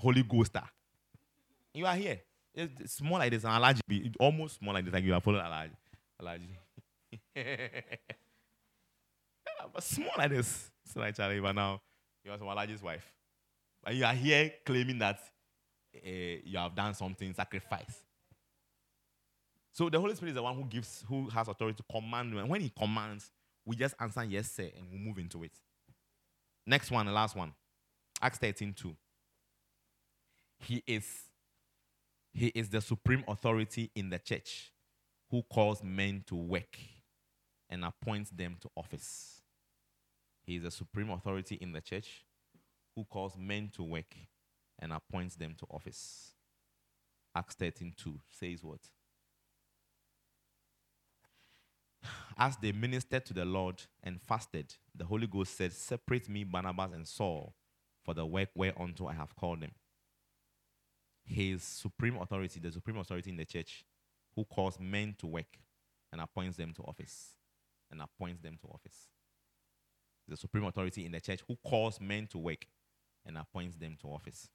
Holy Ghost. You are here. It's more like this, an allergy, it's almost more like this, like you are following allergy. allergy. yeah, but small like this. It's like Charlie, but now you are some allergist's wife. But you are here claiming that uh, you have done something, sacrifice. So the Holy Spirit is the one who gives, who has authority to command. And when He commands, we just answer yes, sir, and we move into it. Next one, the last one. Acts 13 2. He is, he is the supreme authority in the church who calls men to work and appoints them to office. He is the supreme authority in the church who calls men to work and appoints them to office. Acts 13 2 says what? As they ministered to the Lord and fasted, the Holy Ghost said, Separate me, Barnabas and Saul, for the work whereunto I have called them. His supreme authority, the supreme authority in the church, who calls men to work and appoints them to office. And appoints them to office. The supreme authority in the church who calls men to work and appoints them to office.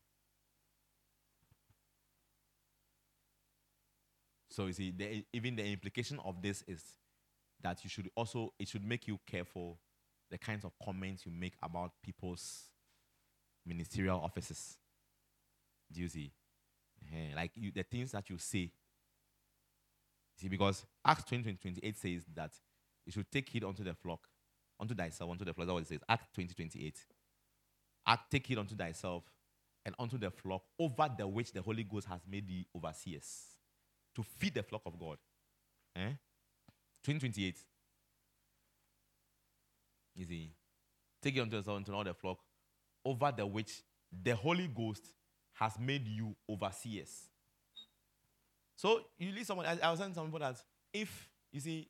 So you see, the, even the implication of this is that you should also it should make you careful the kinds of comments you make about people's ministerial offices. Do you see? Uh, like you, the things that you say. See, because Acts 20, 28 says that you should take heed unto the flock, unto thyself, unto the flock. That's what it says. Acts 20, 28. Act, take heed unto thyself and unto the flock over the which the Holy Ghost has made thee overseers to feed the flock of God. Eh? 2028. You see, take it unto yourself unto all the flock over the which the Holy Ghost has made you overseers. So you leave someone. I, I was saying to somebody that if you see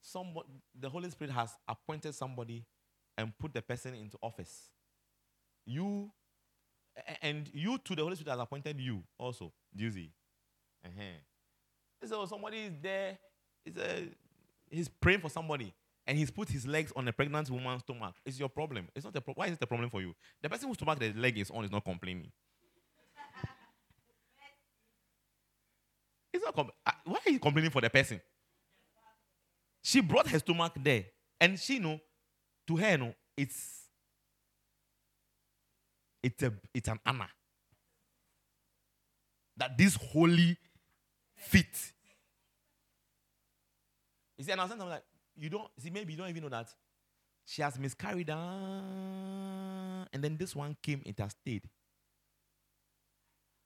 somebody, the Holy Spirit has appointed somebody and put the person into office, you and you to the Holy Spirit has appointed you also. Do you see? Uh-huh. So somebody is there, is a, he's praying for somebody, and he's put his legs on a pregnant woman's stomach. It's your problem. It's not a problem. Why is it a problem for you? The person whose stomach the leg is on is not complaining. It's not. uh, why are you complaining for the person? She brought her stomach there, and she know, to her, no, it's it's a it's an honor that this holy feet. You see, and I was saying like, you don't see, maybe you don't even know that she has miscarried, uh, and then this one came, has.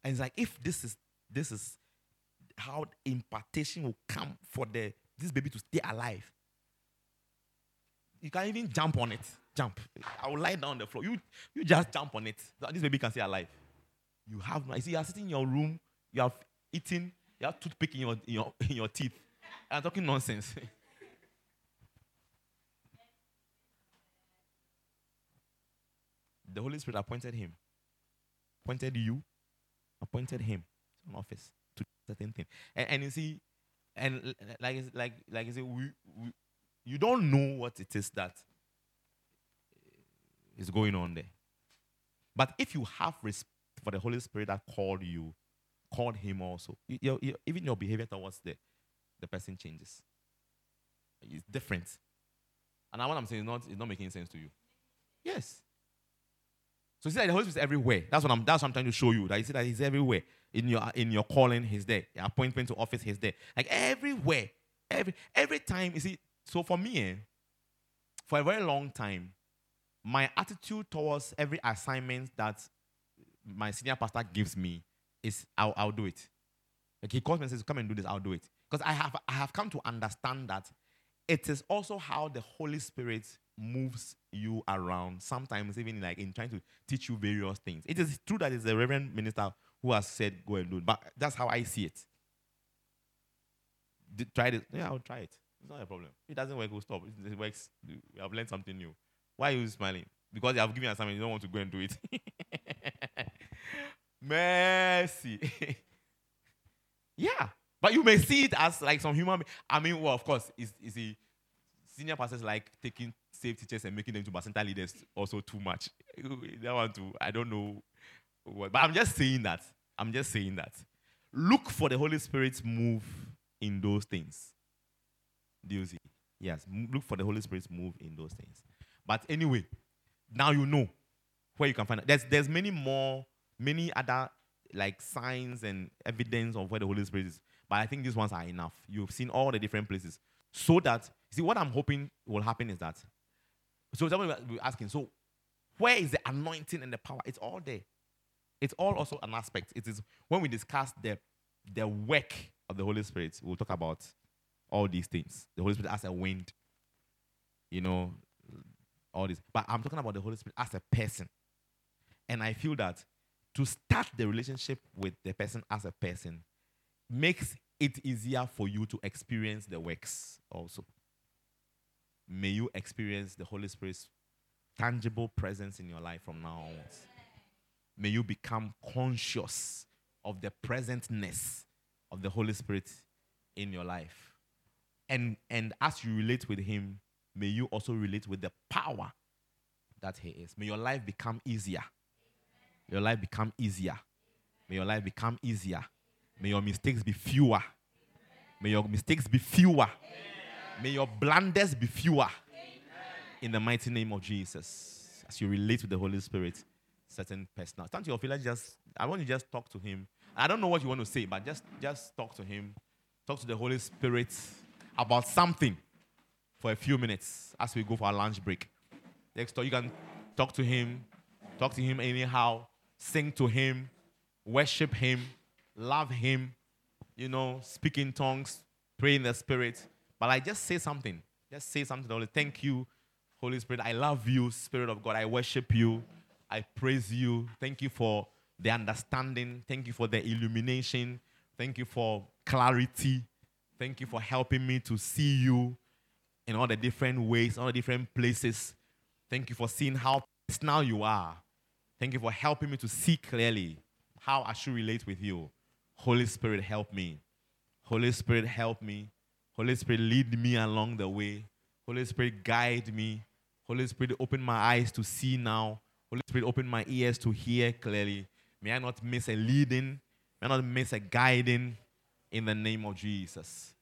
And it's like, if this is this is how impartation will come for the this baby to stay alive. You can even jump on it. Jump. I will lie down on the floor. You you just jump on it. This baby can stay alive. You have no. You see, you are sitting in your room. You have eaten. You have toothpick in your in your, in your teeth. I'm talking nonsense. the Holy Spirit appointed him. Appointed you. Appointed him to an office to certain thing. And, and you see, and like like like you say, we, we you don't know what it is that is going on there. But if you have respect for the Holy Spirit that called you, called him also, you, you, even your behavior towards the, the person changes. It's different. And what I'm saying is not, it's not making sense to you. Yes. So see that the Holy Spirit is everywhere. That's what I'm that's what I'm trying to show you. That you see that he's everywhere. In your in your calling, he's there. Your appointment to office, he's there. Like everywhere. Every every time, you see, so for me, eh, for a very long time, my attitude towards every assignment that my senior pastor gives me is I'll, I'll do it. Like he calls me and says, Come and do this, I'll do it. Because I have I have come to understand that it is also how the Holy Spirit moves you around, sometimes even like in trying to teach you various things. It is true that it's the Reverend Minister who has said go and do it, but that's how I see it. Did, try it. Yeah, I'll try it. It's not a problem. It doesn't work, we'll stop. It, it works. We have learned something new. Why are you smiling? Because you have given assignment, you don't want to go and do it. Mercy. yeah. But you may see it as like some human. I mean, well, of course, is is the senior pastors like taking safe teachers and making them to bacenta leaders also too much. That want to, I don't know. What, but I'm just saying that. I'm just saying that. Look for the Holy Spirit's move in those things. Do you see? Yes, look for the Holy Spirit's move in those things. But anyway, now you know where you can find it. There's there's many more, many other like signs and evidence of where the Holy Spirit is. But I think these ones are enough. You've seen all the different places. So that see what I'm hoping will happen is that. So someone will asking, so where is the anointing and the power? It's all there. It's all also an aspect. It is when we discuss the the work of the Holy Spirit, we'll talk about all these things. The Holy Spirit as a wind, you know, all this. But I'm talking about the Holy Spirit as a person. And I feel that to start the relationship with the person as a person makes it easier for you to experience the works also. May you experience the Holy Spirit's tangible presence in your life from now onwards. May you become conscious of the presentness of the Holy Spirit in your life. And, and as you relate with Him, may you also relate with the power that He is. May your life become easier. Your life become easier. May your life become easier. May your mistakes be fewer. May your mistakes be fewer. May your blunders be fewer. In the mighty name of Jesus. As you relate with the Holy Spirit, certain personal. Stand to your feet. Just I want you to just talk to him. I don't know what you want to say, but just just talk to him. Talk to the Holy Spirit about something for a few minutes as we go for our lunch break. Next door, you can talk to him, talk to him anyhow, sing to him, worship him, love him, you know, speak in tongues, pray in the spirit. But I just say something. Just say something. Only thank you, Holy Spirit. I love you, Spirit of God. I worship you. I praise you. Thank you for the understanding. Thank you for the illumination. Thank you for clarity. Thank you for helping me to see you in all the different ways, all the different places. Thank you for seeing how personal you are. Thank you for helping me to see clearly how I should relate with you. Holy Spirit, help me. Holy Spirit, help me. Holy Spirit, lead me along the way. Holy Spirit, guide me. Holy Spirit, open my eyes to see now. Holy Spirit, open my ears to hear clearly. May I not miss a leading. May I not miss a guiding in the name of Jesus.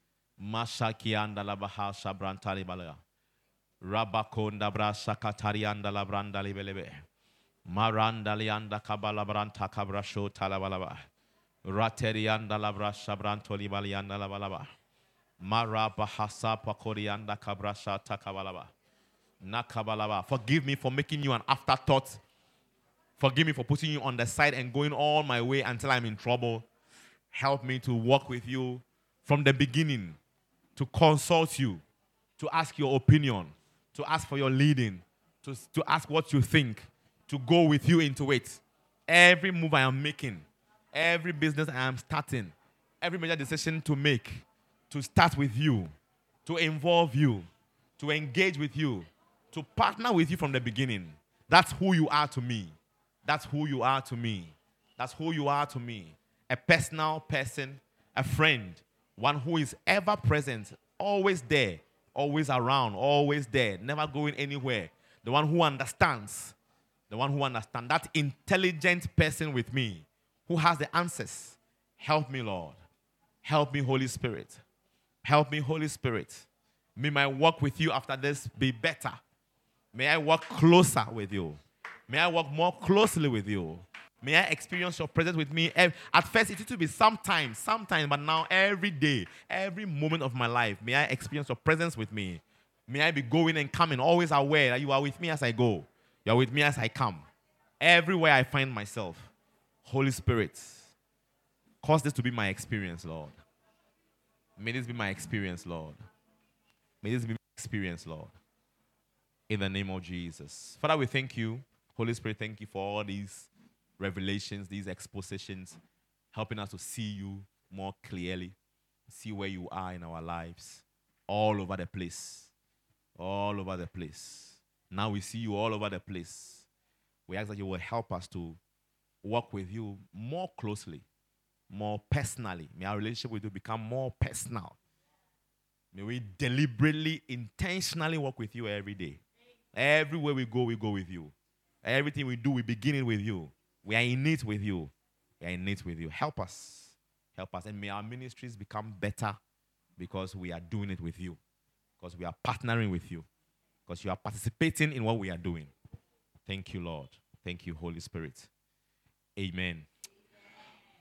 Labranda libelebe. Marandalianda kabalabranta kabrasho talabalaba. Labra. Forgive me for making you an afterthought. Forgive me for putting you on the side and going all my way until I'm in trouble. Help me to walk with you from the beginning, to consult you, to ask your opinion, to ask for your leading, to, to ask what you think, to go with you into it. Every move I am making, every business I am starting, every major decision to make, to start with you, to involve you, to engage with you, to partner with you from the beginning. That's who you are to me. That's who you are to me. That's who you are to me. A personal person, a friend, one who is ever present, always there, always around, always there, never going anywhere. The one who understands, the one who understands, that intelligent person with me who has the answers. Help me, Lord. Help me, Holy Spirit. Help me, Holy Spirit. May my walk with you after this be better. May I walk closer with you. May I walk more closely with you. May I experience your presence with me. At first, it used to be sometimes, sometimes, but now every day, every moment of my life, may I experience your presence with me. May I be going and coming, always aware that you are with me as I go. You are with me as I come. Everywhere I find myself. Holy Spirit, cause this to be my experience, Lord. May this be my experience, Lord. May this be my experience, Lord. In the name of Jesus. Father, we thank you. Holy Spirit, thank you for all these revelations, these expositions, helping us to see you more clearly, see where you are in our lives, all over the place. All over the place. Now we see you all over the place. We ask that you will help us to work with you more closely, more personally. May our relationship with you become more personal. May we deliberately, intentionally work with you every day. Everywhere we go, we go with you. Everything we do, we begin it with you. We are in it with you. We are in it with you. Help us. Help us. And may our ministries become better because we are doing it with you. Because we are partnering with you. Because you are participating in what we are doing. Thank you, Lord. Thank you, Holy Spirit. Amen.